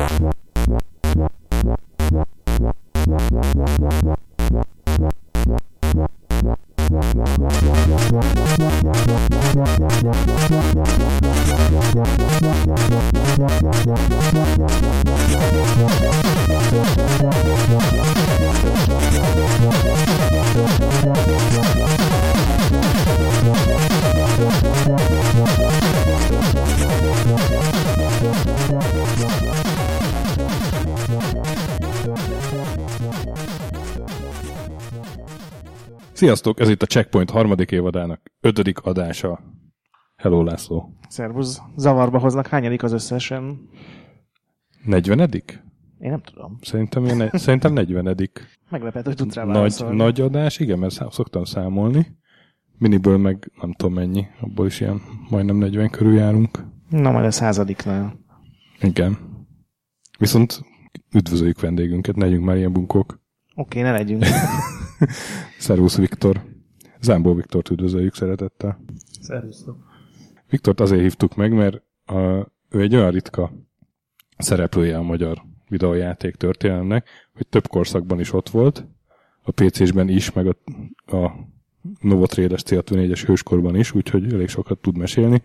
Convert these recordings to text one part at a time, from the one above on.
Yeah. Sziasztok, ez itt a Checkpoint harmadik évadának ötödik adása. Hello, László. Szervusz. Zavarba hoznak. Hányadik az összesen? 40 Én nem tudom. Szerintem, ilyen, szerintem 40 Meglepett, hogy tudsz rá nagy, válaszolni. nagy adás, igen, mert szá- szoktam számolni. Miniből meg nem tudom mennyi, abból is ilyen majdnem 40 körül járunk. Na, majd a századiknál. Igen. Viszont üdvözöljük vendégünket, ne legyünk már ilyen bunkók. Oké, ne legyünk. Szervusz Viktor. Zámbó Viktort üdvözöljük szeretettel. Szervusztok. Viktort azért hívtuk meg, mert a, ő egy olyan ritka szereplője a magyar videójáték történelemnek, hogy több korszakban is ott volt, a PC-sben is, meg a, a Novotrades C64-es hőskorban is, úgyhogy elég sokat tud mesélni.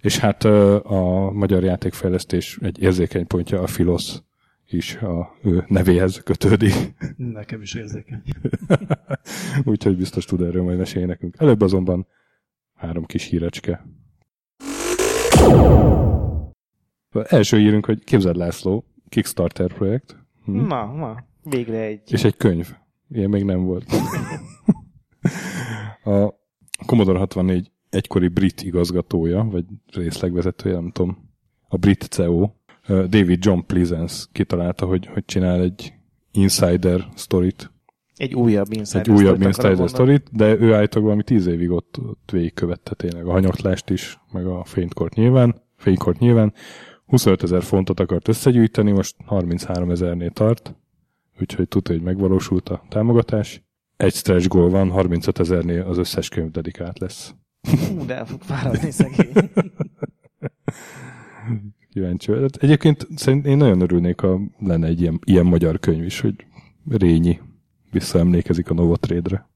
És hát a magyar játékfejlesztés egy érzékeny pontja, a Filosz is a ő nevéhez kötődik. Nekem is érzékeny. Úgyhogy biztos tud erről majd mesélni nekünk. Előbb azonban három kis hírecske. Az első írunk, hogy képzeld László, Kickstarter projekt, hm? Na, na. Végre egy. és egy könyv. Ilyen még nem volt. a Commodore 64 egykori brit igazgatója, vagy részlegvezetője, nem tudom, a brit CEO, David John Pleasance kitalálta, hogy, hogy csinál egy insider sztorit Egy újabb Insider egy újabb Story-t Insider. Story-t, de ő állítólag valami tíz évig ott, ott végigkövette tényleg a hanyatlást is, meg a fénykort nyilván, fénykort nyilván. 25 ezer fontot akart összegyűjteni, most 33 ezernél tart, úgyhogy tudja, hogy megvalósult a támogatás. Egy stretch goal van, 35 ezernél az összes könyv dedikált lesz. Hú, de el fog fáradni szegény. Kíváncsi vagyok. Hát Egyébként szerintem én nagyon örülnék, ha lenne egy ilyen, ilyen magyar könyv is, hogy Rényi visszaemlékezik a Novotrade-re.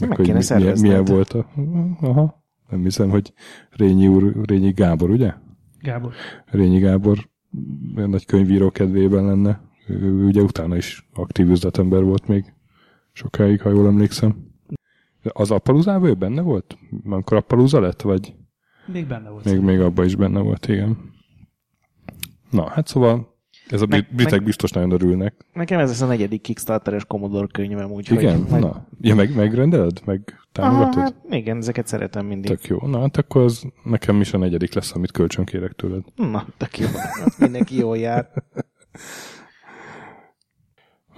Meg hogy kéne mi- milyen, milyen volt a... Aha. Nem hiszem, hogy Rényi úr, Rényi Gábor, ugye? Gábor. Rényi Gábor olyan nagy könyvíró kedvében lenne. Ő, ő ugye utána is aktív üzletember volt még sokáig, ha jól emlékszem. Az Appaluzában ő benne volt? Amikor Appaluza lett, vagy Még benne volt. még, még abban is benne volt, igen. Na, hát szóval ez a brit, Meg- britek meg- biztos nagyon örülnek. Nekem ez lesz a negyedik Kickstarteres Commodore könyvem, úgyhogy... Igen? Majd... Na, ja, meg, megrendeled? Meg Aha, támogatod? hát igen, ezeket szeretem mindig. Tök jó. Na, hát akkor az nekem is a negyedik lesz, amit kölcsön kérek tőled. Na, tök jó. Az mindenki jól jár.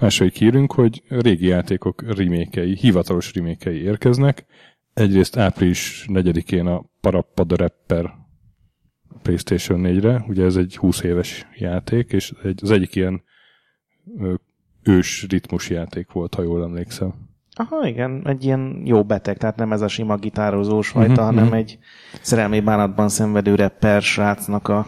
Második hírünk, hogy régi játékok remékei, hivatalos remékei érkeznek. Egyrészt április 4-én a Parappa the Rapper PlayStation 4-re, ugye ez egy 20 éves játék, és egy, az egyik ilyen ö, ős ritmus játék volt, ha jól emlékszem. Aha, igen, egy ilyen jó beteg, tehát nem ez a sima gitározós fajta, Mhm, hanem mhm. egy szerelmi bánatban szenvedő rapper srácnak a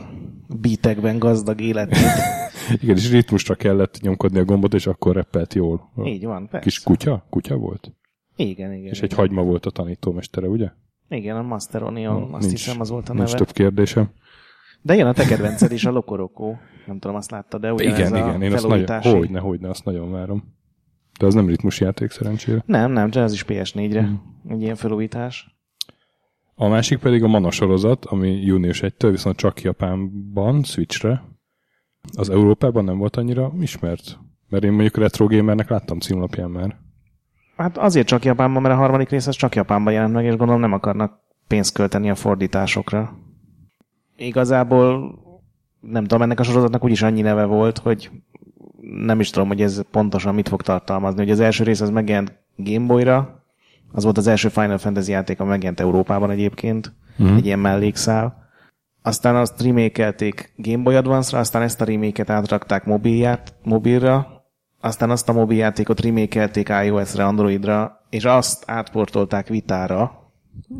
beatekben gazdag életét. Igen, és ritmusra kellett nyomkodni a gombot, és akkor reppelt jól. Így van, persze. Kis kutya? Kutya volt? Igen, igen. És egy igen. hagyma volt a tanítómestere, ugye? Igen, a Masteronion, Na, azt hiszem az volt a Nincs neve. több kérdésem. De jön a te kedvenced is, a Lokorokó. Nem tudom, azt láttad, de ugyanez igen, a igen, én azt nagyon, hogyne, hogyne, azt nagyon várom. De az nem ritmusjáték szerencsére. Nem, nem, de ez is PS4-re. Mhm. Egy ilyen felújítás. A másik pedig a Mana sorozat, ami június 1-től viszont csak Japánban, Switchre. Az Európában nem volt annyira ismert. Mert én mondjuk retro gamernek láttam címlapján már. Hát azért csak Japánban, mert a harmadik rész az csak Japánban jelent meg, és gondolom nem akarnak pénzt költeni a fordításokra. Igazából nem tudom, ennek a sorozatnak úgyis annyi neve volt, hogy nem is tudom, hogy ez pontosan mit fog tartalmazni. Ugye az első rész az megjelent Game Boy-ra, az volt az első Final Fantasy játék, ami megjelent Európában egyébként, mm. egy ilyen mellékszál. Aztán azt remékelték Game Boy Advance-ra, aztán ezt a reméket átrakták mobilját, mobilra, aztán azt a mobiljátékot remékelték iOS-re, Androidra, és azt átportolták Vitára,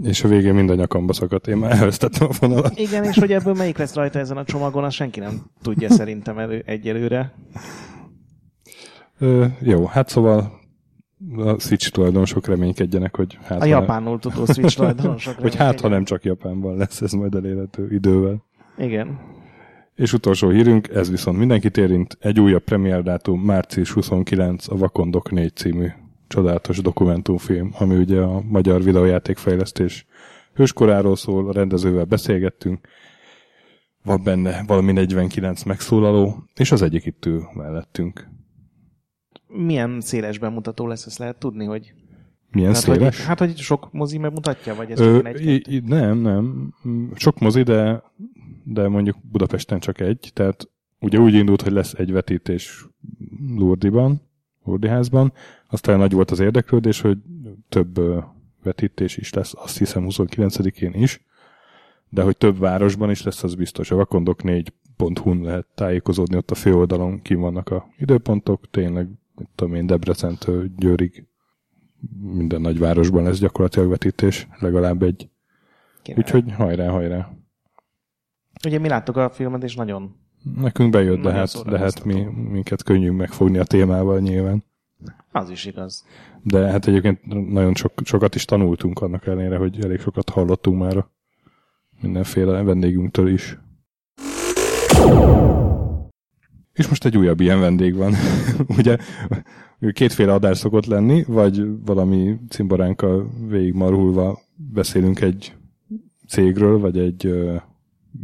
És a végén mind a nyakamba szakadt. Én már elvesztettem a fonalat. Igen, és hogy ebből melyik lesz rajta ezen a csomagon, azt senki nem tudja szerintem elő, egyelőre. Ö, jó, hát szóval a Switch tulajdonosok reménykedjenek, hogy hát, A ha- japánul tudó Switch tulajdonosok. hogy hát, ha nem csak Japánban lesz ez majd elérhető idővel. Igen. És utolsó hírünk, ez viszont mindenkit érint, egy újabb premier dátum, március 29, a Vakondok 4 című csodálatos dokumentumfilm, ami ugye a magyar videójátékfejlesztés hőskoráról szól, a rendezővel beszélgettünk, van benne valami 49 megszólaló, és az egyik itt ül mellettünk. Milyen széles bemutató lesz, ezt lehet tudni, hogy... Milyen hát, széles? Hogy, hát, hogy sok mozi megmutatja, vagy ez Ö, csak egy nem, nem. Sok mozi, de, de mondjuk Budapesten csak egy. Tehát ugye úgy indult, hogy lesz egy vetítés Lurdiban, Lurdiházban. Aztán nagy volt az érdeklődés, hogy több vetítés is lesz, azt hiszem 29-én is. De hogy több városban is lesz, az biztos. A vakondok 4.hu-n lehet tájékozódni, ott a főoldalon ki vannak a időpontok, tényleg, mit tudom én, Debrecentől Győrig minden nagyvárosban lesz gyakorlatilag vetítés, legalább egy. Király. Úgyhogy hajrá, hajrá. Ugye mi láttuk a filmet, és nagyon... Nekünk bejött, de hát, de hát mi, minket könnyű megfogni a témával nyilván. Az is igaz. De hát egyébként nagyon sok, sokat is tanultunk annak ellenére, hogy elég sokat hallottunk már a mindenféle vendégünktől is. És most egy újabb ilyen vendég van. Ugye kétféle adás szokott lenni, vagy valami cimboránkkal végigmarhulva beszélünk egy cégről, vagy egy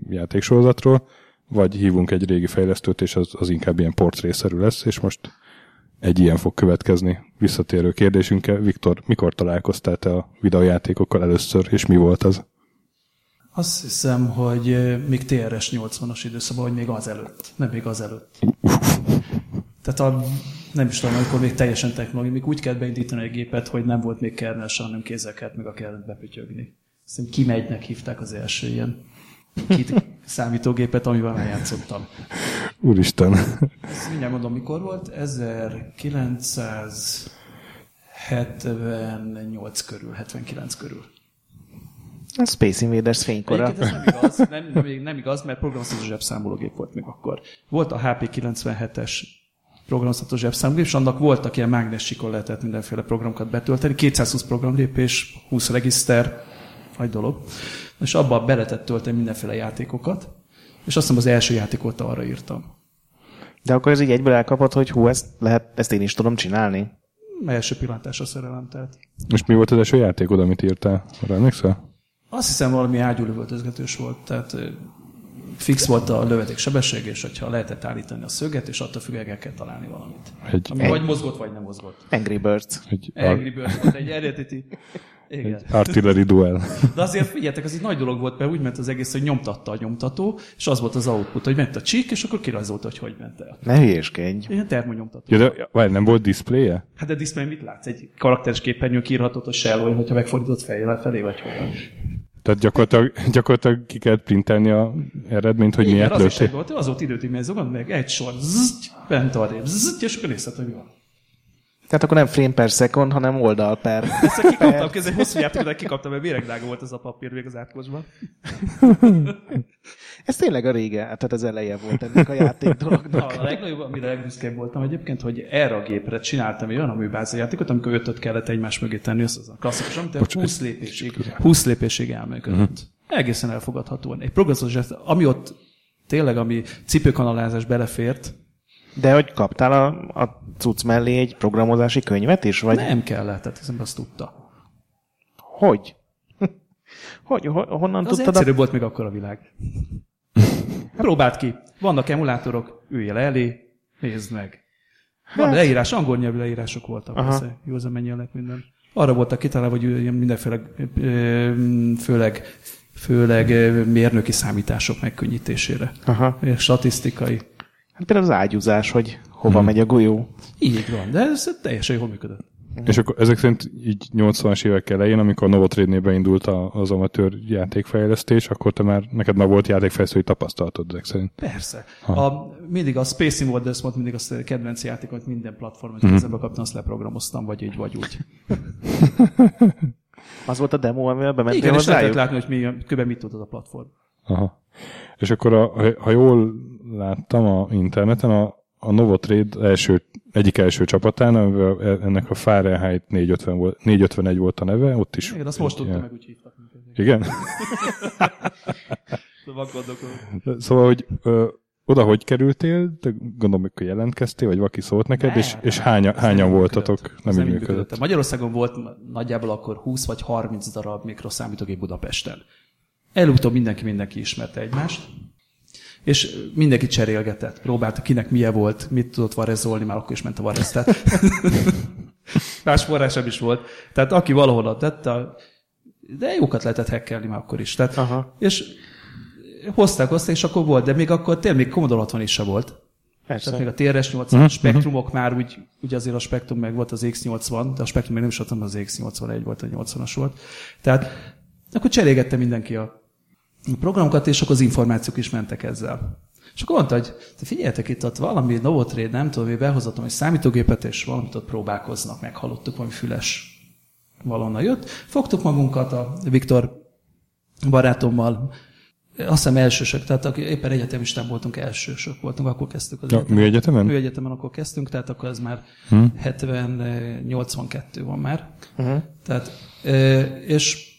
játéksorozatról, vagy hívunk egy régi fejlesztőt, és az, az inkább ilyen portrészerű lesz, és most egy ilyen fog következni. Visszatérő kérdésünkkel, Viktor, mikor találkoztál te a videójátékokkal először, és mi volt az? Azt hiszem, hogy még TRS 80-as időszakban, vagy még az előtt. Nem még az előtt. Tehát a, nem is tudom, amikor még teljesen technológiai, úgy kellett beindítani egy gépet, hogy nem volt még kernel, hanem kézzel kellett meg a kellett bepütyögni. Szerintem kimegynek hívták az első ilyen kit számítógépet, amivel már játszottam. Úristen. Ezt mindjárt mondom, mikor volt? 1978 körül, 79 körül. A Space Invaders fénykora. Egyébként ez nem igaz, nem, nem, nem igaz, mert programozható zsebszámológép volt még akkor. Volt a HP97-es programozható zsebszámológép, és annak voltak ilyen mágnesikon lehetett mindenféle programokat betölteni, 220 programlépés, 20 regiszter, nagy dolog. És abba be lehetett tölteni mindenféle játékokat, és azt hiszem az első játékot arra írtam. De akkor ez így egyből elkapott, hogy hú, ezt, lehet, ezt én is tudom csinálni. Első pillantásra szerelem, tehát. És mi volt az első játékod, amit írtál? Arra emlékszel? Azt hiszem valami ágyúlövöltözgetős volt, tehát fix volt a lövedék sebesség, és hogyha lehetett állítani a szöget, és attól függően el kell találni valamit. Egy, Ami vagy mozgott, vagy nem mozgott. Angry Birds. egy Angry Birds volt egy eredeti. Igen. artillery duel. De azért figyeljetek, az egy nagy dolog volt, mert úgy ment az egész, hogy nyomtatta a nyomtató, és az volt az output, hogy ment a csík, és akkor kirajzolta, hogy hogy ment el. Ne hülyéskedj. Ilyen termonyomtató. Ja, de várj, nem volt diszpléje? Hát de display mit látsz? Egy karakteres képernyőn kiírhatod a shell olyan, hogyha megfordított fejjel felé, vagy hogyan. Tehát gyakorlatilag, gyakorlatilag ki kellett printelni a eredményt, hogy Igen, miért az is lőttél. egy volt, az volt időt, hogy zogad meg, egy sor, zzzt, bent arrébb, zzzt, és akkor nézted, hogy mi van. Tehát akkor nem frame per second, hanem oldal per. Ezt kikaptam, ez egy hosszú játék, de kikaptam, mert méregdrága volt az a papír még az átkosban. Ez tényleg a rége, tehát az eleje volt ennek a játék dolognak. A legnagyobb, amire legbüszkébb voltam egyébként, hogy erre a gépre csináltam egy olyan aműbázai játékot, amikor ötöt kellett egymás mögé tenni, az az a klasszikus, amit Bocs, 20 lépésig, 20 lépésig elműködött. Uh-huh. Egészen elfogadhatóan. Egy progresszos, ami ott tényleg, ami cipőkanalázás belefért, De hogy kaptál a, a cucc mellé egy programozási könyvet is? Vagy nem kellett, tehát hiszem, azt tudta. hogy? hogy? Ho, honnan az tudtad? egyszerűbb A... volt még akkor a világ. Próbáld ki. Vannak emulátorok, üljél elé, nézd meg. Van Hát- leírás, angol nyelvű leírások voltak, Aha. persze, jó menjenek minden. Arra voltak kitalálva, hogy ilyen mindenféle, főleg, főleg mérnöki számítások megkönnyítésére. Aha. Statisztikai. Hát például az ágyúzás, hogy hova hmm. megy a golyó. Így van, de ez teljesen jól működött. És akkor ezek szerint így 80-as évek elején, amikor a Novotrade-nél beindult a- az amatőr játékfejlesztés, akkor te már, neked már volt játékfejlesztői tapasztalatod ezek szerint. Persze. A, mindig a Space Invaders volt mindig a kedvenc játék, amit minden platformon mm. kezembe kaptam, azt leprogramoztam, vagy így, vagy úgy. Az volt a demo, amivel bementél Igen, és lehetett látni, hogy mi, kb. mit tud az a platform. Aha. És akkor, a, ha jól láttam a interneten, a, a Novotrade első, egyik első csapatán, amivel ennek a Fahrenheit 450 volt, 451 volt a neve, ott is. Igen, azt most tudtam, meg úgy hívtak. Igen? Gondok. Szóval, hogy ö, oda hogy kerültél, de gondolom, hogy jelentkeztél, vagy valaki szólt neked, Nem, és, és nem, hányan, nem voltatok? működött. Nem Ez így működött. Magyarországon volt nagyjából akkor 20 vagy 30 darab mikroszámítógép Budapesten. Előbb mindenki mindenki ismerte egymást, és mindenki cserélgetett, próbálta, kinek milyen volt, mit tudott varezolni, már akkor is ment a varez, tehát más forrásabb is volt. Tehát aki valahol tette, de jókat lehetett hackelni már akkor is. Tehát, Aha. És hozták, hozták, és akkor volt, de még akkor tényleg még Commodore 60 is se volt. Persze. Tehát még a TRS 80 spektrumok már úgy, úgy azért a spektrum meg volt az X80, de a spektrum még nem is hanem az X81 volt, a 80-as volt. Tehát akkor cserégette mindenki a programokat, és akkor az információk is mentek ezzel. És akkor mondta, hogy te figyeljetek itt, ott valami Novotrade, nem tudom, hogy behozottam egy számítógépet, és valamit ott próbálkoznak, meghallottuk, valami füles valonnan jött. Fogtuk magunkat a Viktor barátommal, azt hiszem elsősök, tehát aki éppen egyetemistán voltunk, elsősök voltunk, akkor kezdtük az Ja, egyetemet. műegyetemen? Műegyetemen akkor kezdtünk, tehát akkor ez már Hm. 70-82 van már. Uh-huh. Tehát, és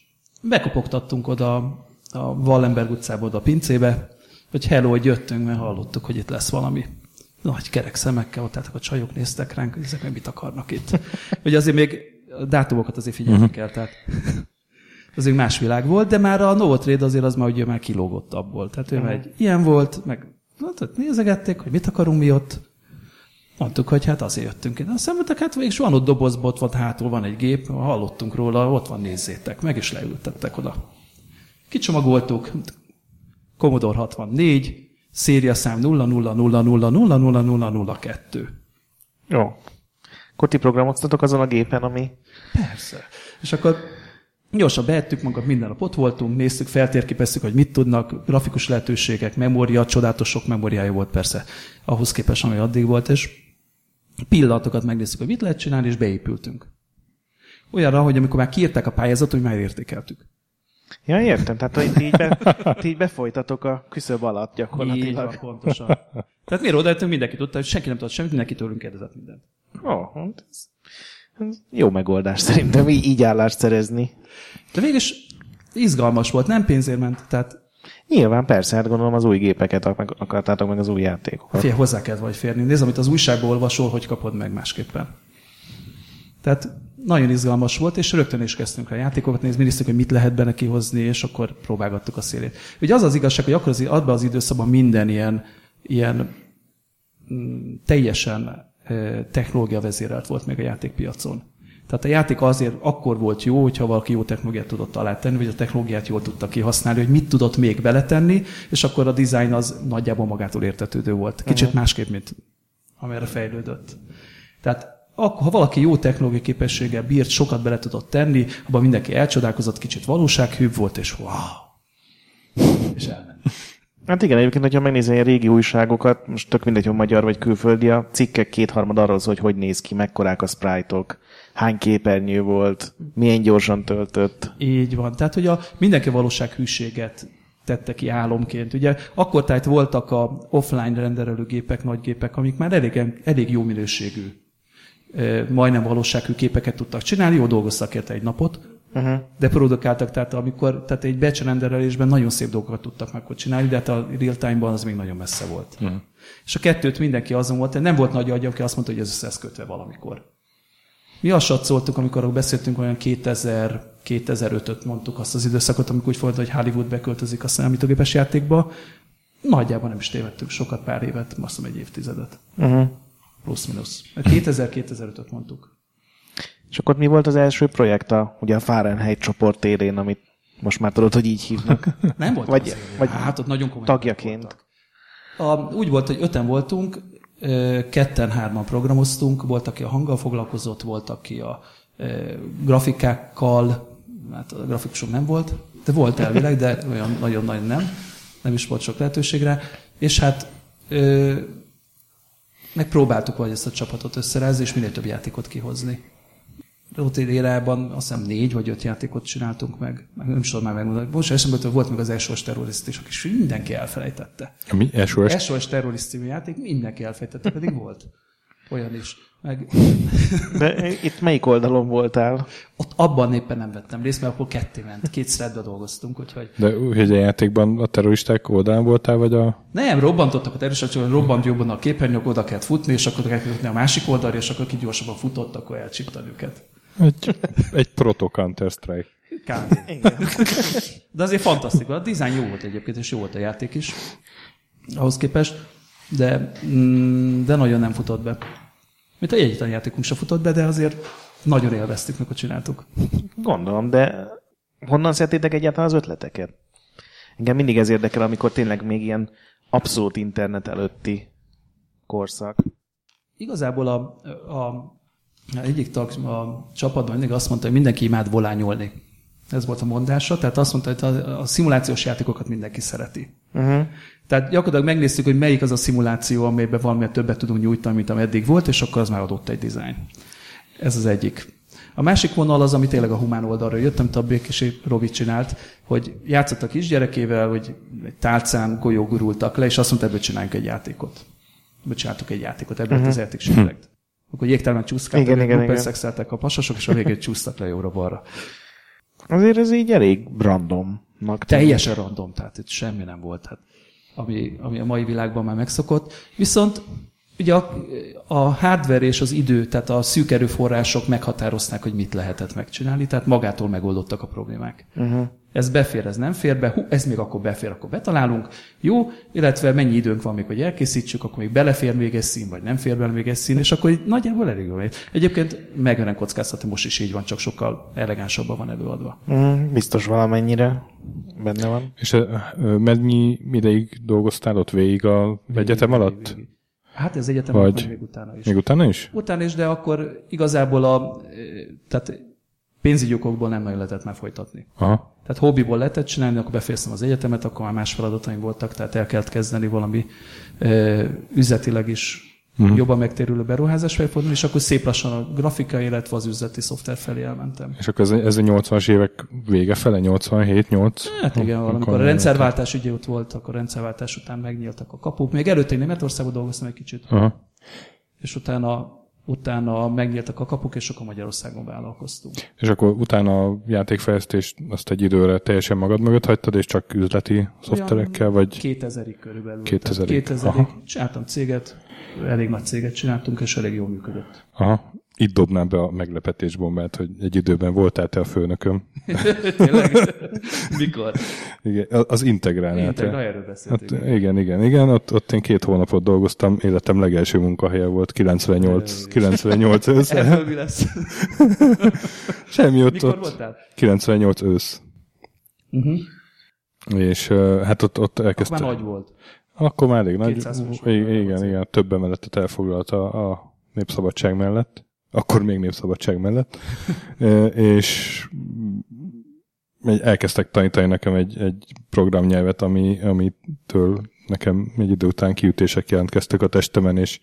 bekopogtattunk oda a Wallenberg utcába oda a pincébe, hogy hello, hogy jöttünk, mert hallottuk, hogy itt lesz valami. Nagy kerek szemekkel, ott álltak a csajok, néztek ránk, hogy ezek meg mit akarnak itt. Ugye azért még a dátumokat azért figyelni kell, tehát azért más világ volt, de már a Novotrade azért az már ugye már kilógott abból. Tehát ő már egy ilyen volt, meg tehát nézegették, hogy mit akarunk mi ott. Mondtuk, hogy hát azért jöttünk ide. Aztán mondták, hát végig van ott dobozba, ott van hátul, van egy gép, hallottunk róla, ott van, nézzétek, meg is leültettek oda. Kicsomagoltuk, Commodore 64, szériaszám 0000000002. Jó. Akkor ti programoztatok azon a gépen, ami... Persze. És akkor gyorsan beettük magunkat, minden nap ott voltunk, néztük, feltérképeztük, hogy mit tudnak, grafikus lehetőségek, memória, csodálatos sok memóriája volt persze, ahhoz képest, ami addig volt, és pillanatokat megnéztük, hogy mit lehet csinálni, és beépültünk. Olyanra, hogy amikor már kiírták a pályázatot, hogy már értékeltük. Ja, értem. Tehát, hogy ti így, be, ti így befolytatok a küszöb alatt Így van, gyakorlatilag. pontosan. Tehát miért odajöttünk, mindenki tudta, hogy senki nem tudott semmit, mindenki tőlünk kérdezett mindent. Ó, hát ez, ez jó megoldás szerintem, így, így állást szerezni. De végül is izgalmas volt, nem pénzért ment, tehát Nyilván persze, hát gondolom az új gépeket akartátok meg az új játékokat. Fél hozzá kell vagy férni. Nézd, amit az újságból olvasol, hogy kapod meg másképpen. Tehát nagyon izgalmas volt, és rögtön is kezdtünk a játékokat nézni, néztük, hogy mit lehet benne kihozni, és akkor próbálgattuk a szélét. Ugye az az igazság, hogy akkor az, abban az időszakban minden ilyen, ilyen mm, teljesen technológia vezérelt volt még a játékpiacon. Tehát a játék azért akkor volt jó, hogyha valaki jó technológiát tudott alátenni, vagy a technológiát jól tudta kihasználni, hogy mit tudott még beletenni, és akkor a design az nagyjából magától értetődő volt. Kicsit uh-huh. másképp, mint amire fejlődött. Tehát akkor, ha valaki jó technológiai képességgel bírt, sokat bele tudott tenni, abban mindenki elcsodálkozott, kicsit valósághűbb volt, és wow! És elment. Hát igen, egyébként, hogyha megnézel ilyen régi újságokat, most tök mindegy, hogy magyar vagy külföldi, a cikkek kétharmad arról szól, hogy hogy néz ki, mekkorák a sprite-ok, hány képernyő volt, milyen gyorsan töltött. Így van. Tehát, hogy a mindenki valósághűséget tette ki álomként. Ugye akkor tehát voltak a offline renderelőgépek, nagy gépek, amik már elég, elég jó minőségű, majdnem valósághű képeket tudtak csinálni, jó dolgoztak érte egy napot, Uh-huh. de produkáltak, tehát amikor, tehát egy batch renderelésben nagyon szép dolgokat tudtak meg csinálni, de hát a real time-ban az még nagyon messze volt. Uh-huh. És a kettőt mindenki azon volt, nem volt nagy agy, aki azt mondta, hogy ez össze lesz kötve valamikor. Mi azt satszoltuk, amikor beszéltünk, olyan 2000, 2005-öt mondtuk azt az időszakot, amikor úgy volt, hogy Hollywood beköltözik a számítógépes játékba. Nagyjából nem is tévedtünk sokat, pár évet, azt hiszem egy évtizedet. Uh-huh. Plusz-minusz. 2000-2005-öt mondtuk. És akkor mi volt az első projekt, a, ugye a Fahrenheit csoport élén, amit most már tudod, hogy így hívnak. Nem volt Vagy- vagy hát ott nagyon komoly tagjaként. A, úgy volt, hogy öten voltunk, ketten-hárman programoztunk, volt, aki a hanggal foglalkozott, volt, aki a ö, grafikákkal, hát a grafikusok nem volt, de volt elvileg, de olyan nagyon-nagyon nem, nem is volt sok lehetőségre, és hát megpróbáltuk vagy ezt a csapatot összerázni, és minél több játékot kihozni. Rotate érában azt hiszem négy vagy öt játékot csináltunk meg. meg nem is tudom már megmondani. Most eszembe jutott, volt még az SOS terrorist is, és mindenki elfelejtette. Mi? SOS? SOS terrorist című játék mindenki elfelejtette, pedig volt. Olyan is. Meg De itt melyik oldalon voltál? ott abban éppen nem vettem részt, mert akkor ketté ment. Két threadbe dolgoztunk, úgyhogy De hogy a játékban a terroristák oldalán voltál, vagy a... nem, robbantottak a terroristák, csak robbant jobban a képernyők, oda kellett futni, és akkor kellett jutni a másik oldalra, és akkor ki gyorsabban futott, akkor elcsíptad őket. Egy, egy proto Counter-Strike. Kb. Igen. De azért fantasztikus. A dizájn jó volt egyébként, és jó volt a játék is ahhoz képest, de, mm, de nagyon nem futott be. Mint a egyetlen játékunk sem futott be, de azért nagyon élveztük, mikor csináltuk. Gondolom, de honnan szedtétek egyáltalán az ötleteket? Engem mindig ez érdekel, amikor tényleg még ilyen abszolút internet előtti korszak. Igazából a, a egyik tag a csapatban mindig azt mondta, hogy mindenki imád volányolni. Ez volt a mondása, tehát azt mondta, hogy a, a szimulációs játékokat mindenki szereti. Uh-huh. Tehát gyakorlatilag megnéztük, hogy melyik az a szimuláció, amelyben valamilyen többet tudunk nyújtani, mint ami eddig volt, és akkor az már adott egy dizájn. Ez az egyik. A másik vonal az, ami tényleg a humán oldalra jött, amit a Békési Robi csinált, hogy játszott a kisgyerekével, hogy egy tálcán golyó gurultak le, és azt mondta, ebből csináljunk egy játékot. Ebből csináltuk egy játékot, ebből uh-huh. az játék sikerült. Akkor jégtelen csúszkáltak, Igen, igen, igen. szexeltek a pasasok, és a végén csúsztak le jobbra-balra. Azért ez így elég randomnak. Teljesen random, tehát itt semmi nem volt, hát, ami, ami a mai világban már megszokott. Viszont ugye a, a hardware és az idő, tehát a szűk erőforrások meghatározták, hogy mit lehetett megcsinálni, tehát magától megoldottak a problémák. Uh-huh. Ez befér, ez nem fér be, hú, ez még akkor befér, akkor betalálunk, jó, illetve mennyi időnk van még, hogy elkészítsük, akkor még belefér még egy szín, vagy nem fér bele még egy szín, és akkor így nagyjából elég jó. Egyébként megveren kockáztatni, most is így van, csak sokkal elegánsabban van előadva. Uh, biztos valamennyire benne van. És ö, mennyi ideig dolgoztál ott végig a egyetem alatt? Végig. Hát ez egyetem Vagy- alatt, még utána is. Még utána is? Utána is, de akkor igazából a, eh, tehát pénzügyi okokból nem nagyon lehetett már folytatni. Aha. Tehát hobbiból lehetett csinálni, akkor befejeztem az egyetemet, akkor már más feladataim voltak, tehát el kellett kezdeni valami ö, üzletileg is uh-huh. jobban megtérülő beruházás felé fordulni, és akkor szép lassan a grafikai, illetve az üzleti szoftver felé elmentem. És akkor ez, a- ez a 80-as évek vége fele, 87, 8? Hát igen, valamikor a rendszerváltás ugye ott volt, akkor a rendszerváltás után megnyíltak a kapuk. Még előtte én Németországban dolgoztam egy kicsit, Aha. és utána, utána megnyíltak a kapuk, és akkor Magyarországon vállalkoztunk. És akkor utána a játékfejlesztést azt egy időre teljesen magad mögött hagytad, és csak üzleti szoftverekkel, vagy 2000-ig körülbelül. 2000-ig. 2000 Aha. Csináltam céget, elég nagy céget csináltunk, és elég jól működött. aha, itt dobnám be a meglepetésbombát, hogy egy időben voltál te a főnököm. Tényleg? Mikor? Igen, az- integrálnál na, erről Hát, beszéltünk. igen, igen, igen, ott, ott én két hónapot dolgoztam, életem legelső munkahelye volt, 98, 98 ősz. Ebből mi lesz? Semmi ott, Mikor ott voltál? 98 ősz. Uh-huh. És hát ott, ott Akkor elkezdtem. már nagy volt. Akkor már elég nagy. 200 fős Igen, igen, igen, több emeletet elfoglalta a népszabadság mellett. Akkor még népszabadság mellett. És elkezdtek tanítani nekem egy, egy programnyelvet, ami, amitől nekem egy idő után kiütések jelentkeztek a testemen, és,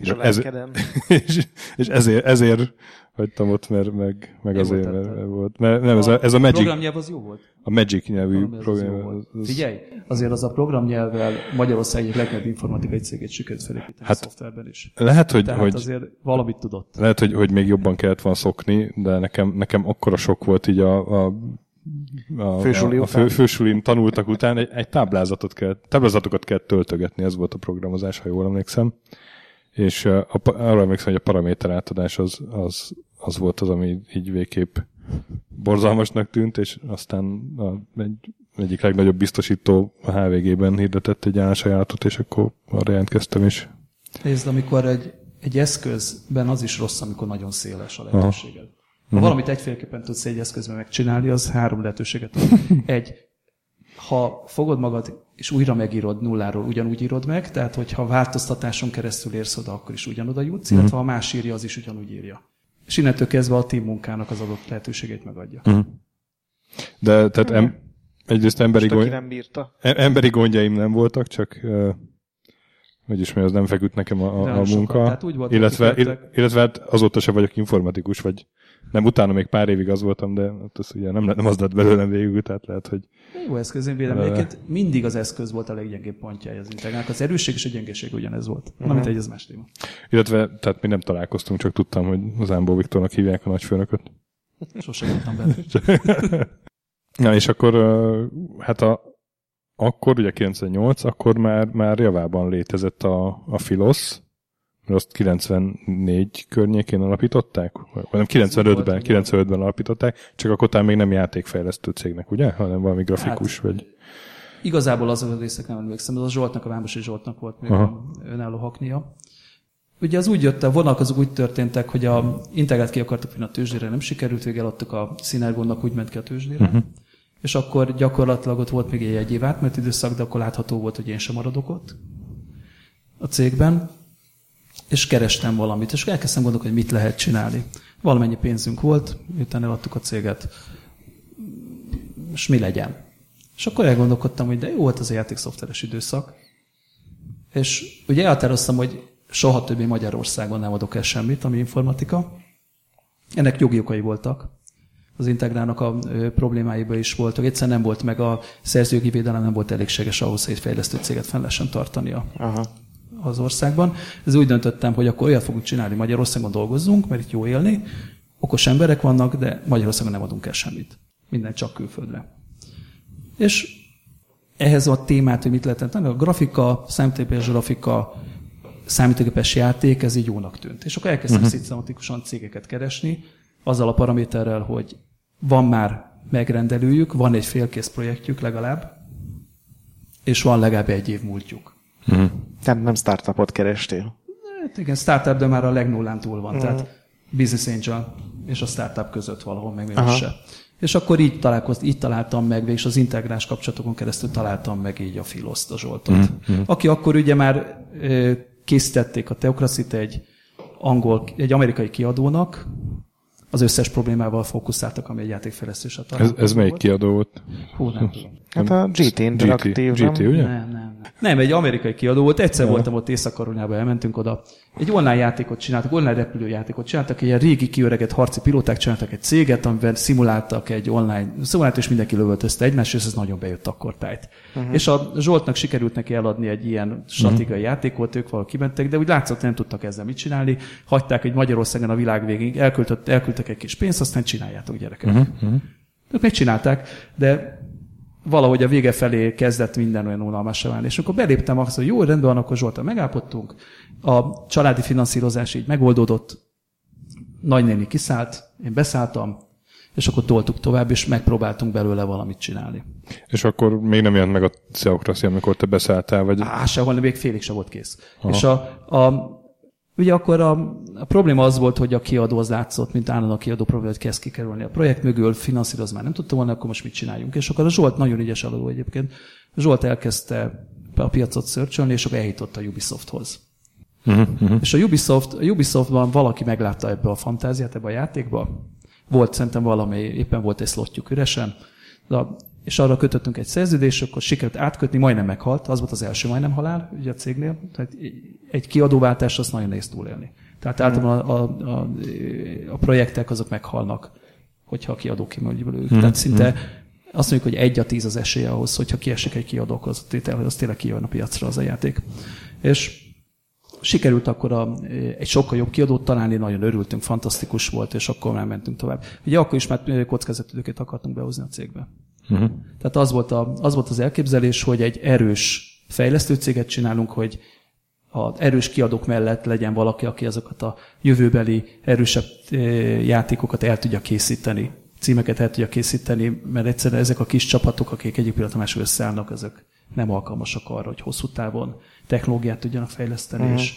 És a ez, és, és ezért, ezért hagytam ott, mert meg, meg Én azért, voltál mert volt. Mert nem, ez a, ez a Magic, programnyelv az jó volt. a Magic nyelvű Valami az az program. volt. az- az- Figyelj, azért az a programnyelvvel Magyarország egyik legnagyobb informatikai cégét sikerült felépíteni Hát, a szoftverben is. Lehet, hogy, Tehát hogy azért valamit tudott. Lehet, hogy, hogy még jobban kellett volna szokni, de nekem, nekem akkora sok volt így a, a, a, Fősuli a, a fő, fősulin tanultak után, egy, egy táblázatot kell, táblázatokat kell töltögetni, ez volt a programozás, ha jól emlékszem. És a, arra emlékszem, hogy a paraméter átadás az, az, az volt az, ami így végképp borzalmasnak tűnt, és aztán a, egy, egyik legnagyobb biztosító a HVG-ben hirdetett egy állásajánlatot, és akkor arra jelentkeztem is. Nézd, amikor egy, egy eszközben az is rossz, amikor nagyon széles a lehetőséged. Ha valamit egyféleképpen tudsz egy eszközben megcsinálni, az három lehetőséget ad. Egy, ha fogod magad és újra megírod nulláról, ugyanúgy írod meg, tehát hogyha változtatáson keresztül érsz oda, akkor is ugyanoda jutsz, illetve ha más írja, az is ugyanúgy írja. És innentől kezdve a team munkának az adott lehetőségét megadja. De tehát em, egyrészt emberi, Most gond, nem bírta. em- emberi gondjaim nem voltak, csak uh, vagyis mi az nem feküdt nekem a, a, a sokat. munka. Tehát úgy volt, illetve, hogy illetve hát azóta se vagyok informatikus, vagy Nem, utána még pár évig az voltam, de ott az ugye nem, nem az lett belőlem végül, tehát lehet, hogy Jó eszköz, én vélem. Egyébként mindig az eszköz volt a leggyengébb pontjája az integrálnak. Az erősség és a gyengeség ugyanez volt. Uh-huh. Na, mint egy, az más téma. Illetve, tehát mi nem találkoztunk, csak tudtam, hogy az Ámbó Viktornak hívják a nagyfőnököt. Sose voltam benne. Na és akkor, hát a, akkor, ugye 98, akkor már, már javában létezett a, a Filosz, azt 94 környékén alapították? Vagy nem, 95-ben, 95-ben alapították, csak akkor talán még nem játékfejlesztő cégnek, ugye? Hanem valami grafikus, hát, vagy... Igazából azok a részek nem emlékszem, az a Zsoltnak, a Vámosi Zsoltnak volt még Aha. önálló haknia. Ugye az úgy jött, a vonalak azok úgy történtek, hogy a integrált ki akartuk vinni a tőzsdére, nem sikerült, végül adtuk a Synergonnak, úgy ment ki a tőzsdére. Uh-huh. És akkor gyakorlatilag ott volt még egy év átment időszak, de akkor látható volt, hogy én sem maradok ott a cégben. És kerestem valamit, és elkezdtem gondolni, hogy mit lehet csinálni. Valamennyi pénzünk volt, miután eladtuk a céget, és mi legyen. És akkor elgondolkodtam, hogy de jó volt az a játékszoftveres időszak. És ugye elhatároztam, hogy soha többé Magyarországon nem adok el semmit, ami informatika. Ennek jogi okai voltak. Az integrálnak a problémáiba is voltak. Egyszerűen nem volt meg a szerzőjogi védelem, nem volt elégséges ahhoz, hogy egy fejlesztő céget fenn lehessen tartania Aha. Az országban. Ez úgy döntöttem, hogy akkor olyat fogunk csinálni, Magyarországon dolgozzunk, mert itt jó élni, okos emberek vannak, de Magyarországon nem adunk el semmit. Minden csak külföldre. És ehhez a témát, hogy mit lehetett tenni, a grafika, számítógépes grafika, számítógépes játék, ez így jónak tűnt. És akkor elkezdtem uh-huh. szisztematikusan cégeket keresni, azzal a paraméterrel, hogy van már megrendelőjük, van egy félkész projektjük legalább, és van legalább egy év múltjuk. Nem, nem startupot kerestél. Hát igen, startup, de már a legnullán túl van. Tehát business angel és a startup között valahol meg se. És akkor így, találkozt, így találtam meg, és az integrás kapcsolatokon keresztül találtam meg így a Filoszt, a Zsoltot. Mm-hmm. Aki akkor ugye már készítették a Teokraszit egy angol, egy amerikai kiadónak, az összes problémával fókuszáltak, ami egy játékfejlesztésre Ez, ez melyik kiadó volt? Hú, nem tudom. Hát a GT Interactive, GT, nem? ugye? Nem, nem, nem. Nem, egy amerikai kiadó volt. Egyszer voltam ott észak elmentünk oda. Egy online játékot csináltak, online repülőjátékot csináltak, egy ilyen régi kiöregett harci pilóták csináltak egy céget, amiben szimuláltak egy online, szimulált, és mindenki lövöldözte egymást, és ez nagyon bejött akkor tájt. Uh-huh. És a Zsoltnak sikerült neki eladni egy ilyen stratégiai uh-huh. játékot, ők valahol kimentek, de úgy látszott, nem tudtak ezzel mit csinálni. Hagyták egy Magyarországon a világ végig, elküldtek, elküldtek egy kis pénzt, aztán csináljátok gyerekek. Uh-huh. Ők megcsinálták, de valahogy a vége felé kezdett minden olyan unalmasra válni. És akkor beléptem azt, hogy jó, rendben van, akkor Zsoltal megállapodtunk, a családi finanszírozás így megoldódott, nagynéni kiszállt, én beszálltam, és akkor toltuk tovább, és megpróbáltunk belőle valamit csinálni. És akkor még nem jelent meg a Theocracy, amikor te beszálltál, vagy... Á, sehol, még félig se volt kész. Aha. És a, a, ugye akkor a, a, probléma az volt, hogy a kiadó az látszott, mint állandó a kiadó probléma, hogy kezd kikerülni a projekt mögül, finanszírozni már nem tudta volna, akkor most mit csináljunk. És akkor a Zsolt nagyon ügyes eladó egyébként. Zsolt elkezdte a piacot szörcsölni, és akkor eljutott a Ubisofthoz. Uh-huh, uh-huh. És a, Ubisoft, a Ubisoftban valaki meglátta ebbe a fantáziát, ebbe a játékba. Volt szerintem valami, éppen volt egy slotjuk üresen, de, és arra kötöttünk egy szerződést, akkor sikerült átkötni, majdnem meghalt, az volt az első majdnem halál ugye a cégnél, tehát egy kiadóváltás azt nagyon nehéz túlélni. Tehát általában a, a, a, a projektek azok meghalnak, hogyha a kiadó kimondja belőlük. Tehát szinte azt mondjuk, hogy egy a tíz az esélye ahhoz, hogyha kiesik egy kiadó, az, az tényleg kijön a piacra az a játék. És sikerült akkor a, egy sokkal jobb kiadót találni, nagyon örültünk, fantasztikus volt, és akkor már mentünk tovább. Ugye akkor is már kockázatidőket akartunk behozni a cégbe. Uh-huh. Tehát az volt, a, az volt az elképzelés, hogy egy erős fejlesztő céget csinálunk, hogy az erős kiadók mellett legyen valaki, aki azokat a jövőbeli erősebb játékokat el tudja készíteni, címeket el tudja készíteni, mert egyszerűen ezek a kis csapatok, akik egyik pillanat mások összeállnak, ezek nem alkalmasak arra, hogy hosszú távon technológiát tudjanak fejleszteni, uh-huh. és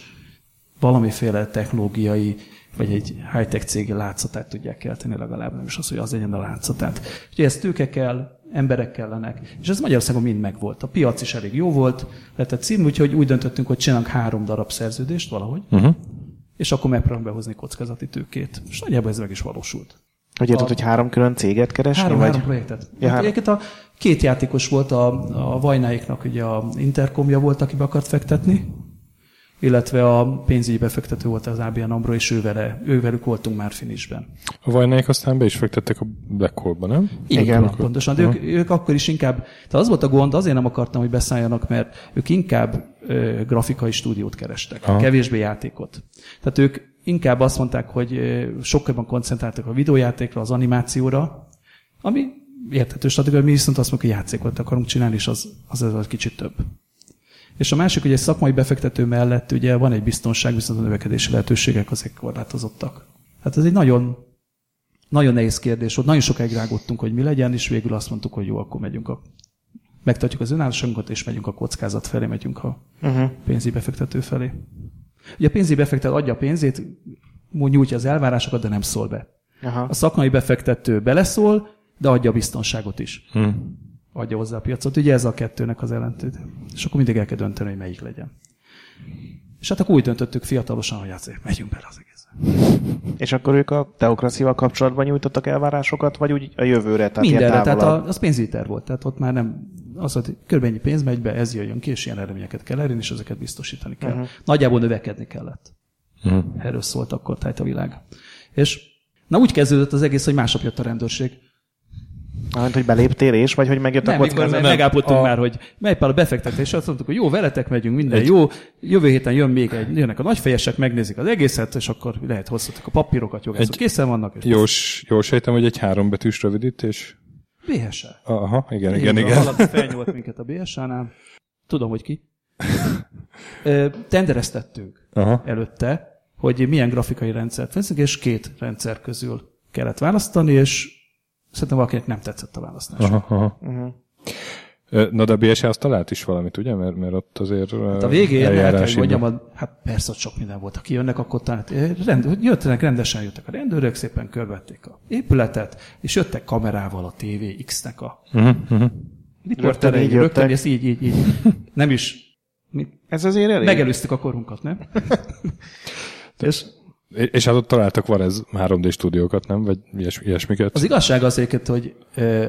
valamiféle technológiai, vagy egy high-tech cég látszatát tudják kelteni legalább, nem is az, hogy az legyen a látszatát. Úgyhogy ez tőke kell, emberek kellenek, és ez Magyarországon mind megvolt. A piac is elég jó volt, lehetett cím, úgyhogy úgy döntöttünk, hogy csinálunk három darab szerződést valahogy, uh-huh. és akkor megpróbálunk behozni kockázati tőkét. És nagyjából ez meg is valósult. Hogy érted, hogy három külön céget keresni? Három, vagy? három projektet. Ja, hát három. a két játékos volt, a, a Vajnáiknak ugye a Intercomja volt, aki be akart fektetni, illetve a pénzügyi befektető volt az ABN Ambro, és ővele, ővelük voltunk már finisben. A Vajnáik aztán be is fektettek a Black Hole-ba, nem? Igen, Igen. pontosan. De ők, ők akkor is inkább, tehát az volt a gond, azért nem akartam, hogy beszálljanak, mert ők inkább ö, grafikai stúdiót kerestek, Aha. kevésbé játékot. Tehát ők inkább azt mondták, hogy sokkal jobban koncentráltak a videójátékra, az animációra, ami érthető stratégia, mi viszont azt mondjuk, hogy játékot akarunk csinálni, és az, az, az, az kicsit több. És a másik, hogy egy szakmai befektető mellett ugye van egy biztonság, viszont a növekedési lehetőségek azért korlátozottak. Hát ez egy nagyon, nagyon nehéz kérdés volt. Nagyon sokáig rágottunk, hogy mi legyen, és végül azt mondtuk, hogy jó, akkor megyünk a megtartjuk az önállóságunkat, és megyünk a kockázat felé, megyünk a Uh-huh. pénzügyi befektető felé. Ugye a pénzügyi befektető adja a pénzét, nyújtja az elvárásokat, de nem szól be. Aha. A szakmai befektető beleszól, de adja a biztonságot is. Hm. Adja hozzá a piacot. Ugye ez a kettőnek az ellentét. És akkor mindig el kell dönteni, hogy melyik legyen. És hát akkor úgy döntöttük fiatalosan, hogy azért megyünk bele az egészbe. És akkor ők a teokraszival kapcsolatban nyújtottak elvárásokat, vagy úgy a jövőre? Tehát Mindenre, tehát a, az pénzügyi terv volt. Tehát ott már nem az hogy kb. ennyi pénz megy be, ez jöjjön ki, és ilyen eredményeket kell elérni, és ezeket biztosítani kell. Uh-huh. Nagyjából növekedni kellett. Hm. Erről szólt akkor tájt a világ. És na úgy kezdődött az egész, hogy másnap jött a rendőrség. Hát, hogy beléptél és, vagy hogy megjött Nem, a kockázat? meg, megállapodtunk A- már, hogy megy pár a befektetés, azt mondtuk, hogy jó, veletek megyünk, minden egy... jó, jövő héten jön még egy, jönnek a nagyfejesek, megnézik az egészet, és akkor lehet hozzatok a papírokat, jogászok Egy- készen vannak, és Jós, jól sejtem, hogy egy hárombetűs rövidítés. BSA. Aha, igen, igen, igen. Valaki felnyúlt minket a BSA-nál. Tudom, hogy ki. Tendereztettünk Aha. előtte, hogy milyen grafikai rendszert veszünk, és két rendszer közül kellett választani, és szerintem valakinek nem tetszett a választás. Aha, aha. Uh-huh. Na de a BSA azt talált is valamit, ugye? Mert, mert ott azért Hát a végén, kell, hogy mondjam, a, hát persze ott sok minden volt. Aki jönnek, akkor talán, rend, jöttek, rendesen jöttek a rendőrök, szépen körvették a épületet, és jöttek kamerával a TVX-nek a Uh-huh, uh-huh. riporterei, rögtön, ezt így, így, így. Nem is, mi, Ez azért elég. megelőztük a korunkat, nem? és És hát ott találtak Varez 3D stúdiókat, nem? Vagy ilyes, ilyesmiket? az igazság az egyébként, hogy ö,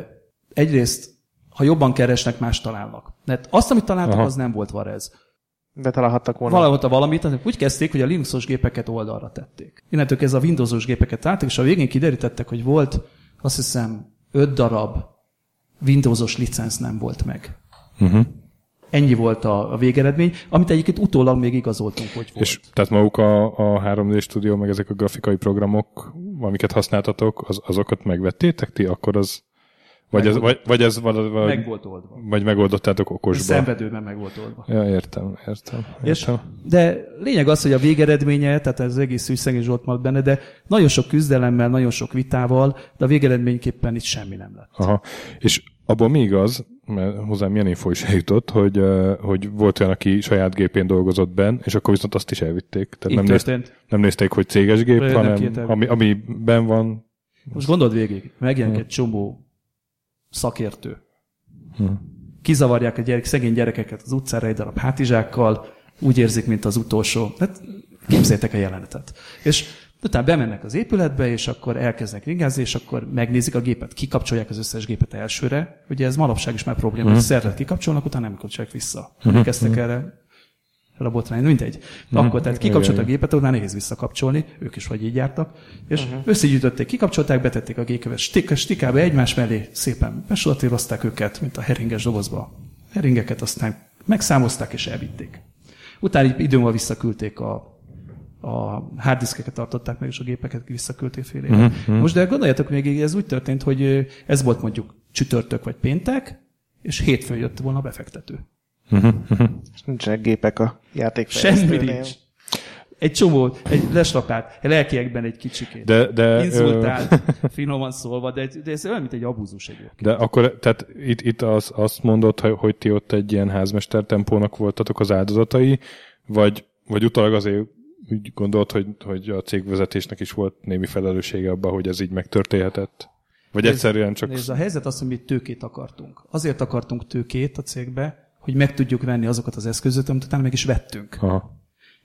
egyrészt, ha jobban keresnek, más találnak. Mert azt, amit találtak, Aha. az nem volt Varez. De találhattak volna. Valahol a valamit, azért úgy kezdték, hogy a Linuxos gépeket oldalra tették. Innentől kezdve a Windowsos gépeket találtak, és a végén kiderítettek, hogy volt, azt hiszem, öt darab Windowsos licenc nem volt meg. Uh-huh. Ennyi volt a, a végeredmény, amit egyébként utólag még igazoltunk, hogy volt. És tehát maguk a, a 3D stúdió, meg ezek a grafikai programok, amiket használtatok, az, azokat megvettétek ti? Akkor az... Vagy, ez, vagy, vagy ez vagy, vagy, meg volt oldva. vagy megoldottátok A okosba? szenvedőben meg volt oldva. Ja, értem, értem. És, értem. de lényeg az, hogy a végeredménye, tehát ez egész szegény Zsolt maradt benne, de nagyon sok küzdelemmel, nagyon sok vitával, de a végeredményképpen itt semmi nem lett. Aha. És abban mi igaz, mert hozzám milyen info is eljutott, hogy, hogy volt olyan, aki saját gépén dolgozott benn, és akkor viszont azt is elvitték. Tehát nem, néz, történt. nem nézték, hogy céges gép, Nem hanem ami, ami ben van. Most gondold végig, megjelenik egy csomó szakértő. Hm. Kizavarják a gyerek, szegény gyerekeket az utcára egy darab hátizsákkal, úgy érzik, mint az utolsó. Hát képzeljétek a jelenetet. És utána bemennek az épületbe, és akkor elkezdenek ringázni, és akkor megnézik a gépet, kikapcsolják az összes gépet elsőre. Ugye ez manapság is már probléma, hogy szerlet kikapcsolnak, utána nem kapcsolják vissza. Emlékeztek erre? A botrány, mindegy. Akkor tehát kikapcsoltak a gépet, utána nehéz visszakapcsolni, ők is vagy így jártak, és uh-huh. összegyűjtötték, kikapcsolták, betették a gépeket stik, stikába egymás mellé, szépen besolatírozták őket, mint a heringes dobozba. Heringeket aztán megszámozták és elvitték. Utána múlva visszaküldték a, a harddiskeket tartották meg, és a gépeket visszaküldték fél. Uh-huh. Most de gondoljatok még, ez úgy történt, hogy ez volt mondjuk csütörtök vagy péntek, és hétfőn jött volna a befektető. És nincsenek gépek a Semmi játékfejlesztőnél. nincs. Egy csomó, egy lesrapált, lelkiekben egy kicsikét. De, de, Inzultált, finoman szólva, de, de ez olyan, mint egy abúzus egyébként. De akkor, tehát itt, itt az, azt mondod, hogy, hogy ti ott egy ilyen házmester tempónak voltatok az áldozatai, vagy, vagy utólag azért úgy gondolt, hogy, hogy a cégvezetésnek is volt némi felelőssége abban, hogy ez így megtörténhetett? Vagy Nézd- egyszerűen csak... Nézd, a helyzet az, hogy mi tőkét akartunk. Azért akartunk tőkét a cégbe, hogy meg tudjuk venni azokat az eszközöket, amit utána meg is vettünk. Aha.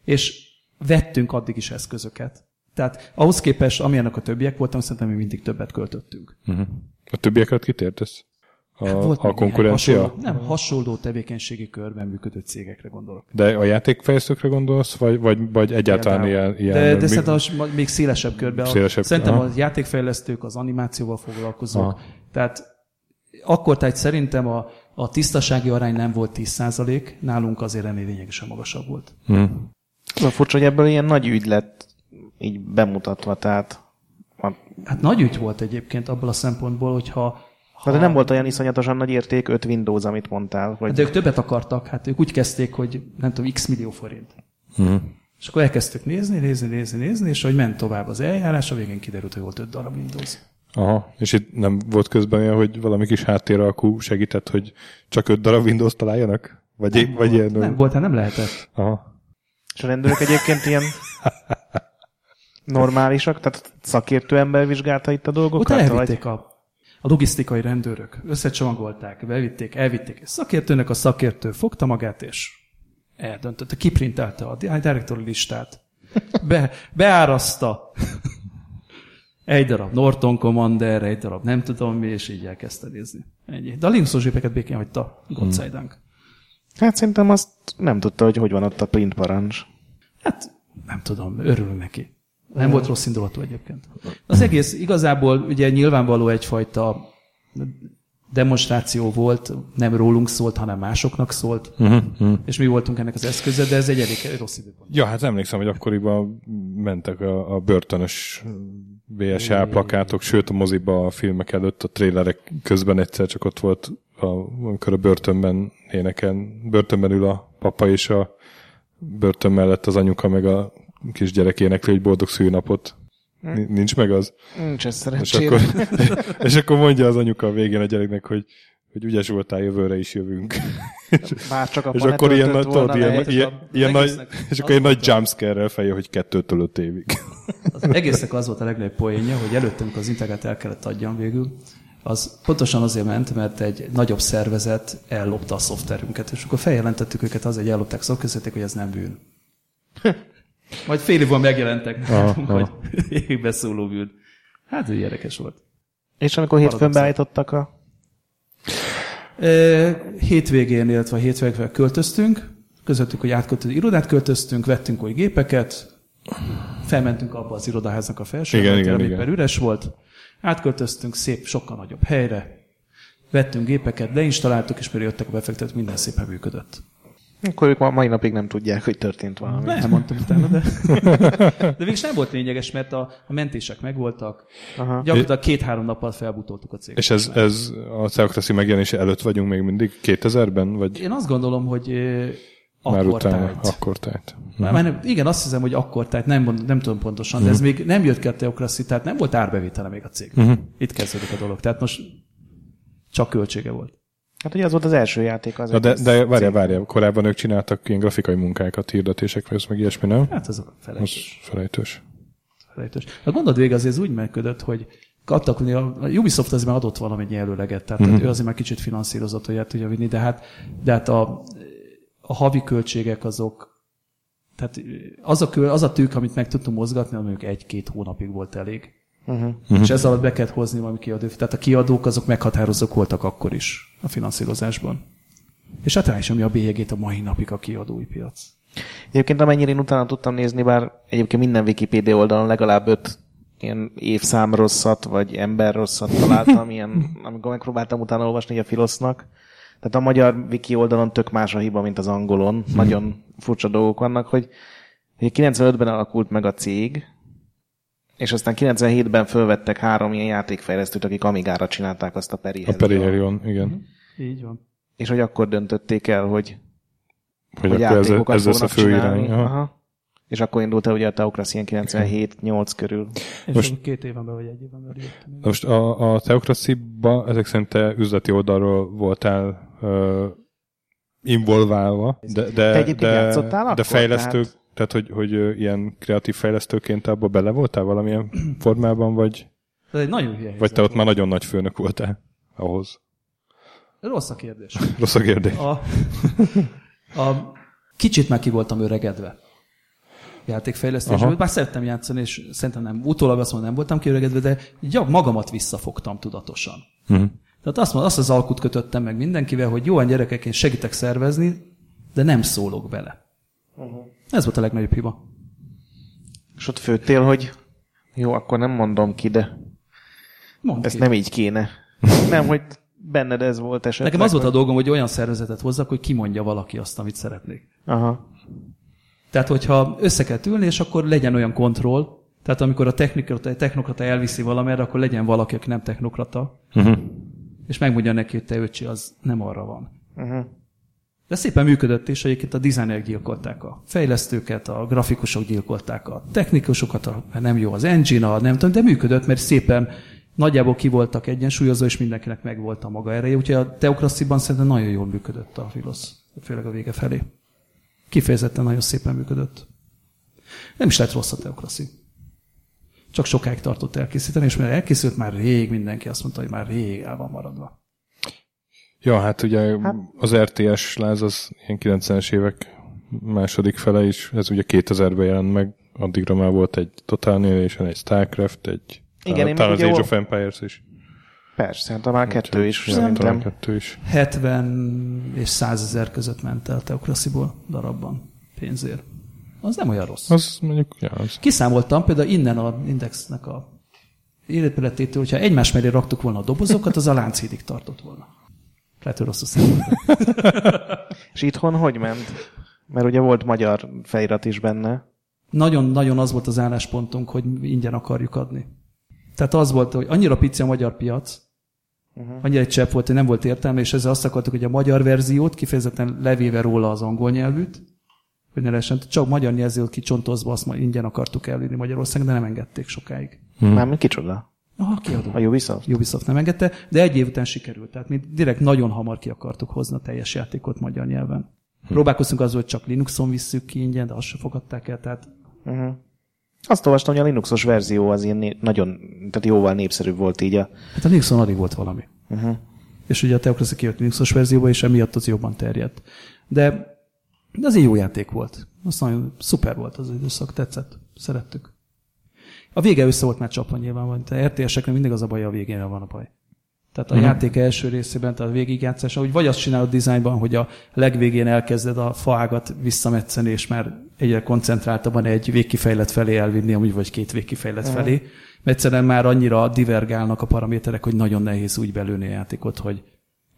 És vettünk addig is eszközöket. Tehát ahhoz képest, amilyenek a többiek voltam, szerintem mi mindig többet költöttünk. Uh-huh. A többieket kitértesz? a, Hát Volt a konkurencia? Hasonló, nem, hasonló tevékenységi körben működő cégekre gondolok. De a játékfejlesztőkre gondolsz, vagy, vagy, vagy egyáltalán Például. ilyen... ilyen de, de mi- szerintem még szélesebb körben. Szélesebb- szerintem aha. a játékfejlesztők, az animációval foglalkozók. Aha. Tehát akkor tehát szerintem a, a tisztasági arány nem volt 10%, nálunk azért ennél lényegesen magasabb volt. Hm. Az a furcsa, hogy ebből ilyen nagy ügy lett így bemutatva, tehát a, Hát nagy ügy volt egyébként abból a szempontból, hogyha ha... de nem volt olyan iszonyatosan nagy érték 5 Windows, amit mondtál. Hogy... Hát de ők többet akartak, hát ők úgy kezdték, hogy nem tudom, x millió forint. Hm. És akkor elkezdtük nézni, nézni, nézni, nézni, és ahogy ment tovább az eljárás, a végén kiderült, hogy volt 5 darab Windows. Aha, és itt nem volt közben olyan, hogy valami kis háttéralkú segített, hogy csak öt darab Windows találjanak? Vagy, nem vagy ilyen... Nem volt, hát nem lehetett. Aha. És a rendőrök egyébként ilyen normálisak, tehát szakértő ember vizsgálta itt a Ott dolgokat? elvitték a, a logisztikai rendőrök, összecsomagolták, bevitték, elvitték szakértőnek, a szakértő fogta magát, és eldöntötte, kiprintelte a directory listát, be, beáraszta egy darab Norton Commander, egy darab nem tudom mi, és így elkezdte nézni. Ennyi. De a Linuxos gépeket békén hagyta, Godszajdank. Hát szerintem azt nem tudta, hogy hogy van ott a print parancs. Hát nem tudom, örülünk neki. Nem volt rossz indulatú egyébként. Az egész igazából ugye nyilvánvaló egyfajta demonstráció volt, nem rólunk szólt, hanem másoknak szólt, Uh-huh. és mi voltunk ennek az eszköze, de ez egy elég rossz időpont. Ja, hát emlékszem, hogy akkoriban mentek a, a börtönös VSA plakátok, sőt a moziba a filmek előtt, a trélerek közben egyszer csak ott volt, a, amikor a börtönben énekel, börtönben ül a papa és a börtön mellett az anyuka meg a kisgyerek énekli, hogy boldog szűnapot. Ni- Nincs meg az? Nincs ez És akkor, és akkor mondja az anyuka a végén a gyereknek, hogy hogy ügyes voltál, jövőre is jövünk. Bár csak a és akkor ilyen, nagy, tudod, ilyen, ilyen, ilyen nagy, és akkor ilyen nagy jumpscare-rel feje, hogy kettőtől öt évig. Az egésznek az volt a legnagyobb poénja, hogy amikor az integrát el kellett adjam végül, az pontosan azért ment, mert egy nagyobb szervezet ellopta a szoftverünket, és akkor feljelentettük őket az, hogy ellopták szoftverünket, hogy ez nem bűn. Majd fél évvel megjelentek nálunk, aha. hogy égbe szóló bűn. Hát ez érdekes volt. És amikor hétfőn beállítottak a... Hétvégén, illetve a hétvégén költöztünk, közöttük, hogy átköltöző irodát költöztünk, vettünk új gépeket, felmentünk abba az irodaháznak a felső Igen, igen, igen. per üres volt, átköltöztünk szép, sokkal nagyobb helyre, vettünk gépeket, leinstaláltuk, és mire jöttek a befektetők, minden szépen működött. Akkor ők ma mai napig nem tudják, hogy történt valami. Nem mondtam utána, de... De végülis nem volt lényeges, mert a, a mentések megvoltak. Aha. Gyakorlatilag két-három nappal felbutoltuk a céget. És ez, ez a Theocracy megjelenése előtt vagyunk még mindig 2000-ben, vagy Én azt gondolom, hogy ö, már akkor utána? tájt. Akkor tájt. Már, már nem, igen, azt hiszem, hogy akkor, tehát nem, nem tudom pontosan, de ez még nem jött ki a teokraszi, tehát nem volt árbevétele még a cég. Mhm. Itt kezdődik a dolog. Tehát most csak költsége volt. Hát ugye az volt az első játék az Na de, de várjál, cég. várjál, korábban ők csináltak ilyen grafikai munkákat, hirdetésekre, ez meg ilyesmi, nem? Hát ez a Az felejtős. felejtős. felejtős. A gondod végig azért ez úgy működött, hogy kaptak, a Ubisoft azért már adott valamennyi előleget, tehát Mhm. mm-hmm. ő azért már kicsit finanszírozott, hogy el tudja vinni, de hát, de hát a, a havi költségek azok, tehát az a, kö, az a tők, amit meg tudtunk mozgatni, az mondjuk egy-két hónapig volt elég. Uh-huh. Uh-huh. És ez alatt be kellett hozni valami kiadó. Tehát a kiadók azok meghatározók voltak akkor is a finanszírozásban. És hát rá is ami a bélyegét a mai napig a kiadói piac. Egyébként amennyire én utána tudtam nézni, bár egyébként minden Wikipedia oldalon legalább öt ilyen évszám rosszat, vagy ember rosszat találtam, ilyen, amikor megpróbáltam utána olvasni a Filosznak. Tehát a magyar wiki oldalon tök más a hiba, mint az angolon. Nagyon furcsa dolgok vannak, hogy, hogy 95-ben alakult meg a cég, és aztán 97-ben fölvettek három ilyen játékfejlesztőt, akik Amigára csinálták azt a A Perihez. Periherion, igen. Így van. És hogy akkor döntötték el, hogy Hogy, hogy akkor ez, játékokat ez lesz a fő csinálni. irány. Aha. Aha. És akkor indult el ugye a Teocracy ilyen 97-8 körül. És Most- két éven belül, vagy egy éven belül jöttem. Most a, a Theocracy-ba ezek szerint te üzleti oldalról voltál uh, involválva, de, de, Te de, játszottál de akkor? fejlesztő, Tehát- tehát, hogy, hogy ilyen kreatív fejlesztőként abba bele voltál valamilyen formában, vagy, Ez egy nagyon hülye vagy te ott volt. már nagyon nagy főnök voltál ahhoz? Rossz a kérdés. Rossz a kérdés. A, a, kicsit már ki voltam öregedve játékfejlesztésből, Aha. bár szerettem játszani, és szerintem nem, utólag azt mondom, nem voltam kiöregedve, de gyak, magamat visszafogtam tudatosan. Mhm. Tehát azt, azt az alkut kötöttem meg mindenkivel, hogy jó, gyerekek, én segítek szervezni, de nem szólok bele. Uh-huh. Ez volt a legnagyobb hiba. És ott főttél, hogy jó, akkor nem mondom ki, de Mondd ezt ki. nem így kéne. nem, hogy benned ez volt esetleg. Nekem az volt a dolgom, hogy olyan szervezetet hozzak, hogy kimondja valaki azt, amit szeretnék. Aha. Tehát, hogyha össze kell ülni, és akkor legyen olyan kontroll, tehát amikor a technokrata, technokrata elviszi valamerre, akkor legyen valaki, aki nem technokrata, Uh-huh. és megmondja neki, hogy te öcsi, az nem arra van. Uh-huh. De szépen működött, és egyébként a designerek gyilkolták a fejlesztőket, a grafikusok gyilkolták a technikusokat, a, nem jó az engine, a nem tudom, de működött, mert szépen nagyjából ki voltak egyensúlyozva, és mindenkinek megvolt a maga ereje. Úgyhogy a Teokrasziban szerintem nagyon jól működött a Filosz, főleg a vége felé. Kifejezetten nagyon szépen működött. Nem is lett rossz a Teokraszi. Csak sokáig tartott elkészíteni, és mert elkészült már rég, mindenki azt mondta, hogy már rég el van maradva. Ja, hát ugye az RTS láz az ilyen 90-es évek második fele is, ez ugye 2000-ben jelent meg, addigra már volt egy Total Annihilation, egy Starcraft, egy Igen, talán az Age of Empires is. Persze, szerintem már kettő is, szerintem. kettő is. 70 és 100 ezer között ment el Teokrasziból darabban pénzért. Az nem olyan rossz. Az mondjuk, ja, az. Kiszámoltam például innen a Indexnek a életpilletétől, hogyha egymás mellé raktuk volna a dobozokat, az a Lánchídig tartott volna. Lehet, hogy rosszul számoltam. És itthon hogy ment? Mert ugye volt magyar felirat is benne. Nagyon-nagyon az volt az álláspontunk, hogy ingyen akarjuk adni. Tehát az volt, hogy annyira pici a magyar piac, annyira egy csepp volt, hogy nem volt értelme, és ezzel azt akartuk, hogy a magyar verziót kifejezetten levéve róla az angol nyelvűt, hogy ne lehessen, csak magyar nyelvzőt kicsontozva azt majd ingyen akartuk elvinni Magyarországon, de nem engedték sokáig. Hmm. Mármint kicsoda? Aha, kiadó. A Ubisoft? Ubisoft nem engedte, de egy év után sikerült. Tehát mi direkt nagyon hamar ki akartuk hozni a teljes játékot magyar nyelven. Próbálkoztunk azzal, hogy csak Linuxon visszük ki ingyen, de azt se fogadták el. Tehát Uh-huh. Azt olvastam, hogy a Linuxos verzió az ilyen nagyon, tehát jóval népszerűbb volt így a... hát a Linuxon alig volt valami. Uh-huh. És ugye a Theocracy kijött Linuxos verzióba, és emiatt az jobban terjedt. De, de az egy jó játék volt. Az nagyon szuper volt az időszak, tetszett, szerettük. A vége össze volt már csapva nyilván, van. A RTS-eknek mindig az a baj, a végén van a baj. Tehát a Mhm. játék első részében, tehát a végigjátszás, hogy vagy azt csinálod dizájnban, hogy a legvégén elkezded a faágat visszametszeni, és már egyre koncentráltabban egy végkifejlet felé elvinni, amúgy vagy két végkifejlet Mhm. felé. Mert egyszerűen már annyira divergálnak a paraméterek, hogy nagyon nehéz úgy belőni a játékot, hogy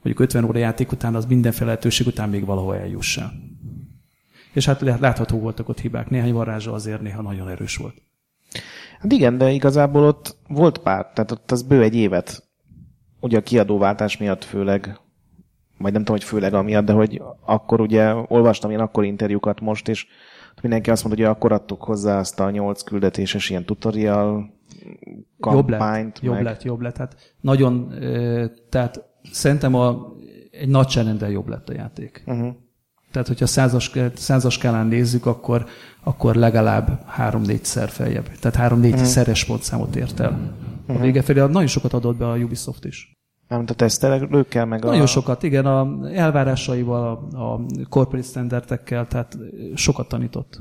mondjuk 50 óra játék után az mindenféle lehetőség után még valahol eljussál. És hát látható voltak ott hibák. Néhány varázsa azért néha nagyon erős volt. Hát igen, de igazából ott volt pár, tehát ott az bő egy évet, ugye a kiadóváltás miatt főleg, vagy nem tudom, hogy főleg amiatt, de hogy akkor ugye olvastam ilyen akkor interjúkat most, és mindenki azt mondta, hogy akkor adtuk hozzá azt a nyolc küldetéses ilyen tutorial jobb lett, kampányt, jobb meg... lett, jobb lett. Hát nagyon, tehát szerintem a, egy nagy csenendel jobb lett a játék. Uh-huh. Tehát, hogyha százas, százas skálán nézzük, akkor, akkor legalább három-négyszer feljebb. Tehát három-négy uh-huh. szeres pontszámot ért el. A vége felé nagyon sokat adott be a Ubisoft is. Nem, a tesztelőkkel, meg Nagyon a... sokat, igen, a elvárásaival, a, a corporate standardekkel, tehát sokat tanított.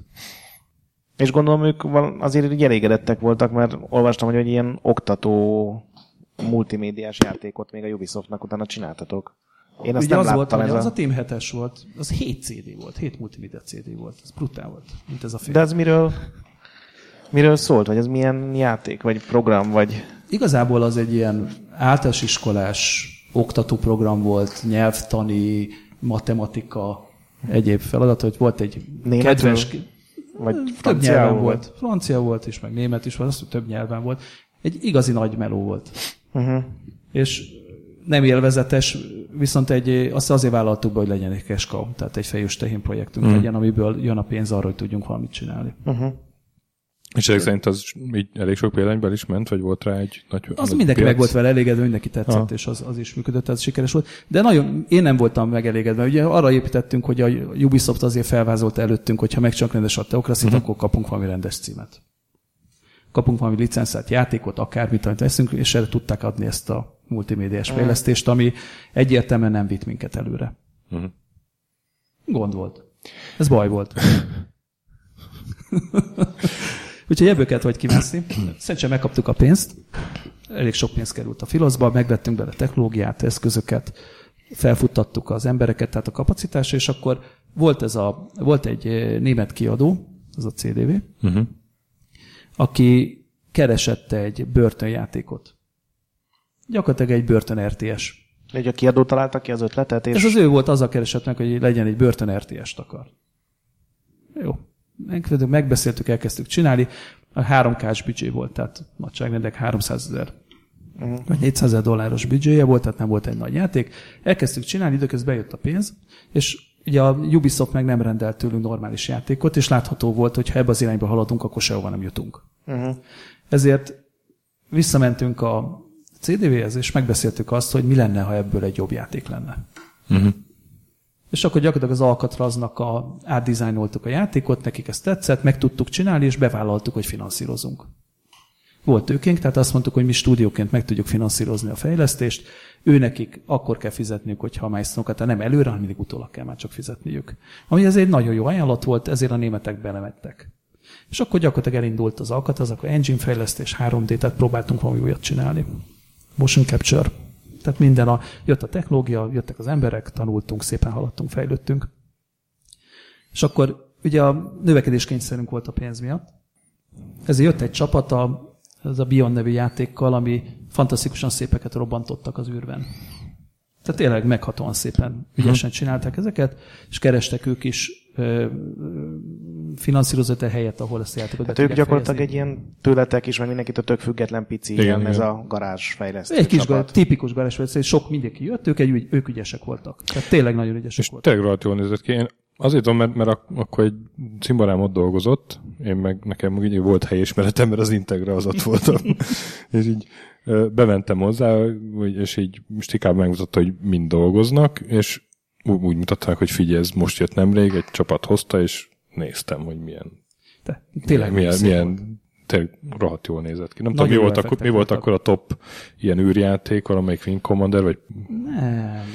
És gondolom ők azért így elégedettek voltak, mert olvastam, hogy egy ilyen oktató multimédiás játékot még a Ubisoftnak utána csináltatok. Én azt Ugye nem az volt, láttam. ez az a... a Team 7-es volt, az 7 CD volt, 7 multimédia CD volt, ez brutál volt, mint ez a film. De az miről, miről szólt? Vagy ez milyen játék? Vagy program? Vagy... Igazából az egy ilyen általános iskolás oktatóprogram volt, nyelvtani, matematika, egyéb feladat, hogy volt egy Németül? kedves... Vagy több nyelven volt? volt. Francia volt is, meg német is volt, azt több nyelven volt. Egy igazi nagy meló volt. Uh-huh. És nem élvezetes, viszont egy, azt azért vállaltuk be, hogy legyen egy cash cow, tehát egy fejős tehén projektünk mm. legyen, amiből jön a pénz arra, hogy tudjunk valamit csinálni. Uh-huh. És ezek szerint az így elég sok példányban is ment, vagy volt rá egy nagy Az mindenki piac? meg volt vele elégedve, mindenki tetszett, Aha. és az, az is működött, ez sikeres volt. De nagyon, én nem voltam megelégedve. Ugye arra építettünk, hogy a Ubisoft azért felvázolta előttünk, hogy ha megcsak rendes a Teokraszit, uh-huh. akkor kapunk valami rendes címet. Kapunk valami licenszát, játékot, akármit, amit veszünk, és erre tudták adni ezt a multimédiás fejlesztést, ami egyértelműen nem vitt minket előre. Mhm. Gond volt. Ez baj volt. Úgyhogy ebből kellett vagy kimászni. Szerintem megkaptuk a pénzt. elég sok pénz került a filoszba, megvettünk bele technológiát, eszközöket, felfuttattuk az embereket, tehát a kapacitásra, és akkor volt, ez a, volt egy eh, német kiadó, az a CDV, Uh-huh. Aki keresette egy börtönjátékot. Gyakorlatilag egy börtön RTS. Egy a kiadó találta ki az ötletet, és És az ő volt az a keresett meg, hogy legyen egy börtön RTS-t akar. Jó. Megbeszéltük, elkezdtük csinálni. A 3K-s büdzsé volt, tehát nagyságrendek 300 ezer vagy 400 ezer dolláros büdzséje volt, tehát nem volt egy nagy játék. Elkezdtük csinálni, időközben bejött a pénz, és ugye a Ubisoft meg nem rendelt tőlünk normális játékot, és látható volt, hogy ha ebbe az irányba haladunk, akkor sehova nem jutunk. uh-huh. Ezért visszamentünk a CDV-hez, és megbeszéltük azt, hogy mi lenne, ha ebből egy jobb játék lenne. Uh-huh. És akkor gyakorlatilag az Alcatraznak a, átdizájnoltuk a játékot, nekik ez tetszett, meg tudtuk csinálni, és bevállaltuk, hogy finanszírozunk. Volt tőkénk, tehát azt mondtuk, hogy mi stúdióként meg tudjuk finanszírozni a fejlesztést, ő nekik akkor kell fizetniük, hogyha a milestone tehát nem előre, hanem mindig utólag kell már csak fizetniük. Ami ezért nagyon jó ajánlat volt, ezért a németek belemettek. És akkor gyakorlatilag elindult az Alcatraz, akkor engine fejlesztés, 3D, tehát próbáltunk valami újat csinálni. Motion capture. Tehát minden a, jött a technológia, jöttek az emberek, tanultunk, szépen haladtunk, fejlődtünk. És akkor ugye a növekedéskényszerünk volt a pénz miatt. Ezért jött egy csapat, a, ez a Bion nevű játékkal, ami fantasztikusan szépeket robbantottak az űrben. Tehát tényleg meghatóan szépen ügyesen csinálták ezeket, és kerestek ők is finanszírozott helyet, ahol ezt a játékot Tehát ők gyakorlatilag fejezni. egy ilyen tőletek is, meg mindenkit tök független pici, Igen, ilyen, ez igen. a garázs fejlesztő Egy kis gar, tipikus garázsfejlesztés, sok mindenki jött, ők, egy, ők ügyesek voltak. Tehát tényleg nagyon ügyesek És voltak. tényleg rohadt jól nézett ki. Én azért tudom, mert, mert ak- akkor egy cimborám ott dolgozott, én meg nekem ugye volt helyismeretem, mert az Integra az ott voltam. és így bementem hozzá, és így Stikában megmutatta, hogy mind dolgoznak, és úgy, úgy mutatták, hogy figyelj, ez most jött nemrég, egy csapat hozta, és néztem, hogy milyen, De, tényleg milyen, milyen tényleg rohadt jól nézett ki. Nem Nagyon tudom, mi volt, akkor, mi volt akkor a top ilyen űrjáték, valamelyik Wing Commander, vagy Nem.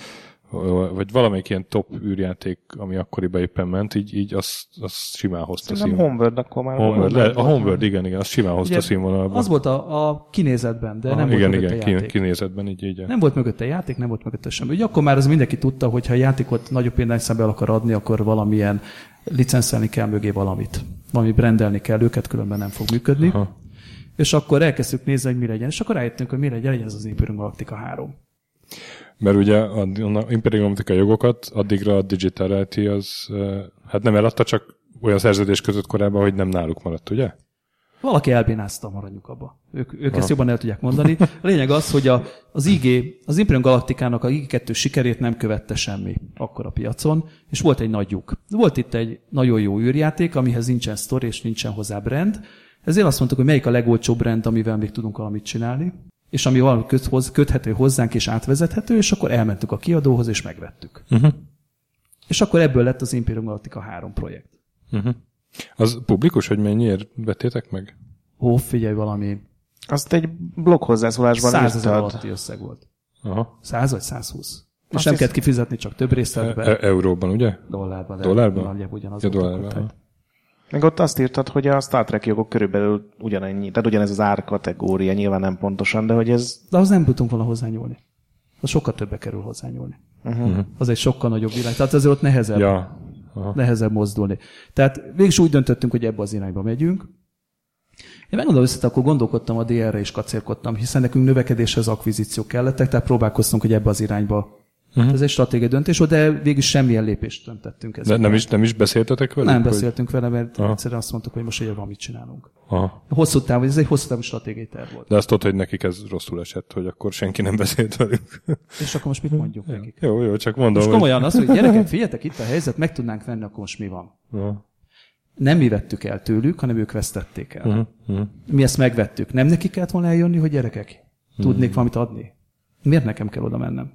Vagy valamelyik ilyen top űrjáték, ami akkoriban éppen ment, így, így azt, azt simán hozta Szerintem szín. Homeworld akkor már Homeworld, le, a. Homeworld, igen, igen, azt simán hozta színvonalba. Az volt a, a kinézetben, de Aha, nem igen, volt igen, ki, játék. kinézetben, így, így. Nem volt mögötte játék, nem volt mögötte semmi. Ugye akkor már az mindenki tudta, hogy ha a játékot nagyobb példányszámba el akar adni, akkor valamilyen licenszelni kell mögé valamit. Valami brendelni kell őket, különben nem fog működni. Aha. És akkor elkezdtük nézni, hogy mi legyen. És akkor rájöttünk, hogy mi legyen, legyen ez az Imperium Galactica 3. Mert ugye a, a Imperium Galactica jogokat addigra a Digital Reality az, hát nem eladta, csak olyan szerződés között korábban, hogy nem náluk maradt, ugye? Valaki elbénázta, maradjunk abba. Ők, ők ezt jobban el tudják mondani. A lényeg az, hogy a, az IG, az Imperium Galactikának a IG2 sikerét nem követte semmi akkor a piacon, és volt egy nagy lyuk. Volt itt egy nagyon jó űrjáték, amihez nincsen sztori és nincsen hozzá brand. Ezért azt mondtuk, hogy melyik a legolcsóbb brand, amivel még tudunk valamit csinálni, és ami valami köt, hoz- köthető hozzánk és átvezethető, és akkor elmentük a kiadóhoz, és megvettük. Uh-huh. És akkor ebből lett az Imperium Galactica 3 projekt. Uh-huh. Az publikus, hogy mennyiért vettétek meg? Ó, figyelj, valami Azt egy blog hozzászólásban 100 ezer alatti összeg volt. Aha. 100 vagy 120. És Azt nem hiszem- kellett kifizetni, csak több E- részletben. e- euróban, ugye? dollárban. Dollárban? Nagyjából ugyanaz Ja, volt dollárban. Meg ott azt írtad, hogy a Star Trek jogok körülbelül ugyanennyi, tehát ugyanez az árkategória, nyilván nem pontosan, de hogy ez De ahhoz nem tudtunk volna hozzányúlni. Az sokkal többe kerül hozzányúlni. uh-huh. Az egy sokkal nagyobb világ. Tehát azért ott nehezebb, ja. Aha. nehezebb mozdulni. Tehát végig úgy döntöttünk, hogy ebbe az irányba megyünk. Én megmondom össze, akkor gondolkodtam a DR-re és kacérkodtam, hiszen nekünk növekedéshez akvizíciók kellettek, tehát próbálkoztunk, hogy ebbe az irányba. Uh-huh. Ez egy stratégiai döntés volt, de végül semmilyen lépést nem tettünk ezzel. nem is, nem is beszéltetek velük? nem hogy- beszéltünk vele, mert Aha. egyszerűen azt mondtuk, hogy most ugye valamit csinálunk. Aha. Hosszú távú, ez egy hosszú távú stratégiai terv volt. De azt tudod, hogy nekik ez rosszul esett, hogy akkor senki nem beszélt velük. És akkor most mit mondjuk nekik? jó, jó, csak mondom, Most komolyan azt, hogy gyerekek, figyeljetek, itt a helyzet, meg tudnánk venni, akkor most mi van? hogy... Ja. Nem mi vettük el tőlük, hanem ők vesztették el. Uh-huh. Uh-huh. Mi ezt megvettük. Nem neki kellett volna eljönni, hogy gyerekek, tudnék valamit adni? Miért nekem kell oda mennem?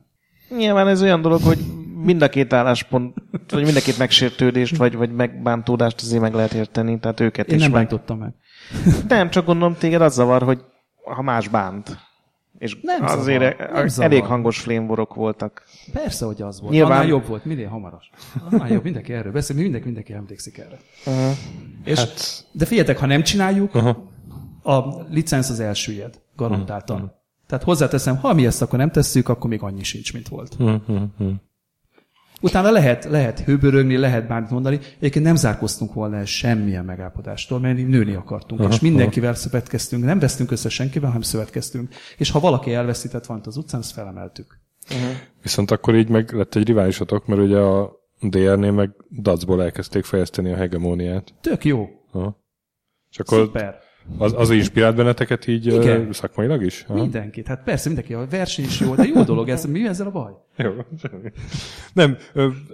Nyilván ez olyan dolog, hogy mind a két álláspont, vagy mind a két megsértődést, vagy, vagy megbántódást azért meg lehet érteni, tehát őket Én is nem meg. bántottam meg. Nem, csak gondolom téged az zavar, hogy ha más bánt. És Nem azért zavar, nem elég zavar. hangos flémborok voltak. Persze, hogy az volt. Nyilván-. Annál jobb volt, minél hamaras. Annál jobb, mindenki erről beszél, mindenki, mindenki emlékszik erre. Uh-huh. És, hát... De figyeljetek, ha nem csináljuk, Aha. a licensz az elsüllyed, garantáltan. Tehát hozzáteszem, ha mi ezt akkor nem tesszük, akkor még annyi sincs, mint volt. Hm, hm, hm. Utána lehet, lehet hőbörögni, lehet bármit mondani. Egyébként nem zárkoztunk volna el semmilyen megállapodástól, mert nőni akartunk, Aha, és mindenkivel szövetkeztünk. Nem vesztünk össze senkivel, hanem szövetkeztünk. És ha valaki elveszített valamit az utcán, azt felemeltük. Viszont akkor így meg lett egy riválisatok, mert ugye a DR-nél meg Dacból elkezdték fejleszteni a hegemóniát. Tök jó. Aha. És akkor Szuper. Az, az inspirált benneteket így Igen. szakmailag is? Aha. Mindenkit. Hát persze, mindenki. A verseny is jó, de jó dolog ez. Mi ezzel a baj? Jó, semmi. Nem,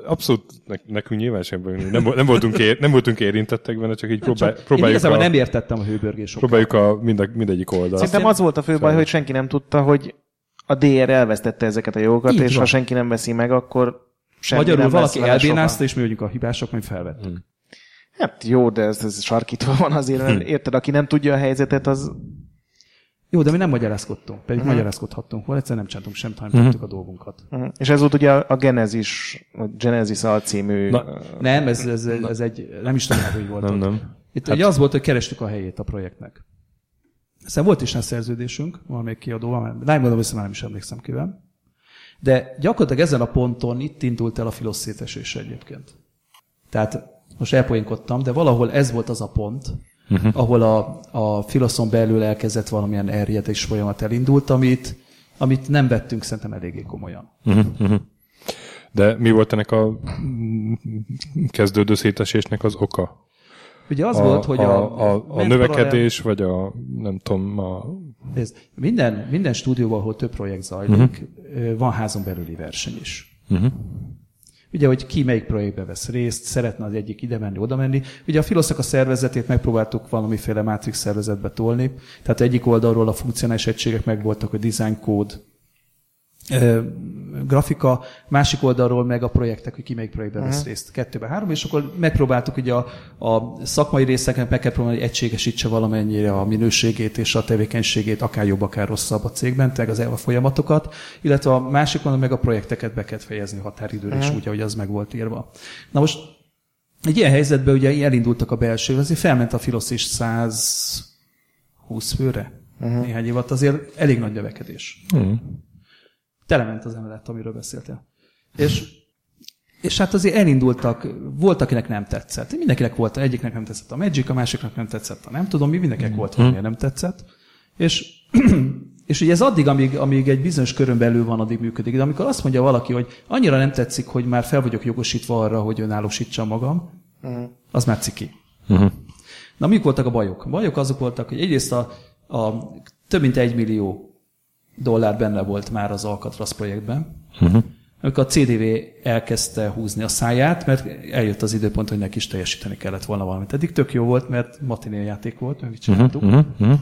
abszolút ne, nekünk nyilván sem. Nem, nem, voltunk ér, nem voltunk érintettek benne, csak így próbál, Csak én próbáljuk, igazából a, nem értettem a hőbörgés próbáljuk a mind a, mindegyik oldalt. Szerintem az volt a fő baj, hogy senki nem tudta, hogy a DR elvesztette ezeket a jogokat, Így és van. ha senki nem veszi meg, akkor semmi Magyarul nem valaki elbénázta, soha. és mi vagyunk a hibások, majd felvett. Hát jó, de ez, ez sarkítva van azért, mert érted, aki nem tudja a helyzetet, az Jó, de mi nem magyarázkodtunk. Pedig Mhm. magyarázkodhattunk volna, egyszerűen nem csináltunk semmit, hanem tettük a dolgunkat. Mhm. És ez volt ugye a Genesis, a Genesis alcímű... Na, Nem, ez, ez, ez egy, nem is tudom, hogy volt. Nem, nem. Itt hát, ugye az volt, hogy kerestük a helyét a projektnek. Aztán volt is egy szerződésünk, valamelyik kiadóval, nem mondom, össze már nem is emlékszem kivel. De gyakorlatilag ezen a ponton itt indult el a filosz szétesése egyébként. Tehát most elpoénkodtam, de valahol ez volt az a pont, uh-huh. ahol a, a filoszon belül elkezdett valamilyen erjedés folyamat elindult, amit, amit nem vettünk szerintem eléggé komolyan. Uh-huh, uh-huh. De mi volt ennek a kezdődő szétesésnek az oka? Ugye az a, volt, hogy a, a, a, a növekedés, vagy a, nem tudom, a... Nézd, minden, minden stúdióban, ahol több projekt zajlik, uh-huh. van házon belüli verseny is. Uh-huh. Ugye, hogy ki melyik projektbe vesz részt, szeretne az egyik ide menni, oda menni. Ugye a Filosznak a szervezetét megpróbáltuk valamiféle Matrix szervezetbe tolni. Tehát egyik oldalról a funkcionális egységek megvoltak, a design code, ö, grafika, másik oldalról meg a projektek, hogy ki melyik projektben vesz részt. Kettőbe, három, és akkor megpróbáltuk ugye a, a szakmai részeken meg kell próbálni, hogy egységesítse valamennyire a minőségét és a tevékenységét, akár jobb, akár rosszabb a cégben, tehát az a folyamatokat, illetve a másik oldalon meg a projekteket be kell fejezni határidőre, és úgy, ahogy az meg volt írva. Na most egy ilyen helyzetben ugye elindultak a belső, azért felment a Filosz is 120 főre uh-huh. néhány év alatt, azért elég nagy növekedés Uh-huh. Telement az emelet, amiről beszéltél. És, és hát azért elindultak, volt, akinek nem tetszett. Mindenkinek volt, egyiknek nem tetszett a Magic, a másiknak nem tetszett a nem tudom mi, mindenkinek volt valami, nem tetszett. És, és ugye ez addig, amíg, amíg egy bizonyos körön belül van, addig működik. De amikor azt mondja valaki, hogy annyira nem tetszik, hogy már fel vagyok jogosítva arra, hogy önállósítsam magam, az már ciki. Uh-huh. Na, mik voltak a bajok? A bajok azok voltak, hogy egyrészt a, a több mint egy millió dollár benne volt már az Alcatraz projektben, Uh-huh. amikor a CDV elkezdte húzni a száját, mert eljött az időpont, hogy neki is teljesíteni kellett volna valamit. Eddig tök jó volt, mert matiné játék volt, meg mit csináltuk. Uh-huh. Uh-huh.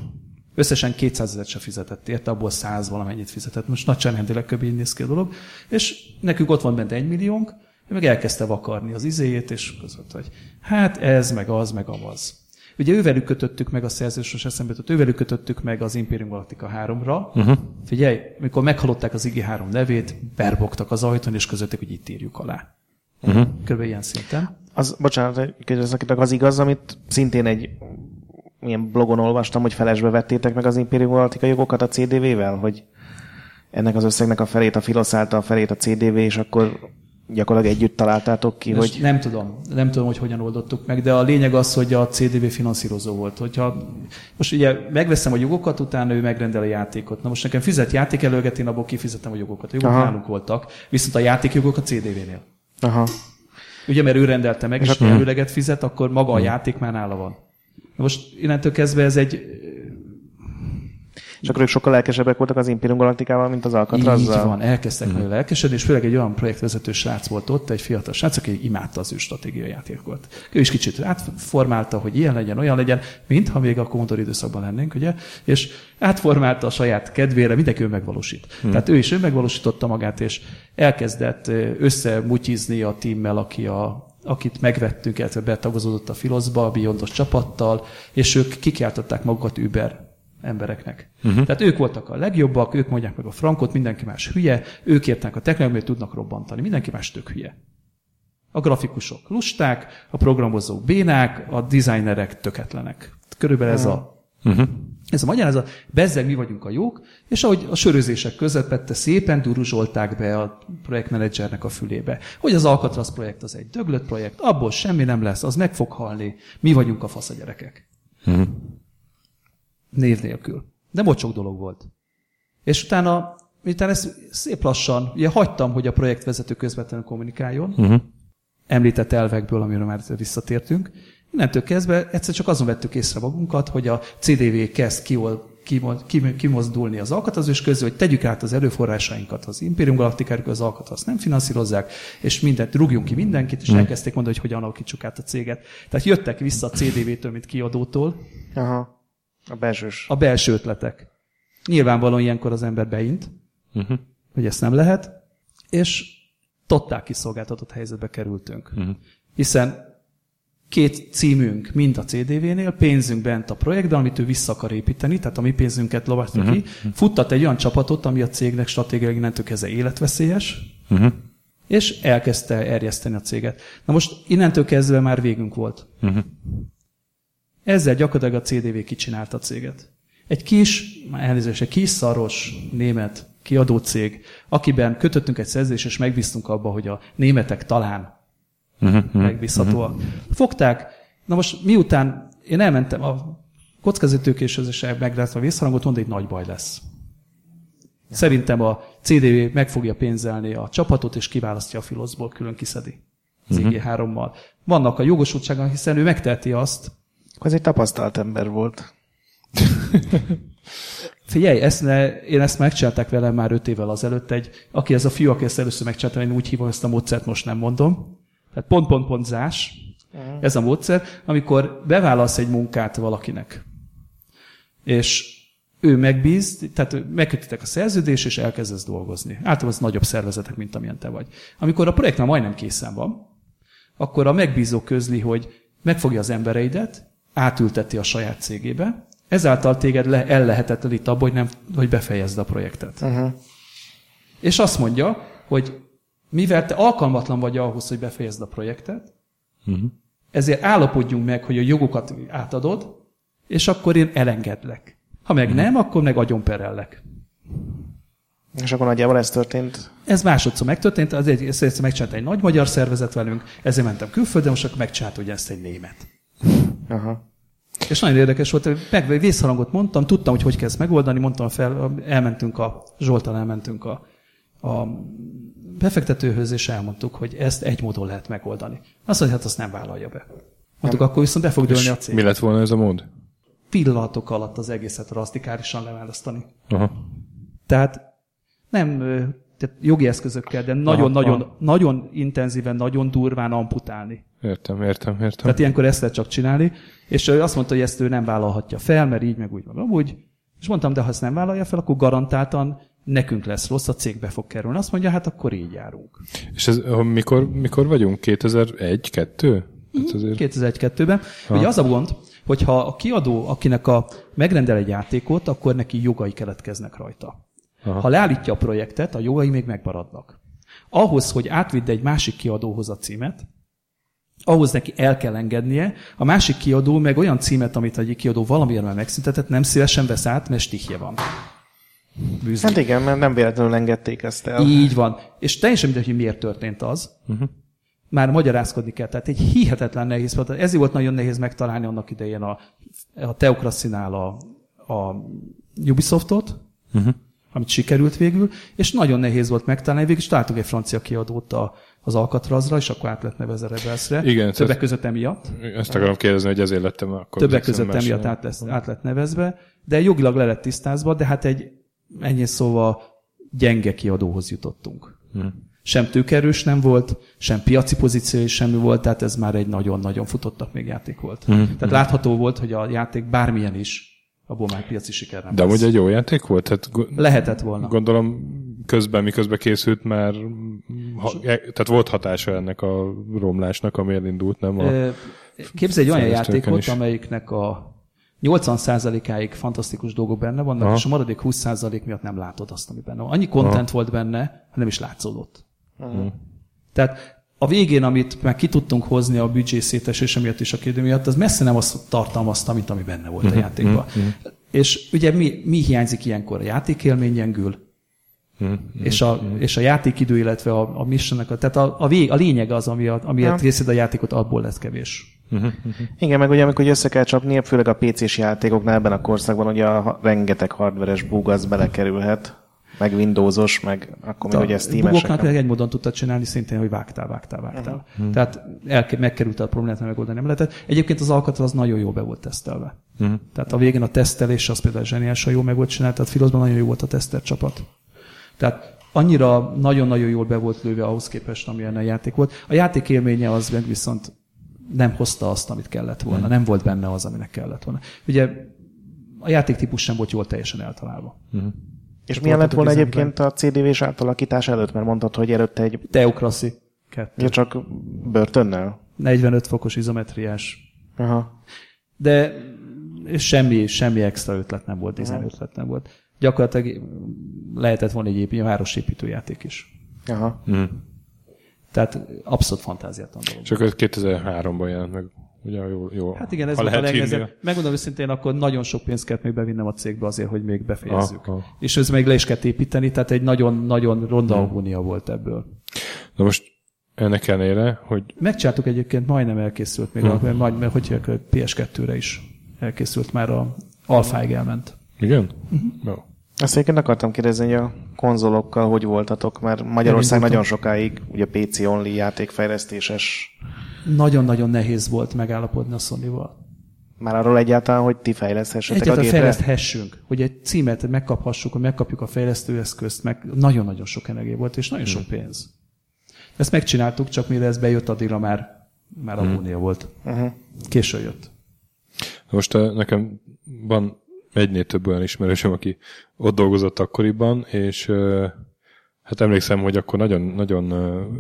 Összesen 200 ezeret se fizetett érte, abból 100 valamennyit fizetett. Most nagyságrendileg kb. így néz ki a dolog. És nekünk ott van bent egy milliónk, ő meg elkezdte vakarni az izéjét, és között, hogy hát ez, meg az, meg amaz. Ugye ővelük kötöttük meg a szerzősos eszembe jutott, ővelük kötöttük meg az Imperium Galactica 3-ra. Uh-huh. Figyelj, mikor meghallották az IG 3 nevét, berbogtak az ajtón, és közötték, hogy itt írjuk alá. Uh-huh. Körülbelül ilyen szinten. Az, bocsánat, hogy kérdezzetek, az igaz, amit szintén egy ilyen blogon olvastam, hogy felesbe vettétek meg az Imperium Galactica jogokat a CDV-vel, hogy ennek az összegnek a felét a Filosz által, a felét a CDV, és akkor gyakorlatilag együtt találtátok ki, Most hogy... nem tudom, nem tudom, hogy hogyan oldottuk meg, de a lényeg az, hogy a CDV finanszírozó volt. Hogyha most ugye megveszem a jogokat, utána ő megrendel a játékot. Na most nekem fizet játékelőget, én abból kifizetem a jogokat. A jogok Aha. nálunk voltak, viszont a játékjogok a CDV-nél. Aha. Ugye, mert ő rendelte meg, és ha előleget fizet, akkor maga a játék már nála van. Na most innentől kezdve ez egy És akkor ők sokkal lelkesebbek voltak az Imperium Galacticával, mint az Alcatrazzal. Így van, elkezdtek mm. lelkesedni, és főleg egy olyan projektvezető srác volt ott, egy fiatal srác, aki imádta az ő stratégiai játékokat. Ő is kicsit átformálta, hogy ilyen legyen, olyan legyen, mintha még a Commodore időszakban lennénk, ugye? És átformálta a saját kedvére, mindenki ő megvalósít. Mm. Tehát ő is ő megvalósította magát, és elkezdett összemutyizni a tímmel, aki a, akit megvettünk, illetve betagozódott a Filoszba, a Beyondos csapattal, és ők kikiáltották magukat Uber embereknek. Uh-huh. Tehát ők voltak a legjobbak, ők mondják meg a frankot, mindenki más hülye, ők értenek a technológiát, tudnak robbantani, mindenki más tök hülye. A grafikusok lusták, a programozók bénák, a designerek töketlenek. Körülbelül ez a... Uh-huh. Ez a magyarázat, bezzeg mi vagyunk a jók, és ahogy a sörözések közepette szépen duruzsolták be a projektmenedzsernek a fülébe, hogy az Alcatraz projekt az egy döglött projekt, abból semmi nem lesz, az meg fog halni, mi vagyunk a fasz a gyerekek. Mhm. Név nélkül. De mocsok dolog volt. És utána, miután ezt szép lassan, ugye hagytam, hogy a projektvezető közvetlenül kommunikáljon, Uh-huh. említett elvekből, amiről már visszatértünk. Innentől kezdve egyszer csak azon vettük észre magunkat, hogy a CDV kezd kiol, kimo- kim- kimozdulni az alkatazás közül, hogy tegyük át az erőforrásainkat az Imperium Galactikára, az alkataz nem finanszírozzák, és mindent, rúgjunk ki mindenkit, és elkezdték mondani, hogy hogyan alakítsuk át a céget. Tehát jöttek vissza a CDV-től, mint kiadótól, Aha. A belsős. a belső ötletek. Nyilvánvalóan ilyenkor az ember beint, Uh-huh. hogy ezt nem lehet, és totál kiszolgáltatott helyzetbe kerültünk. Uh-huh. Hiszen két címünk mind a CDV-nél, pénzünk bent a projektben, amit ő vissza akar építeni, tehát a mi pénzünket lovatja uh-huh. ki, futtat egy olyan csapatot, ami a cégnek stratégiailag innentől kezdve életveszélyes, Uh-huh. és elkezdte erjeszteni a céget. Na most innentől kezdve már végünk volt. Uh-huh. Ezzel gyakorlatilag a CDV kicsinálta a céget. Egy kis, elnézést, egy kis szaros német kiadó cég, akiben kötöttünk egy szerződést, és megbíztunk abba, hogy a németek talán Uh-huh. megbízhatóak. Fogták, na most miután én elmentem a kockázatőkéshez meglátva vészharangot, mondta, hogy nagy baj lesz. Szerintem a CDV meg fogja pénzelni a csapatot, és kiválasztja a filoszból, külön kiszedi. Az Mhm. IG3-mal. Vannak a jogosultsága, hiszen ő megteheti azt, Az egy tapasztalt ember volt. Figyelj, ezt ne, én ezt megcsinálták velem már öt évvel azelőtt. Egy, aki ez a fiú, aki ezt először megcsinálta, én úgy hívom ezt a módszert, most nem mondom. Tehát pont, pont, pont zás. Ez a módszer, amikor bevállalsz egy munkát valakinek, és ő megbíz, tehát megkötitek a szerződés, és elkezdesz dolgozni. Általában az nagyobb szervezetek, mint amilyen te vagy. Amikor a projekt már majdnem készen van, akkor a megbízó közli, hogy megfogja az embereidet, átülteti a saját cégébe, ezáltal téged le, ellehetetlenít abból, hogy, nem, hogy befejezd a projektet. Uh-huh. És azt mondja, hogy mivel te alkalmatlan vagy ahhoz, hogy befejezd a projektet, Uh-huh. ezért állapodjunk meg, hogy a jogokat átadod, és akkor én elengedlek. Ha meg nem, akkor meg agyonperellek. És akkor nagyjából ez történt. Ez másodszor megtörtént, azért ezt egyszer megcsinált egy nagy magyar szervezet velünk, ezért mentem külföldre, most akkor megcsinált ugye ezt egy német. Aha. És nagyon érdekes volt, meg vészharangot mondtam, tudtam, hogy hogy kell ezt megoldani, mondtam fel, elmentünk a, Zsoltal elmentünk a, a befektetőhöz, és elmondtuk, hogy ezt egy módon lehet megoldani. Azt mondja, hát azt nem vállalja be. Mondtuk, akkor viszont be fog dőlni a cég. Mi lett volna ez a mód? Pillanatok alatt az egészet rasztikálisan leválasztani. Aha. Tehát nem tehát jogi eszközökkel, de nagyon-nagyon nagyon intenzíven, nagyon durván amputálni. Értem, értem, értem. Tehát ilyenkor ezt lehet csak csinálni, és ő azt mondta, hogy ezt ő nem vállalhatja fel, mert így, meg úgy, meg amúgy. És mondtam, de ha ezt nem vállalja fel, akkor garantáltan nekünk lesz rossz, a cégbe fog kerülni. Azt mondja, hát akkor így járunk. És ez, mikor, mikor vagyunk? 2001, 2? Hát azért... 2001-2-ben. Ugye az a gond, hogyha a kiadó, akinek a megrendel egy játékot, akkor neki jogai keletkeznek rajta. Aha. Ha leállítja a projektet, a jogai még megmaradnak. Ahhoz, hogy átvidd egy másik kiadóhoz a címet, ahhoz neki el kell engednie, a másik kiadó meg olyan címet, amit egy kiadó valamiért már megszüntetett, nem szívesen vesz át, mert stihje van. Bűzli. Hát igen, mert nem véletlenül engedték ezt el. Így van. És teljesen mindegy, hogy miért történt az. Uh-huh. Már magyarázkodni kell. Tehát egy hihetetlen nehéz volt. Ezért volt nagyon nehéz megtalálni annak idején a, a Teokraszinál a, a Ubisoftot, uh-huh. Amit sikerült végül, és nagyon nehéz volt megtalálni. Végül is találtuk egy francia kiadót a, az Alcatrazra, és akkor át lett nevezve Rebelsre. Igen, Többek tehát- között emiatt. Ezt akarom kérdezni, hogy ezért lettem akkor. Többek között emiatt át, lesz, át lett nevezve, de jogilag le lett tisztázva, de hát egy ennyi szóval gyenge kiadóhoz jutottunk. Hmm. Sem tőkerős nem volt, sem piaci pozíció semmi volt, tehát ez már egy nagyon-nagyon futottak még játék volt. Hmm. Tehát látható volt, hogy a játék bármilyen is, abból már piaci siker nem De lesz. amúgy egy jó játék volt? Tehát Lehetett volna. gondolom közben, miközben készült már, ha, e- tehát volt hatása ennek a romlásnak, ami elindult, nem? A, Képzelj egy olyan játékot, is. amelyiknek a 80%-áig fantasztikus dolgok benne vannak, Aha. és a maradék 20% miatt nem látod azt, ami benne van. Annyi content volt benne, hogy nem is látszódott. Tehát a végén, amit már ki tudtunk hozni a büdzsé szétesése miatt és a kérdő miatt, az messze nem azt tartalmazta, mint ami benne volt a játékban. És ugye mi, mi hiányzik ilyenkor? A játékélmény gyengül, és a, és a játékidő, illetve a, a missionnek, a, tehát a, a, vég, a lényeg az, ami a, amiért Ja. részed a játékot, abból lesz kevés. Igen, meg ugye amikor össze kell csapni, főleg a PC-s játékoknál ebben a korszakban ugye a rengeteg hardveres bug az belekerülhet, meg Windowsos, meg akkor még ugye Steam-esek. bugoknak nem. egy módon tudtad csinálni szintén, hogy vágtál, vágtál, vágtál. Uh-huh. Tehát el, megkerült a problémát, mert megoldani nem lehetett. Egyébként az Alcatraz nagyon jó be volt tesztelve. Uh-huh. Tehát a végén a tesztelés az például zseniálisan jó meg volt csinálva, tehát Filozban nagyon jó volt a teszter csapat. Tehát annyira nagyon-nagyon jól be volt lőve ahhoz képest, amilyen a játék volt. A játék élménye az meg viszont nem hozta azt, amit kellett volna. Nem volt benne az, aminek kellett volna. Ugye a játéktípus sem volt jól teljesen eltalálva. És milyen lett volna egyébként a CDV-s átalakítás előtt, mert mondtad, hogy előtte egy Teokraszi 2. ja, csak börtönnel? 45 fokos izometriás. Aha. De semmi, semmi extra ötlet nem volt, design ötlet nem volt. Gyakorlatilag lehetett volna egy építő, városépítő játék is. Aha. Tehát abszolút fantáziátlan dolog. Csak ez 2003-ban jelent meg. Ugye jó, jó. Hát igen, ez volt a legnehezebb. Megmondom őszintén, akkor nagyon sok pénzt kellett még bevinnem a cégbe azért, hogy még befejezzük. Aha. És ez még le is kellett építeni, tehát egy nagyon-nagyon ronda agónia volt ebből. Na most ennek ellenére, hogy Megcsináltuk egyébként, majdnem elkészült még, a, majd, mert hogy hívják, a PS2-re is elkészült már a alfáig elment. igen? Mhm. Jó. Azt egyébként akartam kérdezni, hogy a konzolokkal hogy voltatok, mert Magyarország nagyon sokáig ugye PC-only játékfejlesztéses. Nagyon-nagyon nehéz volt megállapodni a Sony-val. Már arról egyáltalán, hogy ti fejleszthessetek a Egyáltalán gépre? fejleszthessünk, hogy egy címet megkaphassuk, hogy megkapjuk a fejlesztőeszközt, meg nagyon-nagyon sok energia volt, és nagyon sok pénz. Ezt megcsináltuk, csak mire ez bejött, addigra már, már agónia volt. Uh-huh. Késő jött. Most eh, nekem van egynél több olyan ismerősöm, aki ott dolgozott akkoriban, és eh, hát emlékszem, hogy akkor nagyon, nagyon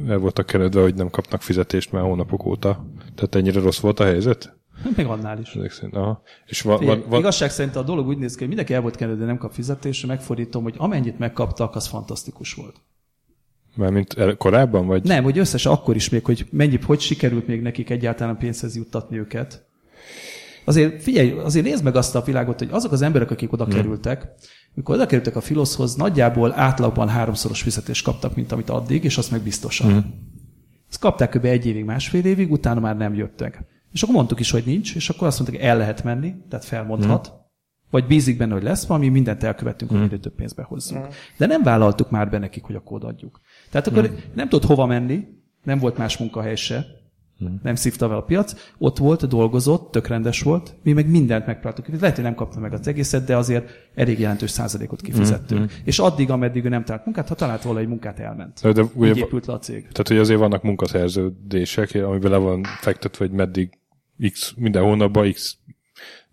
el voltak keredve, hogy nem kapnak fizetést már hónapok óta. Tehát ennyire rossz volt a helyzet? Még annál is. Ezek szerint, aha. És va, Figyelj, van, van, Igazság szerint a dolog úgy néz ki, hogy mindenki el volt de nem kap fizetésre, megfordítom, hogy amennyit megkaptak, az fantasztikus volt. már mint el- korábban, vagy? Nem, hogy összesen akkor is még, hogy mennyi, hogy sikerült még nekik egyáltalán pénzhez juttatni őket. Azért figyelj, azért nézd meg azt a világot, hogy azok az emberek, akik oda kerültek, mikor oda kerültek a Filoszhoz, nagyjából átlagban háromszoros fizetést kaptak, mint amit addig, és azt meg biztosan. Mm. Ezt kapták kb. egy évig, másfél évig, utána már nem jöttek. És akkor mondtuk is, hogy nincs, és akkor azt mondták, hogy el lehet menni, tehát felmondhat, vagy bízik benne, hogy lesz valami, mindent elkövettünk, hogy minél több pénzt behozzunk. De nem vállaltuk már be nekik, hogy akkor odaadjuk. Tehát akkor nem tudott hova menni, nem volt más munkahely se, nem szívta fel a piac, ott volt, dolgozott, tök rendes volt, mi meg mindent megpróbáltuk. Lehet, hogy nem kapta meg az egészet, de azért elég jelentős százalékot kifizettünk. És addig, ameddig ő nem talált munkát, ha talált volna egy munkát, elment. De, de ugye, Úgy épült le a cég. tehát, hogy azért vannak munkaszerződések, amiben le van fektetve, hogy meddig x, minden hónapban x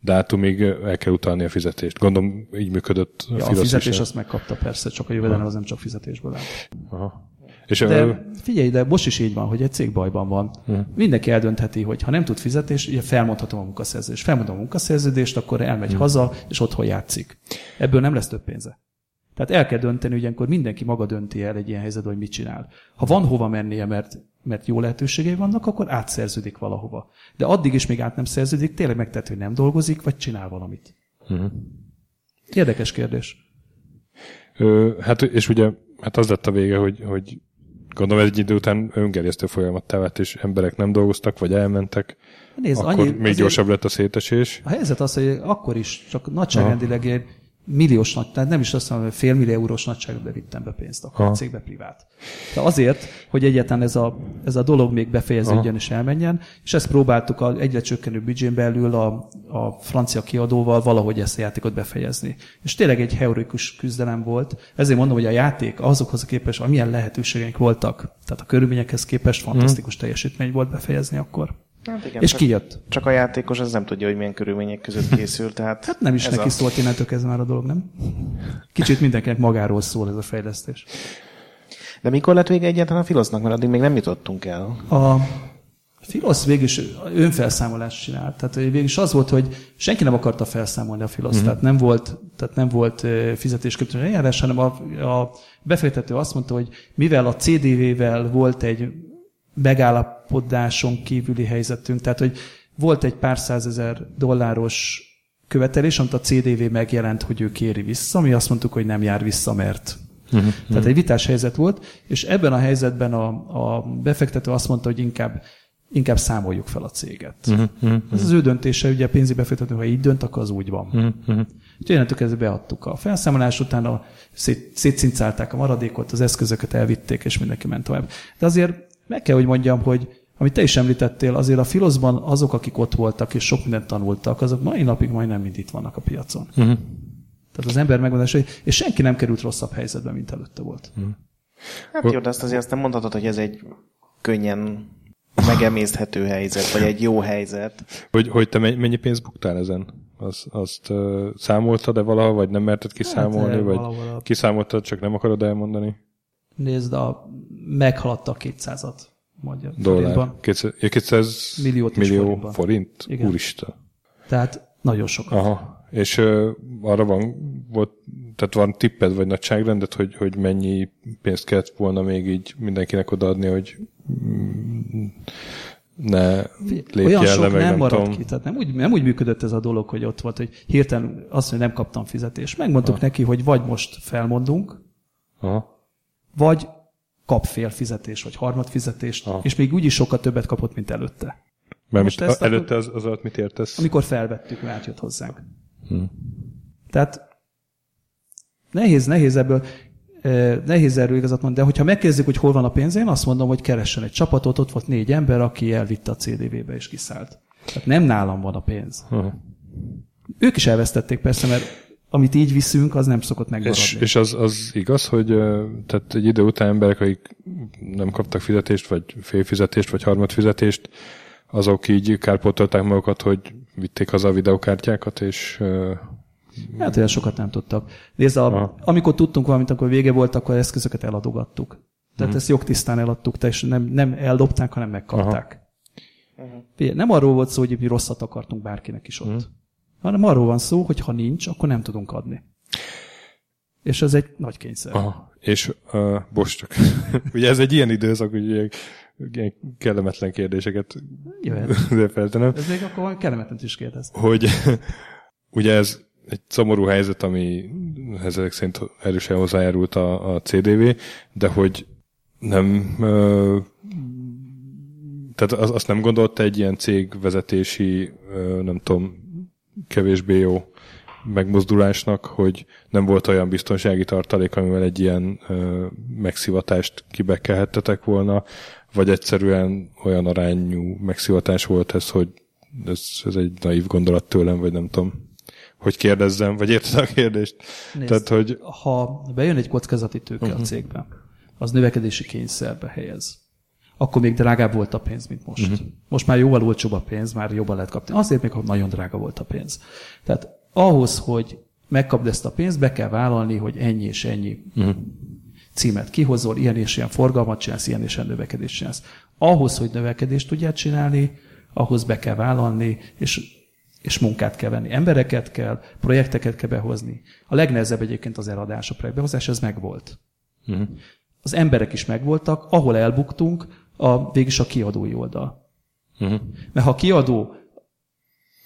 dátumig el kell utalni a fizetést. Gondolom, így működött Ja, a Filosz is. fizetés azt megkapta persze, csak a jövedelem az nem csak fizetésből áll. Aha. És De figyelj, de most is így van, hogy egy cég bajban van. Mindenki eldöntheti, hogy ha nem tud fizetés, ugye felmondhatom a munkaszerződést. Felmondom a munkaszerződést, akkor elmegy haza, és otthon játszik. Ebből nem lesz több pénze. Tehát el kell dönteni, hogy ilyenkor mindenki maga dönti el egy ilyen helyzetben, hogy mit csinál. Ha van hova mennie, mert, mert jó lehetőségei vannak, akkor átszerződik valahova. De addig is még át nem szerződik, tényleg megtett, hogy nem dolgozik, vagy csinál valamit. Érdekes kérdés. Ö, hát, és ugye, hát az lett a vége, hogy, hogy gondolom egy idő után öngerjesztő folyamattá vált, és emberek nem dolgoztak, vagy elmentek, Nézd, akkor annyi, még gyorsabb lett a szétesés. A helyzet az, hogy akkor is csak nagyságrendileg egy milliós nagy, tehát nem is azt mondom, hogy fél millió eurós nagyságrendbe vittem be pénzt akkor a Aha. cégbe privát. De azért, hogy egyáltalán ez a, ez a dolog még befejeződjön és elmenjen, és ezt próbáltuk a egyre csökkenő büdzsén belül a, a francia kiadóval valahogy ezt a játékot befejezni. És tényleg egy heroikus küzdelem volt. Ezért mondom, hogy a játék azokhoz képest, amilyen lehetőségeink voltak, tehát a körülményekhez képest fantasztikus teljesítmény volt befejezni akkor. Hát igen, És csak, kijött. csak a játékos az nem tudja, hogy milyen körülmények között készül, tehát Hát nem is ez neki a... szólt innentől kezdve már a dolog, nem? Kicsit mindenkinek magáról szól ez a fejlesztés. De mikor lett vége egyáltalán a Filosznak, mert addig még nem jutottunk el. A Filosz végül is önfelszámolást csinált. Tehát végül is az volt, hogy senki nem akarta felszámolni a Filosz. Mm-hmm. Tehát nem volt, tehát nem volt ö, fizetésképtelen eljárás, hanem a, a befektető azt mondta, hogy mivel a CDV-vel volt egy megállapodáson kívüli helyzetünk, tehát hogy volt egy pár százezer dolláros követelés, amit a CDV megjelent, hogy ő kéri vissza, mi azt mondtuk, hogy nem jár vissza, mert Uh-huh. Tehát egy vitás helyzet volt, és ebben a helyzetben a, a befektető azt mondta, hogy inkább inkább számoljuk fel a céget. Uh-huh, uh-huh. Ez az ő döntése, ugye a pénzügyi befektető, ha így dönt, akkor az úgy van. Uh-huh. Úgyhogy innentől kezdve beadtuk a felszámolás után, a, szét, szétszincálták a maradékot, az eszközöket elvitték, és mindenki ment tovább. De azért meg kell, hogy mondjam, hogy amit te is említettél, azért a filoszban azok, akik ott voltak és sok mindent tanultak, azok mai napig majdnem mind itt vannak a piacon. Uh-huh. Tehát az ember megmondása, és senki nem került rosszabb helyzetbe, mint előtte volt. Uh-huh. Hát jó, de azt azért azt nem mondhatod, hogy ez egy könnyen megemészthető helyzet, vagy egy jó helyzet. Hogy, hogy te mennyi pénzt buktál ezen? Azt, azt uh, számoltad-e valahol, vagy nem merted kiszámolni, hát, vagy a... kiszámoltad, csak nem akarod elmondani? Nézd, a, meghaladta a 200-at. Magyar Dollár. 200, 200 Milliót millió forint? Igen. Úristen. Tehát nagyon sokat. Aha. És uh, arra van, volt, tehát van tipped vagy nagyságrendet, hogy, hogy mennyi pénzt kellett volna még így mindenkinek odaadni, hogy mm, ne lépj Olyan el, sok meg nem, maradt tudom. ki. Tehát nem úgy, nem úgy működött ez a dolog, hogy ott volt, hogy hirtelen azt, hogy nem kaptam fizetést. Megmondtuk Aha. neki, hogy vagy most felmondunk, Aha. Vagy kap fél fizetés, vagy harmad fizetést, Aha. és még úgyis sokkal többet kapott, mint előtte. Mert Most ezt előtte az, az alatt mit értesz? Amikor felvettük, mert jött hozzánk. Hm. Tehát nehéz, nehéz ebből, eh, nehéz erről igazat mondani, de hogyha megkérdezik, hogy hol van a pénz, én azt mondom, hogy keressen egy csapatot, ott volt négy ember, aki elvitte a CDV-be és kiszállt. Tehát nem nálam van a pénz. Aha. Ők is elvesztették persze, mert amit így viszünk, az nem szokott megmaradni. És, és az, az igaz, hogy tehát egy idő után emberek, akik nem kaptak fizetést, vagy félfizetést, vagy harmadfizetést, azok így kárpótolták magukat, hogy vitték haza a videokártyákat, és Hát olyan sokat nem tudtak. Nézd, a, Aha. amikor tudtunk valamit, akkor vége volt, akkor eszközöket eladogattuk. Tehát uh-huh. ezt jogtisztán eladtuk, tehát nem, nem eldobták, hanem megkapták. Uh-huh. Nem arról volt szó, hogy mi rosszat akartunk bárkinek is ott. Uh-huh. Hanem arról van szó, hogy ha nincs, akkor nem tudunk adni. És ez egy nagy kényszer. Aha. És, uh, bocs, csak, ugye ez egy ilyen időszak, hogy ilyen, kellemetlen kérdéseket Jöhet. feltenem, Ez még akkor kellemetlen is kérdez. hogy ugye ez egy szomorú helyzet, ami ezek szerint erősen hozzájárult a, a CDV, de hogy nem ö, tehát az, azt nem gondolta egy ilyen cégvezetési, ö, nem tudom, kevésbé jó megmozdulásnak, hogy nem volt olyan biztonsági tartalék, amivel egy ilyen ö, megszivatást kibekelhettetek volna, vagy egyszerűen olyan arányú megszivatás volt ez, hogy ez, ez egy naív gondolat tőlem, vagy nem tudom, hogy kérdezzem, vagy érted a kérdést? Nézd, Tehát, hogy Ha bejön egy kockázati tőke uh-huh. a cégbe, az növekedési kényszerbe helyez. Akkor még drágább volt a pénz, mint most. Uh-huh. Most már jóval olcsóbb a pénz, már jobban lehet kapni. Azért még, ha nagyon drága volt a pénz. Tehát ahhoz, hogy megkapd ezt a pénzt, be kell vállalni, hogy ennyi és ennyi uh-huh. címet kihozol, ilyen és ilyen forgalmat csinálsz, ilyen és ilyen növekedést csinálsz. Ahhoz, hogy növekedést tudjál csinálni, ahhoz be kell vállalni, és és munkát kell venni. Embereket kell, projekteket kell behozni. A legnehezebb egyébként az eladás, a projektbehozás, ez megvolt. uh-huh. Az emberek is megvoltak, ahol elbuktunk, a, végig a kiadói oldal. Uh-huh. Mert ha a kiadó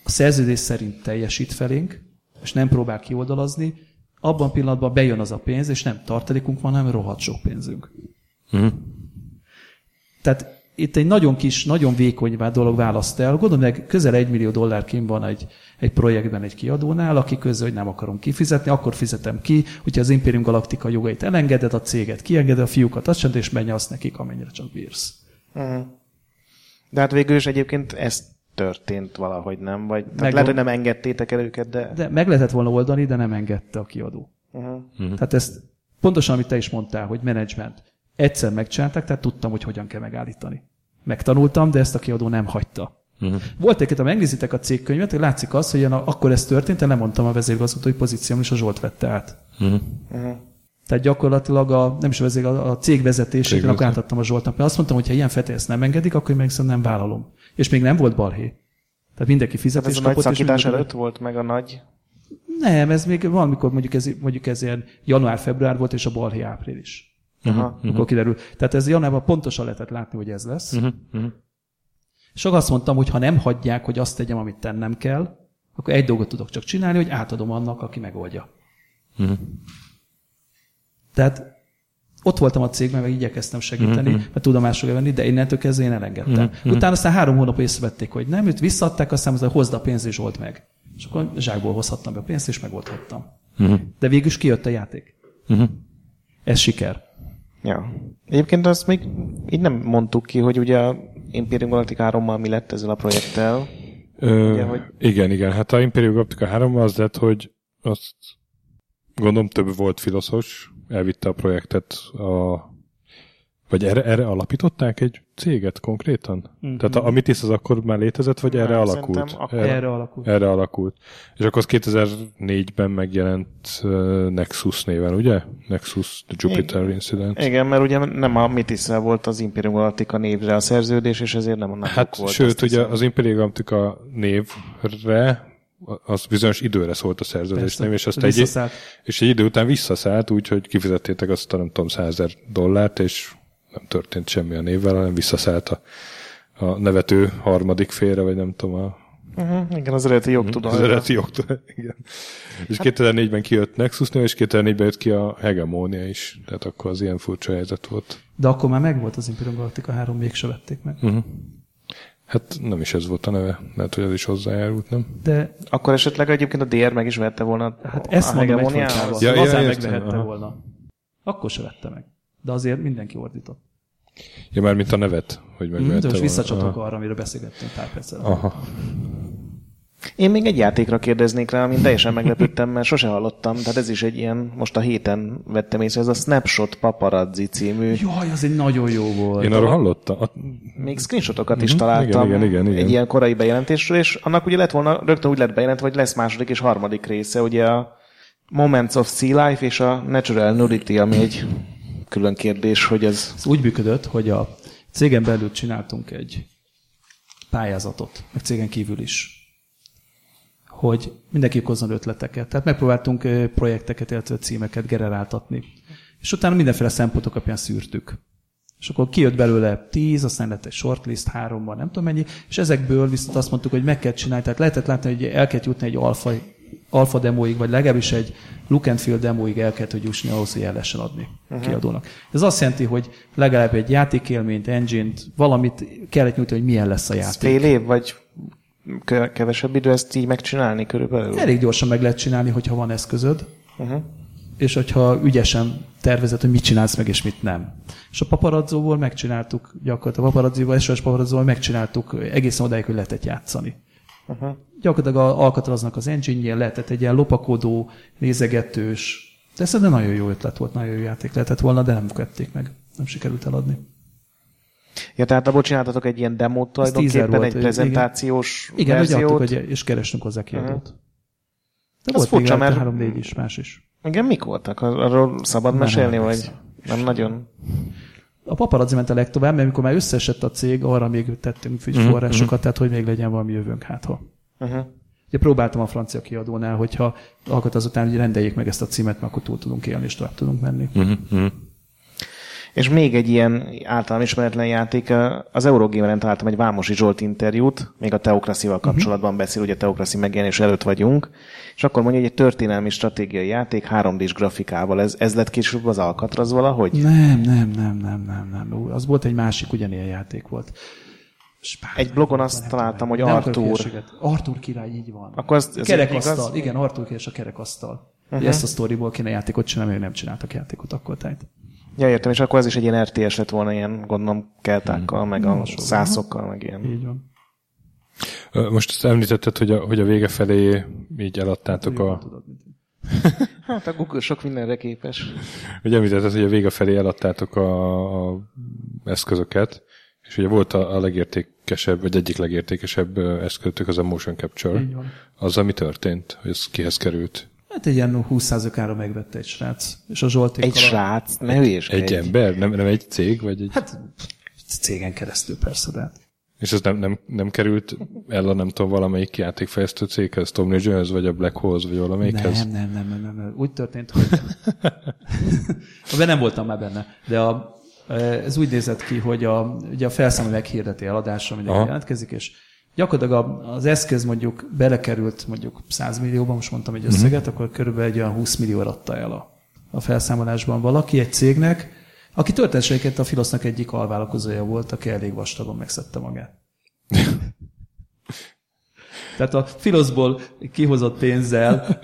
a szerződés szerint teljesít felénk, és nem próbál kioldalazni, abban pillanatban bejön az a pénz, és nem tartalékunk van, hanem rohadt sok pénzünk. Uh-huh. Tehát itt egy nagyon kis, nagyon vékony dolog választ el. Gondolom, meg közel egy millió dollár kim van egy, egy projektben egy kiadónál, aki közül, hogy nem akarom kifizetni, akkor fizetem ki, hogyha az Imperium Galactica jogait elengeded, a céget kiengeded, a fiúkat azt és menj azt nekik, amennyire csak bírsz. Uh-huh. De hát végül is egyébként ez történt valahogy, nem? Vagy Meg- lehet, hogy nem engedtétek el őket, de... De meg lehetett volna oldani, de nem engedte a kiadó. Uh-huh. Tehát ezt pontosan, amit te is mondtál, hogy menedzsment. Egyszer megcsinálták, tehát tudtam, hogy hogyan kell megállítani. Megtanultam, de ezt a kiadó nem hagyta. Uh-huh. Volt egy, ha megnézitek a cégkönyvet, látszik az, hogy én akkor ez történt, én lemondtam a vezérigazgatói pozícióm, és a Zsolt vette át. Uh-huh. Uh-huh. Tehát gyakorlatilag a, nem is a vezér, a, a cég akkor átadtam a Zsoltnak, mert azt mondtam, hogy ha ilyen fete ezt nem engedik, akkor én meg nem vállalom. És még nem volt balhé. Tehát mindenki Ez fizetést a nagy kapott. és szakítás mindenki- előtt volt meg a nagy... Nem, ez még valamikor mondjuk ez, mondjuk ez ilyen január-február volt, és a balhé április. Aha. Uh-huh. Akkor kiderül. Tehát ez januárban pontosan lehetett látni, hogy ez lesz. Uh-huh. Uh-huh. És akkor azt mondtam, hogy ha nem hagyják, hogy azt tegyem, amit tennem kell, akkor egy dolgot tudok csak csinálni, hogy átadom annak, aki megoldja. Mhm. Tehát ott voltam a cégben, meg igyekeztem segíteni, Mhm. mert tudomásra venni, de innentől kezdve én elengedtem. Utána aztán három hónap észrevették, hogy nem, őt visszaadták, aztán mondta, hozd a pénzt és old meg. És akkor zsákból hozhattam be a pénzt, és megoldhattam. Mhm. De végül is kijött a játék. Mhm. Ez siker. Ja. Egyébként azt még így nem mondtuk ki, hogy ugye a Imperium Galactica 3-mal mi lett ezzel a projekttel. Ö, Ugye, hogy- Igen, igen. Hát a Imperium Galactica 3 az lett, hogy azt gondolom több volt filoszos, elvitte a projektet a vagy erre, erre alapították egy céget konkrétan? Mm-hmm. Tehát a, a Mitis az akkor már létezett, vagy erre Nem, alakult? akkor- Erre, Erre alakult. erre alakult. És akkor az 2004-ben megjelent uh, Nexus néven, ugye? Nexus, The Jupiter Igen. Incident. Igen, mert ugye nem a mitis volt az Imperium Galactica névre a szerződés, és ezért nem a napok Hát volt. sőt, ugye hiszem. az Imperium Galactica névre az bizonyos időre szólt a szerződés név, és azt egy, és egy idő után visszaszállt, úgyhogy kifizettétek azt a nem tudom, 100 ezer dollárt, és nem történt semmi a névvel, hanem visszaszállt a, a nevető harmadik félre, vagy nem tudom, a, Uh-huh, igen, az eredeti az jogtudomány. eredeti jogtól. Igen. És 2004-ben kijött Nexus és 2004-ben jött ki a Hegemónia is. Tehát akkor az ilyen furcsa helyzet volt. De akkor már megvolt az Imperium Galactica 3, mégse vették meg. Uh-huh. Hát nem is ez volt a neve, lehet, hogy ez is hozzájárult, nem? De Akkor esetleg egyébként a DR meg is vette volna hát a ezt mondom hegemóniához? egyfolytában. Ja, Ja, ja, Lazán értem, megvehette aha. volna. Akkor se vette meg. De azért mindenki ordított. Ja, már mint a nevet, hogy Mm, megvette de most volna. visszacsatok Aha. arra, amiről beszélgettünk pár perccel. Aha. Én még egy játékra kérdeznék rá, amin teljesen meglepődtem, mert sose hallottam. Tehát ez is egy ilyen, most a héten vettem észre, ez a Snapshot Paparazzi című. Jaj, az egy nagyon jó volt. Én arról hallottam. A- Még screenshotokat is találtam igen, igen, igen. egy ilyen korai bejelentésről, és annak ugye lett volna, rögtön úgy lett bejelentve, hogy lesz második és harmadik része, ugye a Moments of Sea Life és a Natural Nudity, ami egy külön kérdés, hogy ez... Ez úgy működött, hogy a cégen belül csináltunk egy pályázatot, meg cégen kívül is, hogy mindenki hozzon ötleteket. Tehát megpróbáltunk projekteket, illetve címeket generáltatni. És utána mindenféle szempontok alapján szűrtük. És akkor kijött belőle tíz, aztán lett egy shortlist háromban, nem tudom mennyi, és ezekből viszont azt mondtuk, hogy meg kell csinálni, tehát lehetett látni, hogy el kell jutni egy alfa, alfa demóig, vagy legalábbis egy look and feel demóig el kell, hogy jusni ahhoz, hogy el lehessen adni uh-huh. kiadónak. Ez azt jelenti, hogy legalább egy játékélményt, engine-t, valamit kellett nyújtani, hogy milyen lesz a Ez játék. fél év, vagy kevesebb idő ezt így megcsinálni körülbelül? Elég gyorsan meg lehet csinálni, hogyha van eszközöd, Uh-huh. és hogyha ügyesen tervezed, hogy mit csinálsz meg, és mit nem. És a paparazzóból megcsináltuk, gyakorlatilag a paparazzival, SOS paparazzóval megcsináltuk egészen odáig, hogy lehetett játszani. Uh-huh. Gyakorlatilag a Alcatraznak az engine lehetett egy ilyen lopakodó, nézegetős, de szerintem nagyon jó ötlet volt, nagyon jó játék lehetett volna, de nem vették meg. Nem sikerült eladni. Ja, tehát abból csináltatok egy ilyen demót tulajdonképpen, volt, egy igen. prezentációs Igen, hogy verziót. adtuk, hogy, és kerestünk hozzá kiadót. De Az volt furcsa, mert- 3-4 is, más is. Igen, mik voltak? Ar- Arról szabad Nem mesélni, vagy emlékszem. nem nagyon? A paparazzi ment a legtovább, mert amikor már összeesett a cég, arra még tettünk Mhm, forrásokat, tehát hogy még legyen valami jövőnk hát ha. Uh-huh. Ugye próbáltam a francia kiadónál, hogyha alkot azután, hogy rendeljék meg ezt a címet, mert akkor túl tudunk élni, és tovább tudunk menni. Uh-huh. És még egy ilyen általam ismeretlen játék, az Eurogameren találtam egy Vámosi Zsolt interjút, még a Teokraszival kapcsolatban beszél, ugye a Teokraszi megjelenés előtt vagyunk, és akkor mondja, hogy egy történelmi stratégiai játék 3D-s grafikával. Ez, ez lett később az Alcatraz valahogy? Nem, nem, nem, nem, nem, nem. Az volt egy másik ugyanilyen játék volt. Spár, Egy blogon azt találtam, hogy Nem akarok Arthur. hülyeséget. Arthur király, így van. Akkor az, ez kerekasztal, igaz? igen, Arthur király és a kerekasztal. Uh-huh. Ezt a sztoriból kéne játékot csinálni, mert nem csináltak játékot akkor tehát. Ja, értem, és akkor ez is egy ilyen RTS lett volna, ilyen gondolom keltákkal, meg a Hasonló. szászokkal, meg ilyen. Így van. Most azt említetted, hogy a, hogy a vége felé így eladtátok a... Hát a Google sok mindenre képes. Hogy említetted, hogy a vége felé eladtátok a, a eszközöket, és ugye volt a, a legértékesebb, vagy egyik legértékesebb eszköztök az a motion capture. Az, ami történt, hogy ez kihez került. Hát egy ilyen 20%-ára megvette egy srác. És a Zsoltékkal Egy a- srác, ne hülyéskedj. Egy ember? Nem, nem egy cég? Vagy egy... Hát cégen keresztül persze, de hát. És ez nem, nem, nem került el a nem tudom valamelyik játékfejlesztő céghez, Tom Legends, vagy a Black Hole, vagy valamelyikhez? Nem, nem, nem, nem, nem, nem. Úgy történt, hogy... Abban nem voltam már benne, de a, ez úgy nézett ki, hogy a, ugye a felszámoló meghirdeti eladásra, mindenki jelentkezik, és gyakorlatilag az eszköz mondjuk belekerült mondjuk 100 millióba, most mondtam egy összeget, akkor körülbelül egy olyan 20 millió adta el a, a felszámolásban valaki egy cégnek, aki történetesen a Filosznak egyik alvállalkozója volt, aki elég vastagon megszedte magát. Tehát a Filoszból kihozott pénzzel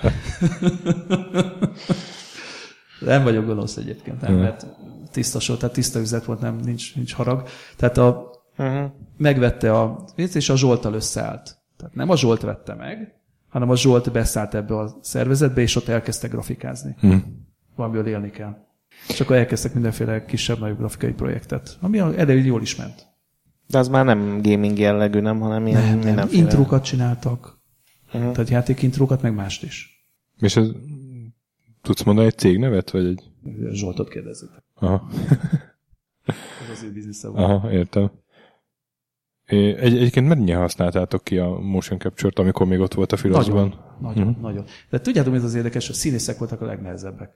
nem vagyok gonosz egyébként, nem, mert tiszta sor, tehát tiszta üzlet volt, nem, nincs, nincs harag. Tehát a, Uh-huh. megvette a pénzt, és a Zsoltal összeállt. Tehát nem a Zsolt vette meg, hanem a Zsolt beszállt ebbe a szervezetbe, és ott elkezdtek grafikázni. Hm. Valamiből élni kell. És akkor elkezdtek mindenféle kisebb-nagyobb grafikai projektet, ami elég jól is ment. De az már nem gaming jellegű, nem, hanem ilyen Nem, nem. Intrókat csináltak, Mhm. tehát játékintrókat, meg mást is. És ez, tudsz mondani egy cégnevet, vagy egy... Zsoltot kérdezzük. Aha, Ez az ő biznisze volt. aha értem. Egy, egyébként mennyire használtátok ki a motion capture-t, amikor még ott volt a filozban? Nagyon, nagyon, uh-huh. nagyon. De tudjátok, mi az érdekes, hogy színészek voltak a legnehezebbek.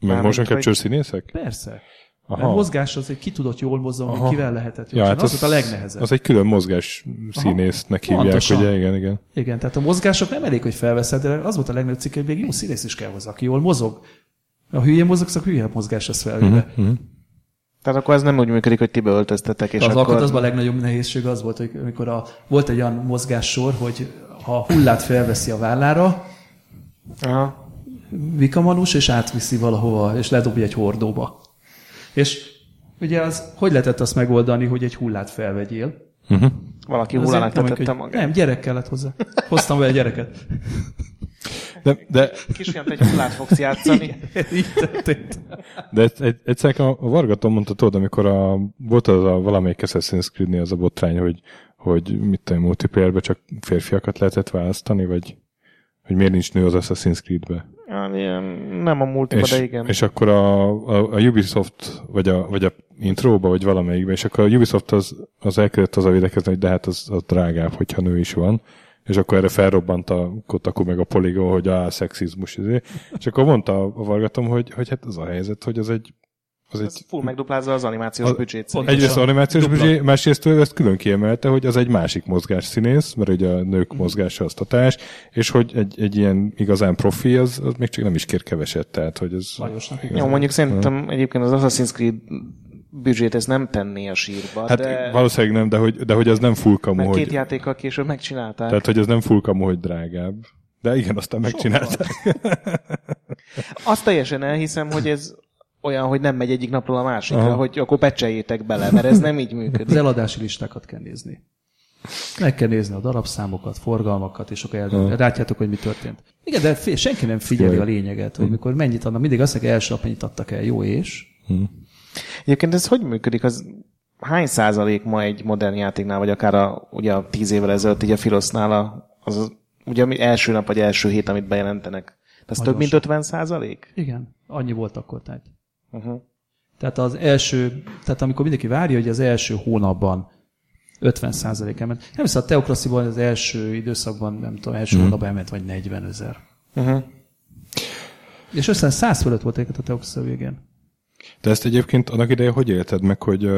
Mármint, motion capture hogy- színészek? Persze. Aha. Mert mozgás az, hogy ki tudott jól mozogni, Aha. kivel lehetett jól. Ja, hát az, az, a legnehezebb. az egy külön mozgás színésznek hívják, Pontosan. ugye? Igen, igen. Igen, tehát a mozgások nem elég, hogy felveszed, de az volt a legnagyobb cikk, hogy még jó színész is kell hozzá, aki jól mozog. Ha hülyén mozogsz, akkor hülye mozgás lesz felvéve. Mhm. Tehát akkor ez nem úgy működik, hogy ti beöltöztetek, és az akkor... alkotásban a legnagyobb nehézség az volt, hogy amikor a, volt egy olyan mozgássor, hogy ha hullát felveszi a vállára, Aha. vikamanus, és átviszi valahova, és ledobja egy hordóba. És ugye az, hogy lehetett azt megoldani, hogy egy hullát felvegyél? Uh-huh. Valaki hullának tetette magát. Nem, gyerek kellett hozzá. Hoztam vele gyereket. De, de, Kisfiam, te egy hullát fogsz játszani. Így történt. de egy, egy, egyszer a, Vargaton mondta, tudod, amikor a, volt az a valamelyik Assassin's creed az a botrány, hogy, hogy mit tudom, multiplayerbe csak férfiakat lehetett választani, vagy hogy miért nincs nő az Assassin's Creed-be. Ilyen, nem a múltban, És, de igen. és akkor a, a, a Ubisoft, vagy a, vagy a intróba, vagy valamelyikben, és akkor a Ubisoft az, az elkezdett az a védekezni, hogy de hát az, az drágább, hogyha nő is van. És akkor erre felrobbant a Kotaku meg a Polygon, hogy a szexizmus. Izé. És akkor mondta a Vargatom, hogy, hogy hát az a helyzet, hogy az egy az Ez egy full megduplázza az animációs Az- büdzsét. Egyrészt animációs Dupla. büdzsé, másrészt ő ezt külön kiemelte, hogy az egy másik mozgás színész, mert ugye a nők mozgása az totás, és hogy egy, egy ilyen igazán profi, az, az még csak nem is kér keveset, tehát hogy ez... Lajosnak Jó, mondjuk szerintem egyébként az Assassin's Creed büdzsét ez nem tenné a sírba, Hát de valószínűleg nem, de hogy, de hogy az nem full kamu, mert hogy, két játékkal később megcsinálták. tehát hogy ez nem full kamu, hogy drágább. De igen, aztán megcsinálták. Azt teljesen elhiszem, hogy ez olyan, hogy nem megy egyik napról a másikra, Aha. hogy akkor pecseljétek bele, mert ez nem így Az működik. eladási listákat kell nézni. Meg kell nézni a darabszámokat, forgalmakat, és akkor el, látjátok, hogy mi történt. Igen, de fél, senki nem figyeli a lényeget, hogy mikor mennyit adnak. Mindig azt mondják, első nap mennyit adtak el, jó és. Egyébként ez hogy működik? Az hány százalék ma egy modern játéknál, vagy akár a, ugye a tíz évvel ezelőtt így a Filosznál a, az, az ugye ami első nap, vagy első hét, amit bejelentenek. Nagyon több mint sok. 50 százalék? Igen, annyi volt akkor. Tehát. Uh-huh. Tehát az első, tehát amikor mindenki várja, hogy az első hónapban 50% elment. Nem hiszem, a teokrasziban az első időszakban, nem tudom, első hónapban elment vagy 40 ezer. Uh-huh. És összesen 100 fölött volt a teokraszia végén. De ezt egyébként annak ideje hogy élted meg, hogy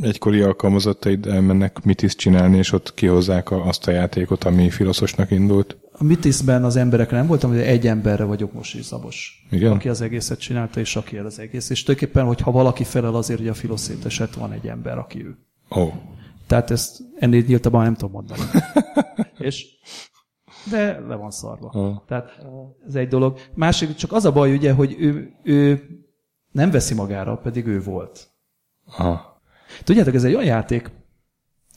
egykori alkalmazottaid elmennek mit is csinálni, és ott kihozzák a, azt a játékot, ami filoszosnak indult? A Mitiszben az emberekre nem voltam, de egy emberre vagyok most is Zabos. Igen? Aki az egészet csinálta, és aki el az egész. És tulajdonképpen, hogyha valaki felel azért, hogy a filoszét esett, van egy ember, aki ő. Oh. Tehát ezt ennél nyíltabban nem tudom mondani. és, de le van szarva. Ah. Tehát ez egy dolog. Másik, csak az a baj ugye, hogy ő, ő nem veszi magára, pedig ő volt. Aha. Tudjátok, ez egy olyan játék,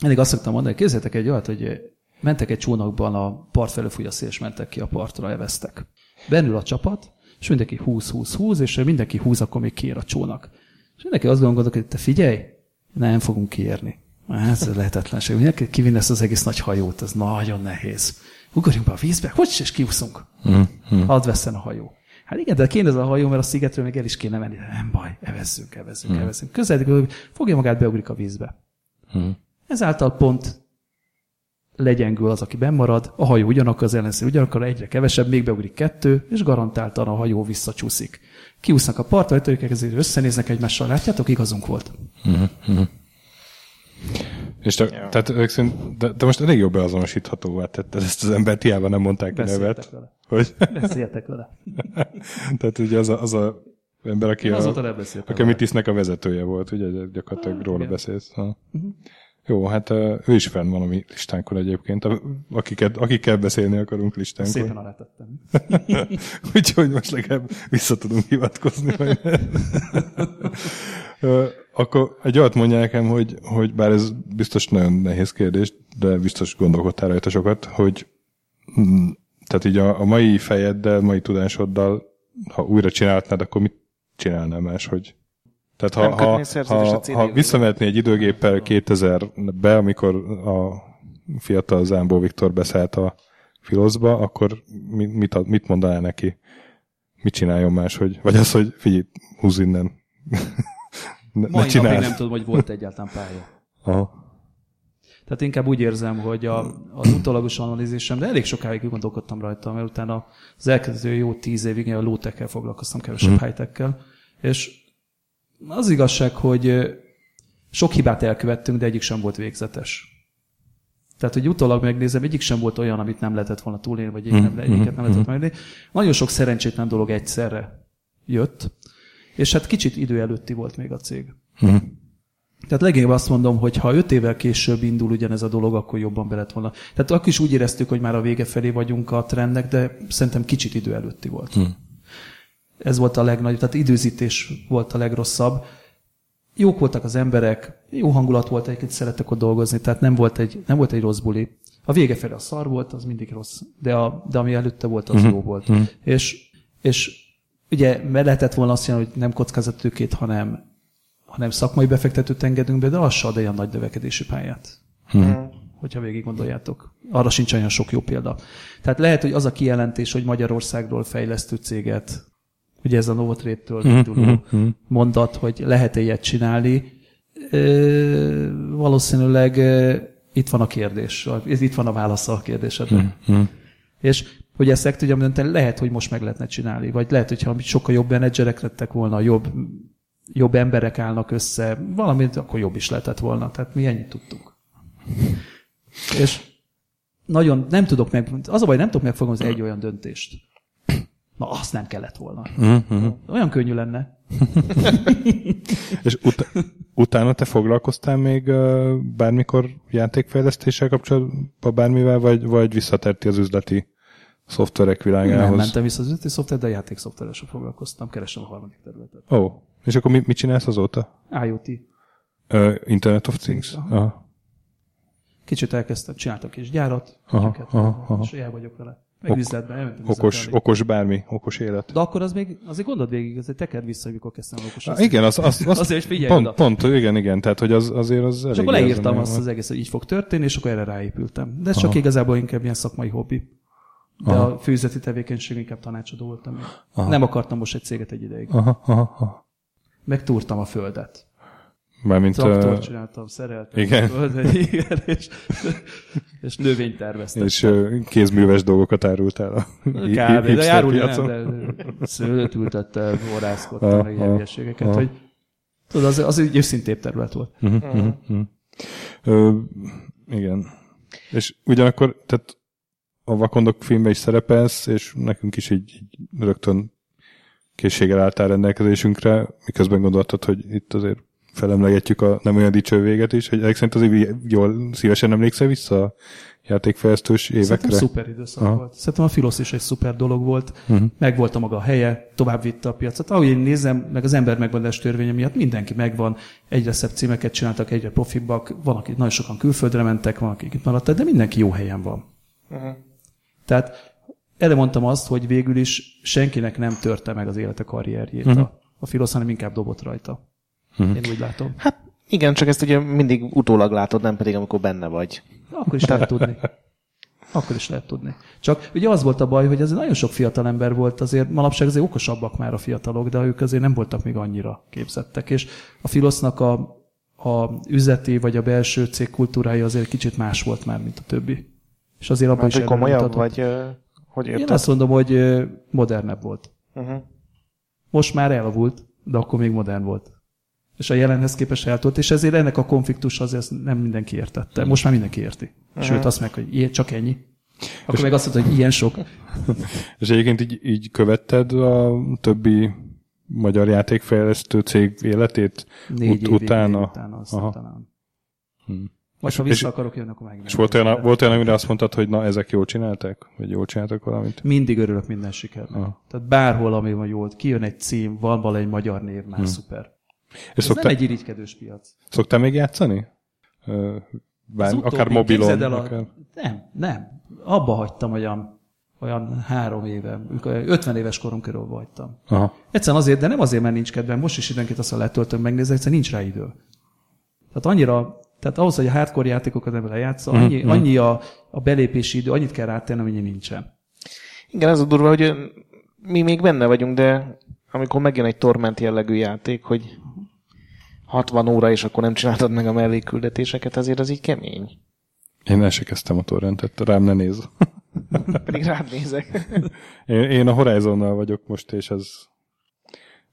mindig azt szoktam mondani, képzeljétek egy olyat, hogy mentek egy csónakban, a part felől fúj a szél, és mentek ki a partra, eveztek. Bennül a csapat, és mindenki 20-20-20, és ha mindenki 20, akkor még kiér a csónak. És mindenki azt gondolkodik, hogy te figyelj, nem fogunk kiérni. Ez lehetetlenség. Mindenki kivinni ezt az egész nagy hajót, ez nagyon nehéz. Ugorjunk be a vízbe, hogy is kiúszunk. Mm-hmm. Hadd vesszen a hajó. Hát igen, de kéne ez a hajó, mert a szigetről még el is kéne menni. Nem baj, evezzünk, evezzünk, hmm. evezzünk. Közeledik, fogja magát, beugrik a vízbe. Hmm. Ezáltal pont legyengül az, aki bennmarad, a hajó ugyanakkor az ellenszél ugyanakkor egyre kevesebb, még beugrik kettő, és garantáltan a hajó visszacsúszik. Kiúsznak a partra, hogy ők ezért összenéznek egymással. Látjátok, igazunk volt. És te, Ja. tehát ők szerint, de, de, most elég jobb beazonosíthatóvá tetted ezt az embert, hiába nem mondták ki Beszéltek nevet. vele. Hogy, Beszéltek vele. tehát ugye az a, az a ember, aki, Én a, azóta beszéltem aki a vele. Mitisznek a vezetője volt, ugye gyakorlatilag Hát, róla igen. beszélsz. Ha. Mhm. Jó, hát ő is fenn van a mi listánkon egyébként, a- akiket, akikkel beszélni akarunk listánkon. Szépen alátettem. Úgyhogy most legalább vissza tudunk hivatkozni. Akkor egy olyat mondja nekem, hogy, hogy bár ez biztos nagyon nehéz kérdés, de biztos gondolkodtál rajta sokat, hogy tehát így a, a mai fejeddel, mai tudásoddal, ha újra csinálhatnád, akkor mit csinálnál máshogy? Tehát Nem ha, ha, ha, ha visszamehetnél egy időgéppel 2000-be, amikor a fiatal Zámbó Viktor beszállt a Filoszba, akkor mi- mit, mit mondanál neki? Mit csináljon máshogy? Vagy az, hogy figyelj, húzz innen. ne, ne Mai napig csináld. nem tudom, hogy volt egyáltalán pálya. Aha. Tehát inkább úgy érzem, hogy a, az utólagos analízisem, de elég sokáig gondolkodtam rajta, mert utána az elkezdő jó tíz évig a low foglalkoztam, kevesebb Mhm. high és az igazság, hogy sok hibát elkövettünk, de egyik sem volt végzetes. Tehát, hogy utólag megnézem, egyik sem volt olyan, amit nem lehetett volna túlélni, vagy egyik nem, Mhm. egyiket nem lehetett megélni. Nagyon sok szerencsétlen dolog egyszerre jött, és hát kicsit idő előtti volt még a cég. Tehát leginkább azt mondom, hogy ha öt évvel később indul ugyanez a dolog, akkor jobban be lett volna. Tehát akkor is úgy éreztük, hogy már a vége felé vagyunk a trendnek, de szerintem kicsit idő előtti volt. Hmm. Ez volt a legnagyobb, tehát időzítés volt a legrosszabb. Jók voltak az emberek, jó hangulat volt, egyébként szerettek ott dolgozni, tehát nem volt egy, nem volt egy rossz buli. A vége felé a szar volt, az mindig rossz, de, a, de ami előtte volt, az jó volt. És, és ugye lehetett volna azt mondani, hogy nem kockázatőkét, hanem, hanem szakmai befektetőt engedünk be, de az se ad olyan nagy növekedési pályát. Hogyha végig gondoljátok. Arra sincs olyan sok jó példa. Tehát lehet, hogy az a kijelentés, hogy Magyarországról fejlesztő céget, ugye ez a Novotrade-től induló mondat, hogy lehet ilyet csinálni, ö, valószínűleg ö, itt van a kérdés, ez itt van a válasz a kérdésedre. És hogy ezt meg tudjam dönteni, lehet, hogy most meg lehetne csinálni, vagy lehet, hogyha sokkal jobb menedzserek lettek volna, jobb, jobb emberek állnak össze, valamit, akkor jobb is lehetett volna. Tehát mi ennyit tudtunk. És nagyon nem tudok meg, az a baj, nem tudok megfogalmazni egy olyan döntést. Na, azt nem kellett volna. Olyan könnyű lenne. És ut- utána te foglalkoztál még bármikor játékfejlesztéssel kapcsolatban bármivel, vagy, vagy visszaterti az üzleti szoftverek világához? Nem mentem vissza az üzleti szoftver, de a játék szoftveresre foglalkoztam, keresem a harmadik területet. Ó, oh. És akkor mit, mit csinálsz azóta? IoT. Uh, Internet of Things? Aha. Aha. Kicsit elkezdtem, csináltam kis gyárat, Aha, ügyeket, aha, aha. és el vagyok vele. Meg Ok- üzletben, elmentem Okos, üzletelni. okos bármi, okos élet. De akkor az még, azért gondold végig, azért tekerd vissza, hogy mikor kezdtem okos. Ah, igen, az, az, az Azért figyelj pont, oda. pont, igen, igen, tehát hogy az, azért az És akkor leírtam azt az egész, hogy így fog történni, és akkor erre ráépültem. De ez csak Aha. igazából inkább ilyen szakmai hobbi. De Aha. a főzeti tevékenység inkább tanácsadó voltam. Aha. Nem akartam most egy céget egy ideig. Aha, aha, aha. Megtúrtam a földet. Mármint, Traktort uh, csináltam, szereltem igen. a földet, igen, és, és növényt terveztem. és uh, kézműves dolgokat árultál a Kb. de járulni nem, de szőlőt ültettem, orrászkodtam, meg ilyen hülyeségeket, hogy tudod, az, az egy őszintébb terület volt. Mhm, mhm, mhm. Ö, igen. És ugyanakkor, tehát a Vakondok filmben is szerepelsz, és nekünk is így, így rögtön készséggel álltál rendelkezésünkre, miközben gondoltad, hogy itt azért felemlegetjük a nem olyan dicső véget is, hogy ezek szerint azért jól szívesen emlékszel vissza a játékfejlesztős Szerintem évekre? szuper időszak Aha. volt. Szerintem a Filosz is egy szuper dolog volt. Mhm. Meg volt a maga helye, tovább vitte a piacot. Ahogy én nézem, meg az ember megvallás törvénye miatt mindenki megvan, egyre szebb címeket csináltak, egyre profibbak, van, akik nagyon sokan külföldre mentek, van, akik itt maradtak, de mindenki jó helyen van. Tehát erre mondtam azt, hogy végül is senkinek nem törte meg az élete karrierjét Mhm. a, a Filosz, hanem inkább dobott rajta. Én úgy látom. Hát igen, csak ezt ugye mindig utólag látod, nem pedig amikor benne vagy. Akkor is lehet tudni. Akkor is lehet tudni. Csak ugye az volt a baj, hogy ez nagyon sok fiatal ember volt, azért manapság azért okosabbak már a fiatalok, de ők azért nem voltak még annyira képzettek. És a Filosznak a, a üzleti vagy a belső cég kultúrája azért kicsit más volt már, mint a többi. És azért abban Mert is hogy komolyabb, vagy hogy Én érted? azt mondom, hogy modernebb volt. Uh-huh. Most már elavult, de akkor még modern volt. és a jelenhez képest eltolt, és ezért ennek a konfliktus azért nem mindenki értette. Most már mindenki érti. Sőt, azt meg, hogy ilyen, csak ennyi. Akkor meg azt mondta, hogy ilyen sok. És egyébként így, így követted a többi magyar játékfejlesztő cég életét Négy ut- évig utána? még utána azt Aha. talán. Hmm. Most ha És- vissza akarok jönni, akkor meg És volt olyan, volt olyan, amire azt mondtad, hogy na, ezek jól csinálták? Vagy jól csináltak valamit? Mindig örülök minden sikernek. Aha. Tehát bárhol, ami van jól, kijön egy cím, van vala egy magyar név, már szuper. És Ez szoktál, nem egy irigykedős piac. szoktál még játszani? Bár, akár mobilon, el a- akár... Nem, nem. Abba hagytam olyan, olyan három éve, amikor 50 éves korom körül hagytam. Aha. Egyszerűen azért, de nem azért, mert nincs kedvem. Most is időnként azt, ha letöltöm, megnézni, egyszerűen nincs rá idő. Tehát annyira, tehát ahhoz, hogy a hardcore játékokat ebben lejátszol, annyi, Mhm. annyi a, a belépési idő, annyit kell rátenni, amennyi nincsen. Igen, az a durva, hogy mi még benne vagyunk, de amikor megjön egy torment jellegű játék, hogy 60 óra, és akkor nem csináltad meg a mellékküldetéseket, azért az így kemény. Én el se kezdtem a torrentet, rám ne néz. Pedig rád nézek. Én, én a Horizonnal vagyok most, és ez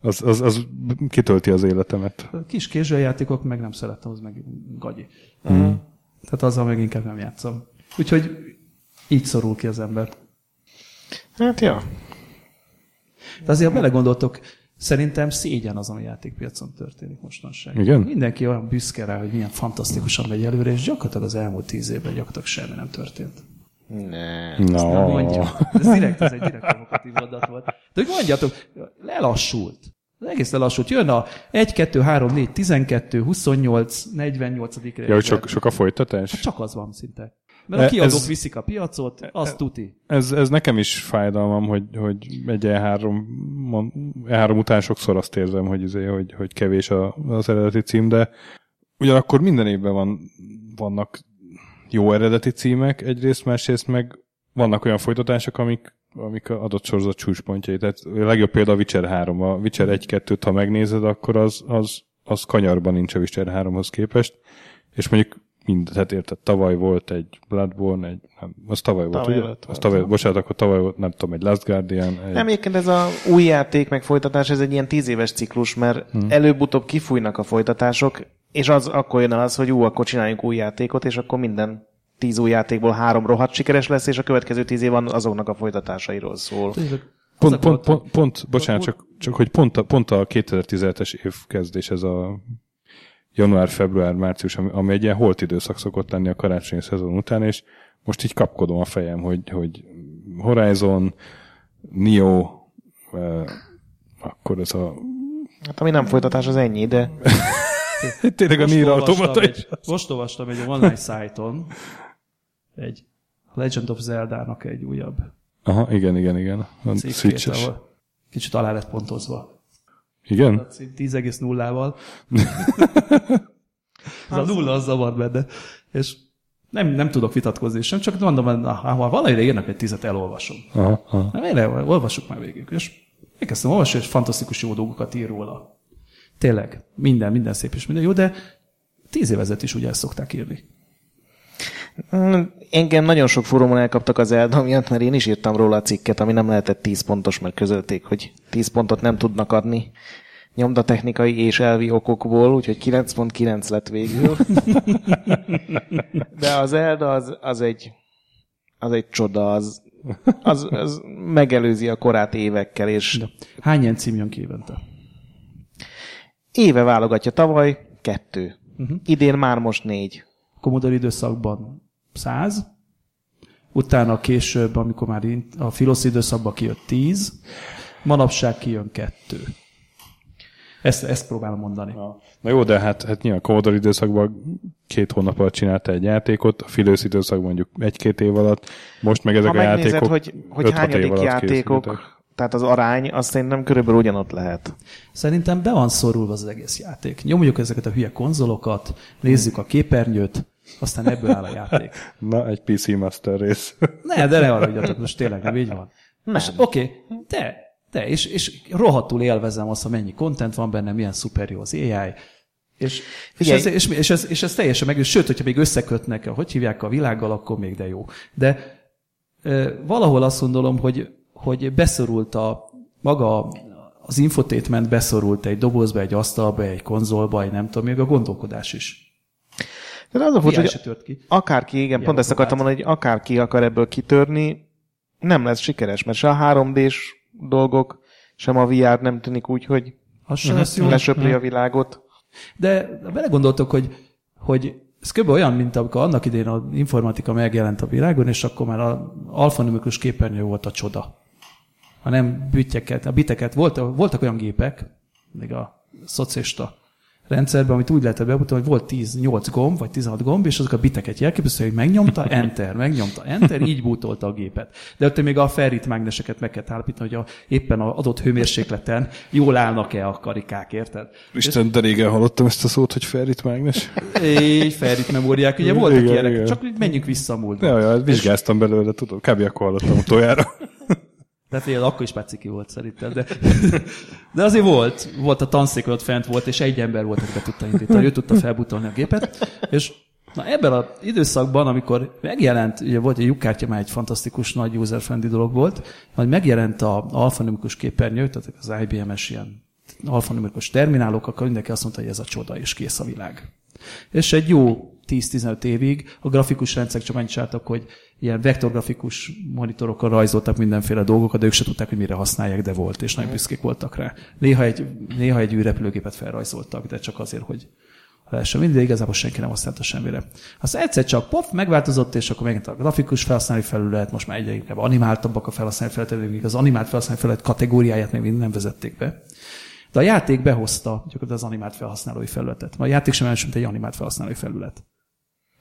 az, az, az kitölti az életemet. Kis kézzeljátékok meg nem szerettem, az meg gagyi. Mm. Tehát azzal meg inkább nem játszom. Úgyhogy így szorul ki az ember. Hát ja. De azért, ha belegondoltok, szerintem szégyen az, ami játékpiacon történik mostanság. Igen? Mindenki olyan büszke rá, hogy milyen fantasztikusan megy előre, és gyakorlatilag az elmúlt tíz évben gyakorlatilag semmi nem történt. Ne. Nem No. mondja. Ez direkt, ez egy direkt provokatív mondat volt. De hogy mondjatok, lelassult. Az egész lelassult. Jön a 1, 2, 3, 4, 12, 28, 48. Ja, hogy sok, sok a folytatás? Csak az van szinte. Mert a E- kiadók ez- viszik a piacot, az tuti. Ez, ez nekem is fájdalmam, hogy, hogy egy E3, mon- E3 után sokszor azt érzem, hogy, izé, hogy, hogy kevés a, az eredeti cím, de ugyanakkor minden évben van, vannak jó eredeti címek egyrészt, másrészt meg vannak olyan folytatások, amik, amik adott sorozat csúcspontjai. Tehát a legjobb példa a Witcher 3. A Witcher 1-2-t, ha megnézed, akkor az, az, az kanyarban nincs a Witcher 3-hoz képest. És mondjuk mind, tehát érted, tavaly volt egy Bloodborne, egy, nem, az tavaly volt, Tavaly ugye? előtt Az volt. tavaly, bocsánat, akkor tavaly volt, nem tudom, egy Last Guardian, egy, Nem, egyébként ez a új játék meg folytatás, ez egy ilyen tíz éves ciklus, mert hmm. előbb-utóbb kifújnak a folytatások, és az akkor jön el az, hogy ú, akkor csináljunk új játékot, és akkor minden tíz új játékból három rohadt sikeres lesz, és a következő tíz év van azoknak a folytatásairól szól. pont, pont, pont, pont, bocsánat, csak, csak hogy pont a, pont a 2017-es év kezdés, ez a január, február, március, ami, ami egy ilyen holt időszak szokott lenni a karácsonyi szezon után, és most így kapkodom a fejem, hogy, hogy Horizon, Nio, eh, akkor ez a Hát ami nem folytatás, az ennyi, de tényleg a Most Nier olvastam automata egy, most olvastam egy online szájton egy Legend of Zelda-nak egy újabb Aha, igen, igen, igen. A Switches. kicsit alá lett pontozva. Igen? A cím 10,0-ával. Ez a nulla az zavar benne. És nem, nem tudok vitatkozni sem, csak mondom, hogy na, ha valamire írnak egy tizet, elolvasom. Aha, aha. Nem, én olvassuk már végig. És elkezdtem olvasni, és fantasztikus jó dolgokat ír róla. Tényleg, minden, minden szép és minden jó, de tíz évezet is ugye ezt szokták írni. mm, engem nagyon sok fórumon elkaptak az Zelda miatt, mert én is írtam róla a cikket, ami nem lehetett 10 pontos, mert közölték, hogy 10 pontot nem tudnak adni nyomdatechnikai és elvi okokból, úgyhogy 9.9 lett végül. De az Zelda az, az egy az egy csoda, az, az, az megelőzi a korát évekkel, és De hány ilyen cím jön ki évente? Éve válogatja tavaly kettő. Uh-huh. Idén már most négy. Commodore időszakban 100, utána később, amikor már a Filosz időszakban kijött 10, manapság kijön 2. Ezt, ezt próbálom mondani. Na jó, de hát, hát nyilván Commodore időszakban két hónap alatt csinálta egy játékot, a Filősz időszakban mondjuk egy-két év alatt, most meg ezek Ha a megnézed, játékok hogy, hogy 5-6 év hányadik alatt játékok, készültek. Tehát az arány, azt szerintem körülbelül ugyanott lehet. Szerintem be van szorulva az egész játék. Nyomjuk ezeket a hülye konzolokat, nézzük a képernyőt, aztán ebből áll a játék. Na, egy PC Master rész. Ne, de ne haragudjatok, most tényleg nem így van. Nem. Oké, okay, de, de, és, és rohadtul élvezem azt, hogy mennyi content van benne, milyen szuper jó az AI, és, és, ez, és, és, ez, és ez teljesen meg, sőt, hogyha még összekötnek, hogy hívják a világgal, akkor még de jó. De ö, valahol azt gondolom, hogy, hogy beszorult a maga az infotainment beszorult egy dobozba, egy asztalba, egy konzolba, egy nem tudom, még a gondolkodás is. De az a furcsa, hogy ki. akárki, igen, pont ezt akartam mondani, hogy akárki akar ebből kitörni, nem lesz sikeres, mert se a 3D-s dolgok, sem a VR nem tűnik úgy, hogy Az sem lesz lesöpri a világot. De belegondoltok, hogy, hogy ez kb. olyan, mint amikor annak idején az informatika megjelent a világon, és akkor már az alfanumerikus képernyő volt a csoda. Ha nem büttyeket, a biteket, voltak, voltak olyan gépek, még a szocialista rendszerben, amit úgy lehetett bemutatni, hogy volt 10-8 gomb, vagy 16 gomb, és azok a biteket jelképezte, hogy megnyomta, enter, megnyomta, enter, így bútolta a gépet. De ott még a ferrit mágneseket meg kell állapítani, hogy a, éppen az adott hőmérsékleten jól állnak-e a karikák, érted? Isten, de régen hallottam ezt a szót, hogy Ferrit mágnes. Így ferrit memóriák, ugye voltak Igen, ilyenek, igen. csak menjünk vissza a múltba. Ja, ja, vizsgáztam belőle, tudom, kb. akkor hallottam utoljára. Tehát ilyen akkor is peciki volt szerintem, de, de azért volt, volt a tanszék ott fent volt, és egy ember volt, aki be tudta indítani, ő tudta felbutolni a gépet, és na ebben az időszakban, amikor megjelent, ugye volt egy lyukkártya, már egy fantasztikus nagy user-friendly dolog volt, majd megjelent a alfanumerikus képernyő, tehát az IBM-es ilyen alfanumerikus terminálok, akkor mindenki azt mondta, hogy ez a csoda, és kész a világ. És egy jó 10-15 évig a grafikus rendszerek csak annyit csináltak, hogy ilyen vektorgrafikus monitorokkal rajzoltak mindenféle dolgokat, de ők se tudták, hogy mire használják, de volt, és nagyon büszkék voltak rá. Néha egy, néha egy űrrepülőgépet felrajzoltak, de csak azért, hogy lehessen mindig, igazából senki nem használta semmire. Aztán egyszer csak pop, megváltozott, és akkor megint a grafikus felhasználói felület, most már egyre inkább animáltabbak a felhasználói felületek, az animált felhasználói felület kategóriáját még mindig nem vezették be. De a játék behozta gyakorlatilag az animált felhasználói felületet. Mert a játék sem más, mint egy animált felhasználói felület.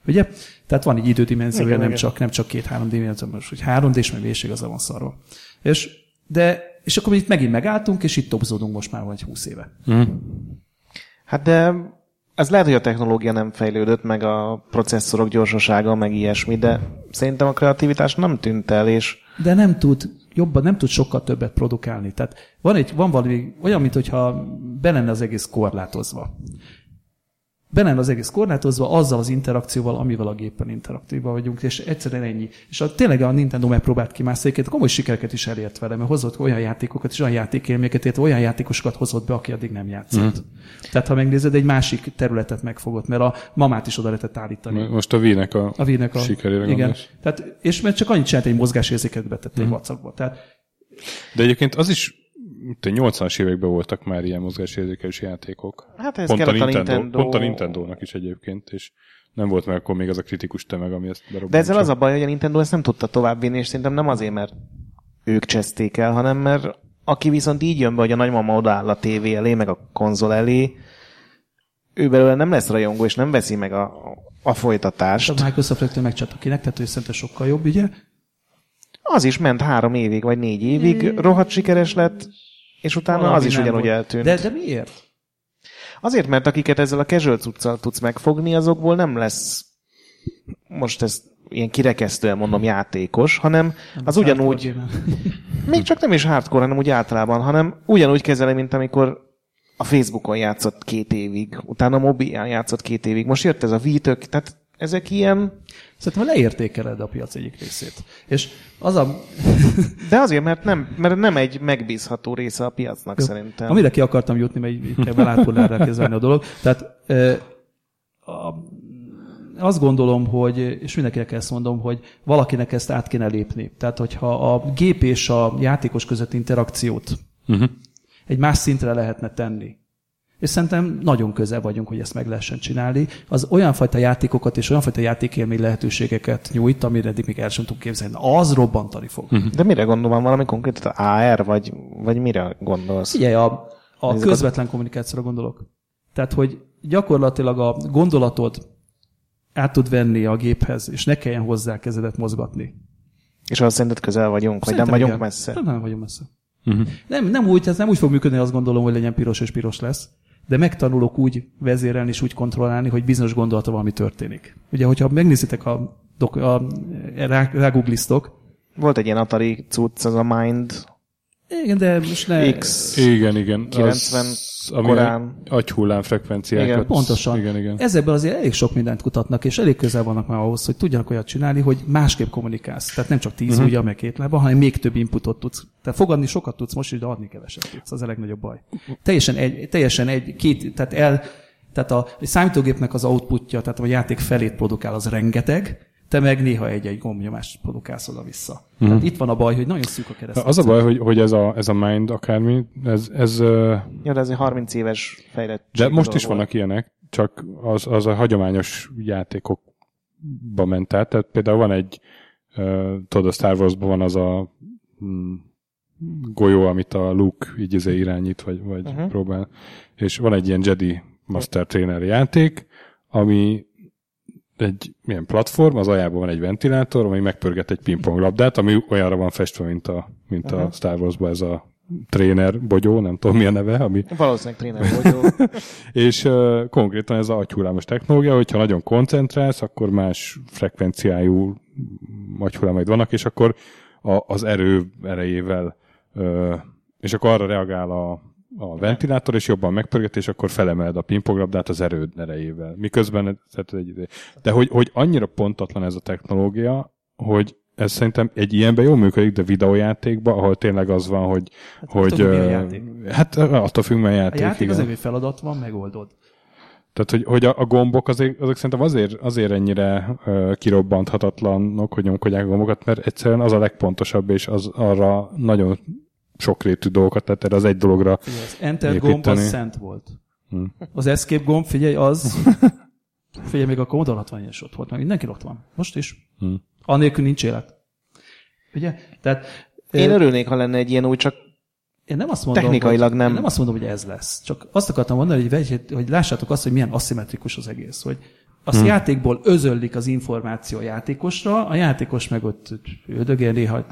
Ugye? Tehát van egy idődimenziója, Igen, nem igen. csak, nem csak két-három dimenzió, most hogy három d és meg mélység az van szarva. És, de, és akkor itt megint megálltunk, és itt topzódunk most már vagy 20 éve. Hát de ez lehet, hogy a technológia nem fejlődött, meg a processzorok gyorsasága, meg ilyesmi, de szerintem a kreativitás nem tűnt el, és de nem tud jobban, nem tud sokkal többet produkálni. Tehát van, egy, van valami olyan, mint hogyha be lenne az egész korlátozva. Be lenne az egész korlátozva azzal az interakcióval, amivel a gépen interaktívban vagyunk, és egyszerűen ennyi. És a, tényleg a Nintendo megpróbált kimászni, egyébként komoly sikereket is elért vele, mert hozott olyan játékokat és olyan játékélményeket, illetve olyan játékosokat hozott be, aki addig nem játszott. Mm. Tehát ha megnézed, egy másik területet megfogott, mert a mamát is oda lehetett állítani. Most a Wii-nek a, A Wii-nek a... sikerére igen. gondolsz. Tehát, és mert csak annyit csinált, egy mozgásérzéket betett egy WhatsAppba. Tehát De egyébként az is, 80-as években voltak már ilyen mozgásérzékelős játékok. hát ez Pont a, kellett a Nintendo, Nintendo. pont a Nintendo-nak is egyébként, és nem volt meg akkor még az a kritikus tömeg, ami ezt berobbantja. De ezzel az a baj, hogy a Nintendo ezt nem tudta továbbvinni, és szerintem nem azért, mert ők cseszték el, hanem mert aki viszont így jön be, hogy a nagymama odaáll a tévé elé, meg a konzol elé, ő belőle nem lesz rajongó, és nem veszi meg a, a folytatást. a Microsoft rögtön megcsatta kinek, tehát ő szerintem sokkal jobb, ugye? Az is ment három évig, vagy négy évig, rohadt sikeres lett, és utána Valami az is ugyanúgy volt. eltűnt. De, de miért? Azért, mert akiket ezzel a casual cuccal tudsz megfogni, azokból nem lesz most ezt ilyen kirekesztően mondom játékos, hanem az ugyanúgy, még csak nem is hardcore, hanem úgy általában, hanem ugyanúgy kezeli, mint amikor a Facebookon játszott két évig, utána mobilján játszott két évig, most jött ez a vítök, tehát ezek ilyen, Szerintem leértékeled a piac egyik részét. És az a, de azért, mert nem, mert nem egy megbízható része a piacnak szerintem. amire ki akartam jutni, mert így kell belátkodára kezdeni a dolog. Tehát ö, a, azt gondolom, hogy, és mindenkinek ezt mondom, hogy valakinek ezt át kéne lépni. Tehát, hogyha a gép és a játékos között interakciót Uh-huh. egy más szintre lehetne tenni. És szerintem nagyon közel vagyunk, hogy ezt meg lehessen csinálni. Az olyan fajta játékokat és olyan fajta játékélmény lehetőségeket nyújt, amire eddig még el sem tudunk képzelni. Az robbantani fog. Uh-huh. De mire gondolom, valami konkrét, AR, vagy, vagy mire gondolsz? Figyelj, a, a Ezek közvetlen kommunikációra gondolok. Tehát, hogy gyakorlatilag a gondolatod át tud venni a géphez, és ne kelljen hozzá kezedet mozgatni. És azt szerinted közel vagyunk, vagy nem vagyunk igen. messze? Nem, nem vagyunk messze. Uh-huh. Nem, nem úgy, ez nem úgy fog működni, azt gondolom, hogy legyen piros és piros lesz, de megtanulok úgy vezérelni és úgy kontrollálni, hogy bizonyos gondolata valami történik. Ugye, hogyha megnézitek a, a rá, ráguglisztok, Volt egy ilyen Atari cucc, az a Mind Igen, de most ne... X. Igen, igen. 90 az, ami korán. agyhullám frekvenciákat. Igen, Pontosan. Igen, igen. Ezekből azért elég sok mindent kutatnak, és elég közel vannak már ahhoz, hogy tudjanak olyat csinálni, hogy másképp kommunikálsz. Tehát nem csak tíz Mhm. uh-huh. ujjal, meg két lába, hanem még több inputot tudsz. Tehát fogadni sokat tudsz most de adni keveset tudsz. Az a legnagyobb baj. Teljesen egy, teljesen egy két, tehát el, tehát a, a számítógépnek az outputja, tehát a játék felét produkál, az rengeteg, te meg néha egy-egy gombnyomást produkálsz oda-vissza. Uh-huh. Tehát itt van a baj, hogy nagyon szűk a kereszt. Az a baj, hogy, hogy ez, a, ez a mind akármi, ez, ez Jó, de ez egy 30 éves fejlettség. de most is vannak ilyenek, csak az, az a hagyományos játékokba ment át. Tehát például van egy, tudod, a Star Wars-ban van az a mm, golyó, amit a Luke így izé irányít, vagy, vagy uh-huh. próbál. És van egy ilyen Jedi Master Trainer játék, ami egy milyen platform, az aljában van egy ventilátor, ami megpörget egy pingponglabdát, ami olyanra van festve, mint a, mint uh-huh. a Star Wars-ban ez a tréner bogyó, nem tudom mi a neve, ami. Valószínűleg tréner vagyok. és uh, konkrétan ez a agyhullámos technológia, hogyha nagyon koncentrálsz, akkor más frekvenciájú agyhullámaid vannak, és akkor a, az erő erejével, uh, és akkor arra reagál a, a ventilátor, és jobban megpörget, és akkor felemeled a pingponglabdát az erőd erejével. Miközben, tehát egy, de hogy, hogy annyira pontatlan ez a technológia, hogy ez szerintem egy ilyenben jól működik, de videójátékban, ahol tényleg az van, hogy... Hát, hogy attól ö, játék. Hát attól függ, milyen A játék. játék az igen. egy feladat van, megoldod. Tehát, hogy, hogy a, a gombok azért, azok szerintem azért, azért ennyire uh, kirobbanthatatlanok, hogy nyomkodják a gombokat, mert egyszerűen az a legpontosabb, és az arra nagyon sokrétű dolgokat, tehát erre az egy dologra. Figyelj, az Enter Építeni. gomb az szent volt. Hm. Az Escape gomb, figyelj, az... figyelj, még a Commodore 60 is ott volt, mert mindenki ott van. Most is. Hm. Anélkül nincs élet. Ugye? Tehát Én örülnék, ha lenne egy ilyen új, csak én nem azt mondom, technikailag hogy, nem. Én nem azt mondom, hogy ez lesz. Csak azt akartam mondani, hogy, vegy, hogy lássátok azt, hogy milyen aszimmetrikus az egész. Hogy az hmm. játékból özöllik az információ a játékosra, a játékos meg ott ödögél, néha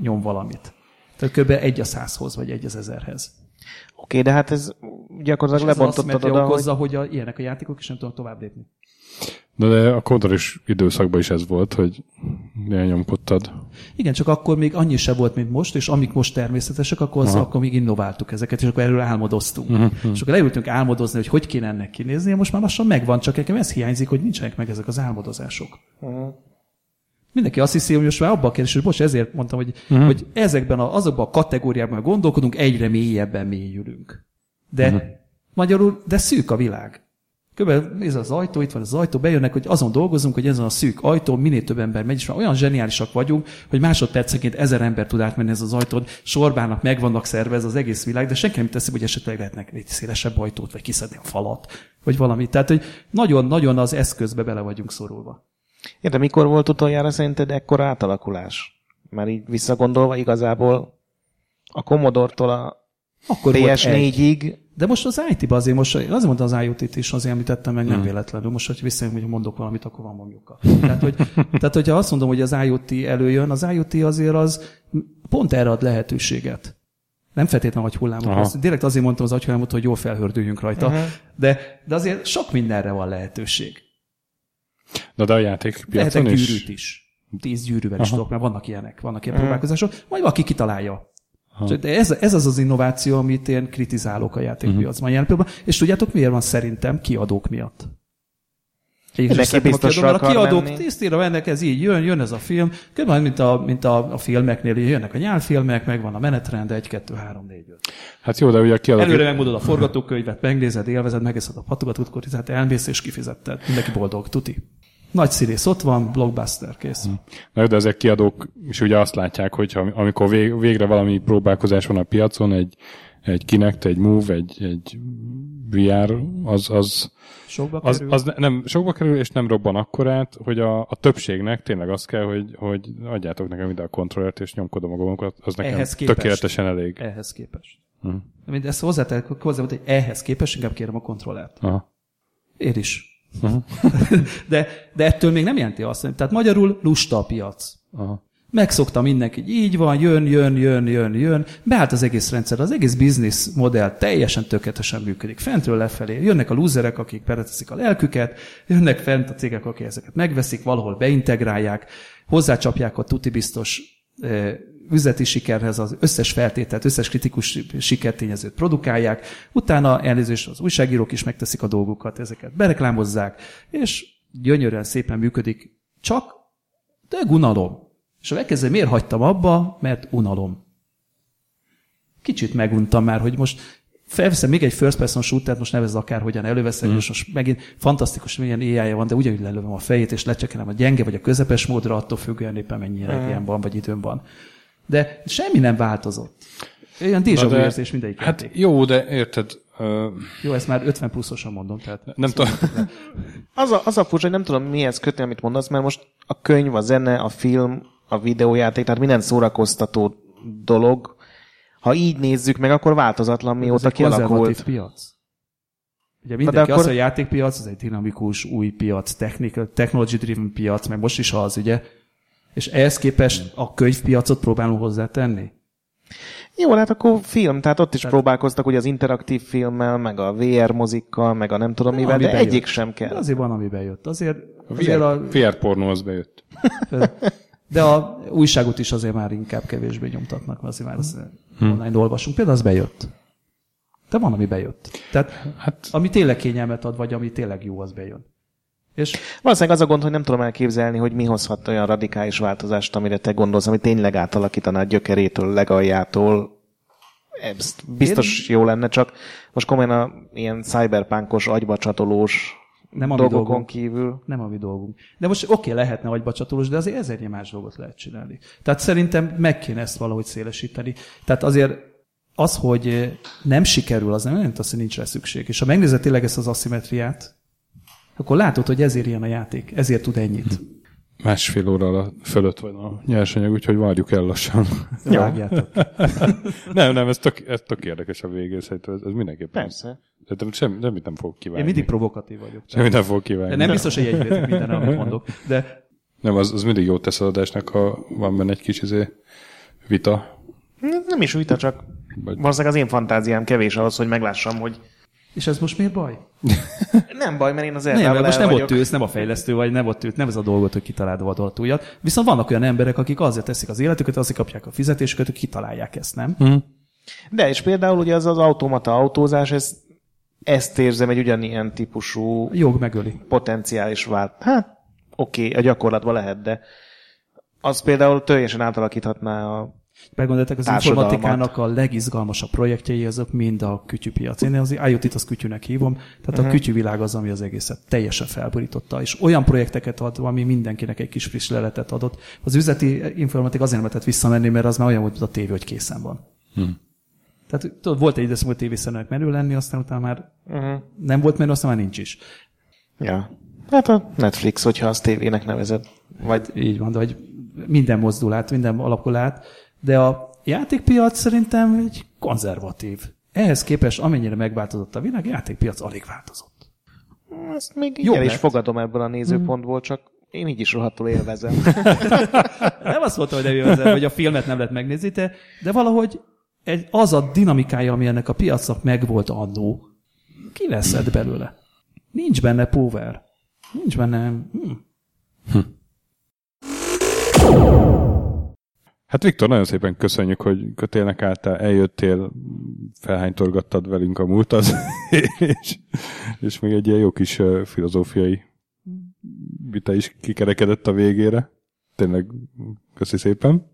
nyom valamit. Tehát kb. egy a százhoz, vagy egy az ezerhez. Oké, de hát ez gyakorlatilag az lebontottad oda, hogy okozza, hogy a, ilyenek a játékok, és nem tudnak tovább lépni. De, de a kodoris időszakban is ez volt, hogy elnyomkodtad. Igen, csak akkor még annyi se volt, mint most, és amik most természetesek, akkor, az, akkor még innováltuk ezeket, és akkor erről álmodoztunk. Uh-huh. És akkor leültünk álmodozni, hogy hogy kéne ennek kinézni, most már lassan megvan, csak nekem ez hiányzik, hogy nincsenek meg ezek az álmodozások. Uh-huh. Mindenki azt hiszi, hogy most már abban a kérdés, hogy bocs, ezért mondtam, hogy, uh-huh. hogy ezekben a, azokban a kategóriákban gondolkodunk, egyre mélyebben mélyülünk. De uh-huh. magyarul, de szűk a világ. Körülbelül ez az ajtó, itt van az ajtó, bejönnek, hogy azon dolgozunk, hogy ezen a szűk ajtón minél több ember megy, és már olyan zseniálisak vagyunk, hogy másodpercenként ezer ember tud átmenni ez az ajtón, sorbának meg vannak szervezve az egész világ, de senki nem teszi, hogy esetleg lehetnek egy szélesebb ajtót, vagy kiszedni a falat, vagy valami. Tehát, hogy nagyon-nagyon az eszközbe bele vagyunk szorulva. Ja, de mikor volt utoljára szerinted ekkora átalakulás? Már így visszagondolva igazából a Commodore-tól a Akkor volt egy. PS4-ig De most az IT-ban azért most, azért mondta az IoT-t is, azért említettem meg, nem hmm. véletlenül. Most, hogy visszajön, hogy mondok valamit, akkor van mondjuk. Tehát, hogy, tehát, hogyha azt mondom, hogy az IoT előjön, az IoT azért az pont erre ad lehetőséget. Nem feltétlenül agyhullámokhoz. Direkt azért mondtam az agyhullámot, hogy jól felhördüljünk rajta. Uh-huh. De, de azért sok mindenre van lehetőség. De, de a játékpiacon Lehetek is... gyűrűt is. Tíz gyűrűvel is tudok, mert vannak ilyenek, vannak ilyen próbálkozások. Majd valaki kitalálja. Aha. De ez, ez az az innováció, amit én kritizálok a játékpiacban uh-huh. jelen És tudjátok, miért van szerintem kiadók miatt? Neki biztosra a kiadók tisztére mennek, ez így jön, jön ez a film, körülbelül, mint a, mint a, a filmeknél, jönnek a nyálfilmek, meg van a menetrend, 1, 2, 3, 4, 5. Hát jó, de ugye a kiadók... Előre megmondod a forgatókönyvet, megnézed, élvezed, megeszed a patogat, akkor hát elmész és kifizetted. Mindenki boldog, tuti. Nagy színész ott van, blockbuster, kész. Na, de ezek kiadók is ugye azt látják, hogy amikor vég, végre valami próbálkozás van a piacon, egy, egy Kinect, egy Move, egy, egy VR, az, az, sokba az, kerül. az nem, sokba kerül, és nem robban akkorát, hogy a, a többségnek tényleg az kell, hogy, hogy adjátok nekem ide a kontrollert, és nyomkodom a gombokat, az nekem Ehhez képest. tökéletesen elég. Ehhez képest. Hm. Ezt hozzátek, hozzá, hogy ehhez képest inkább kérem a kontrollert. Aha. Én is. De, de ettől még nem jelenti azt, hogy tehát magyarul lusta a piac. Aha. Megszokta mindenki, így van, jön, jön, jön, jön, jön. Beállt az egész rendszer, az egész business modell teljesen tökéletesen működik. Fentről lefelé jönnek a lúzerek, akik bereteszik a lelküket, jönnek fent a cégek, akik ezeket megveszik, valahol beintegrálják, hozzácsapják a tuti biztos üzleti sikerhez az összes feltételt, összes kritikus sikertényezőt produkálják, utána elnézést az újságírók is megteszik a dolgukat, ezeket bereklámozzák, és gyönyörűen szépen működik, csak de unalom. És a legkezdő, miért hagytam abba? Mert unalom. Kicsit meguntam már, hogy most felveszem még egy first person shoot most nevezz akárhogyan előveszem, mm. és most megint fantasztikus, milyen ai van, de ugyanúgy lelövöm a fejét, és lecsekelem a gyenge vagy a közepes módra, attól függően éppen mennyi mm. van, vagy időm van. De semmi nem változott. Olyan déjà vu érzés mindegyik Hát játék. jó, de érted, Jó, ezt már 50 pluszosan mondom. Tehát nem tudom. az, a, az a furcsa, hogy nem tudom mihez kötni, amit mondasz, mert most a könyv, a zene, a film, a videójáték, tehát minden szórakoztató dolog, ha így nézzük meg, akkor változatlan mióta Ez kialakult. piac. Ugye mindenki akkor... azt, hogy a játékpiac, az egy dinamikus, új piac, technology-driven piac, meg most is az, ugye? És ehhez képest a könyvpiacot próbálunk hozzátenni? Jó, hát akkor film, tehát ott is tehát... próbálkoztak ugye az interaktív filmmel, meg a VR mozikkal, meg a nem tudom mivel, de egyik sem kell. De azért van, ami bejött. Azért, azért VR, a... VR pornó az bejött. De a újságot is azért már inkább kevésbé nyomtatnak, azért már az hmm. online olvasunk. Például az bejött. De van, ami bejött. Tehát hát... ami tényleg kényelmet ad, vagy ami tényleg jó, az bejön. És valószínűleg az a gond, hogy nem tudom elképzelni, hogy mi hozhat olyan radikális változást, amire te gondolsz, ami tényleg átalakítaná a gyökerétől, legaljától. Ez biztos Én... jó lenne, csak most komolyan a ilyen cyberpunkos, agybacsatolós nem a dolgokon dolgunk. kívül. Nem a mi dolgunk. De most oké, okay, lehetne agybacsatolós, de azért ezernyi más dolgot lehet csinálni. Tehát szerintem meg kéne ezt valahogy szélesíteni. Tehát azért az, hogy nem sikerül, az nem jelent azt, hogy nincs rá szükség. És ha megnézed tényleg ezt az aszimetriát, akkor látod, hogy ezért ilyen a játék, ezért tud ennyit. Másfél óra fölött van a nyersanyag, úgyhogy várjuk el lassan. Vágjátok. nem, nem, ez tök, ez tök érdekes a végén, szerintem ez, ez mindenképpen. Persze. Szerintem sem, semmit nem fogok kívánni. Én mindig provokatív vagyok. Semmit nem fogok kívánni. De nem biztos, hogy egyébként minden, amit mondok. De... Nem, az, az mindig jót tesz az adásnak, ha van benne egy kis izé, vita. Nem is vita, csak Vagy... valószínűleg az én fantáziám kevés ahhoz, hogy meglássam, hogy és ez most miért baj? nem baj, mert én az Nem, most nem vagyok. ott ülsz, nem a fejlesztő vagy, nem ott ülsz, nem ez a dolgot, hogy kitaláld a vadolatújat. Viszont vannak olyan emberek, akik azért teszik az életüket, azért kapják a fizetésüket, hogy kitalálják ezt, nem? Mm. De és például ugye az az automata autózás, ez, ezt érzem egy ugyanilyen típusú jog megöli. Potenciális vált. Hát, oké, okay, a gyakorlatban lehet, de az például teljesen átalakíthatná a Meggondoltak, az informatikának a legizgalmasabb projektjei azok mind a kütyűpiac. Én az IoT-t az kütyűnek hívom, tehát uh-huh. a mhm. kütyűvilág az, ami az egészet teljesen felborította, és olyan projekteket ad, ami mindenkinek egy kis friss leletet adott. Az üzleti informatik azért nem lehetett visszamenni, mert az már olyan volt, mint a tévé, hogy készen van. Hmm. Tehát tudod, volt egy időszak, hogy tévészerűnek menő lenni, aztán utána már uh-huh. nem volt menő, aztán már nincs is. Ja. Hát a Netflix, hogyha az tévének nevezed. Vagy... Így van, de hogy minden mozdul át, minden alakul át de a játékpiac szerintem egy konzervatív. Ehhez képest, amennyire megváltozott a világ, játékpiac alig változott. Ezt még Jó is fogadom ebből a nézőpontból, csak én így is rohadtul élvezem. nem azt mondtam, hogy nem élvezem, hogy a filmet nem lehet megnézni, de, de valahogy egy, az a dinamikája, ami ennek a piacnak megvolt annó, kiveszed belőle. Nincs benne power. Nincs benne... Hm. Hm. Hát Viktor, nagyon szépen köszönjük, hogy kötélnek álltál, eljöttél, felhánytorgattad velünk a múltat, és, és még egy ilyen jó kis filozófiai vita is kikerekedett a végére. Tényleg köszi szépen.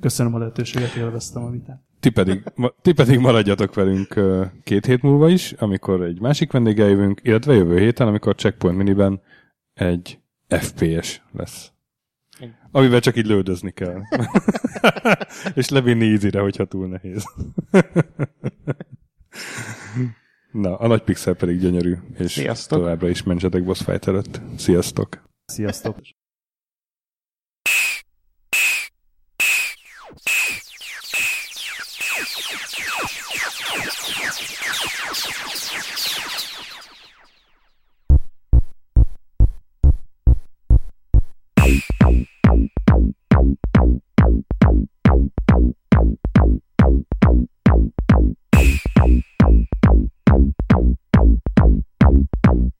Köszönöm a lehetőséget, élveztem a vitát. Ti pedig, ti pedig maradjatok velünk két hét múlva is, amikor egy másik vendéggel jövünk, illetve jövő héten, amikor Checkpoint Miniben egy FPS lesz. Amivel csak így lődözni kell. és levinni ízire, hogyha túl nehéz. Na, a nagy pixel pedig gyönyörű, és Sziasztok. továbbra is mentsetek boss fight előtt. Sziasztok! Sziasztok! Thank you.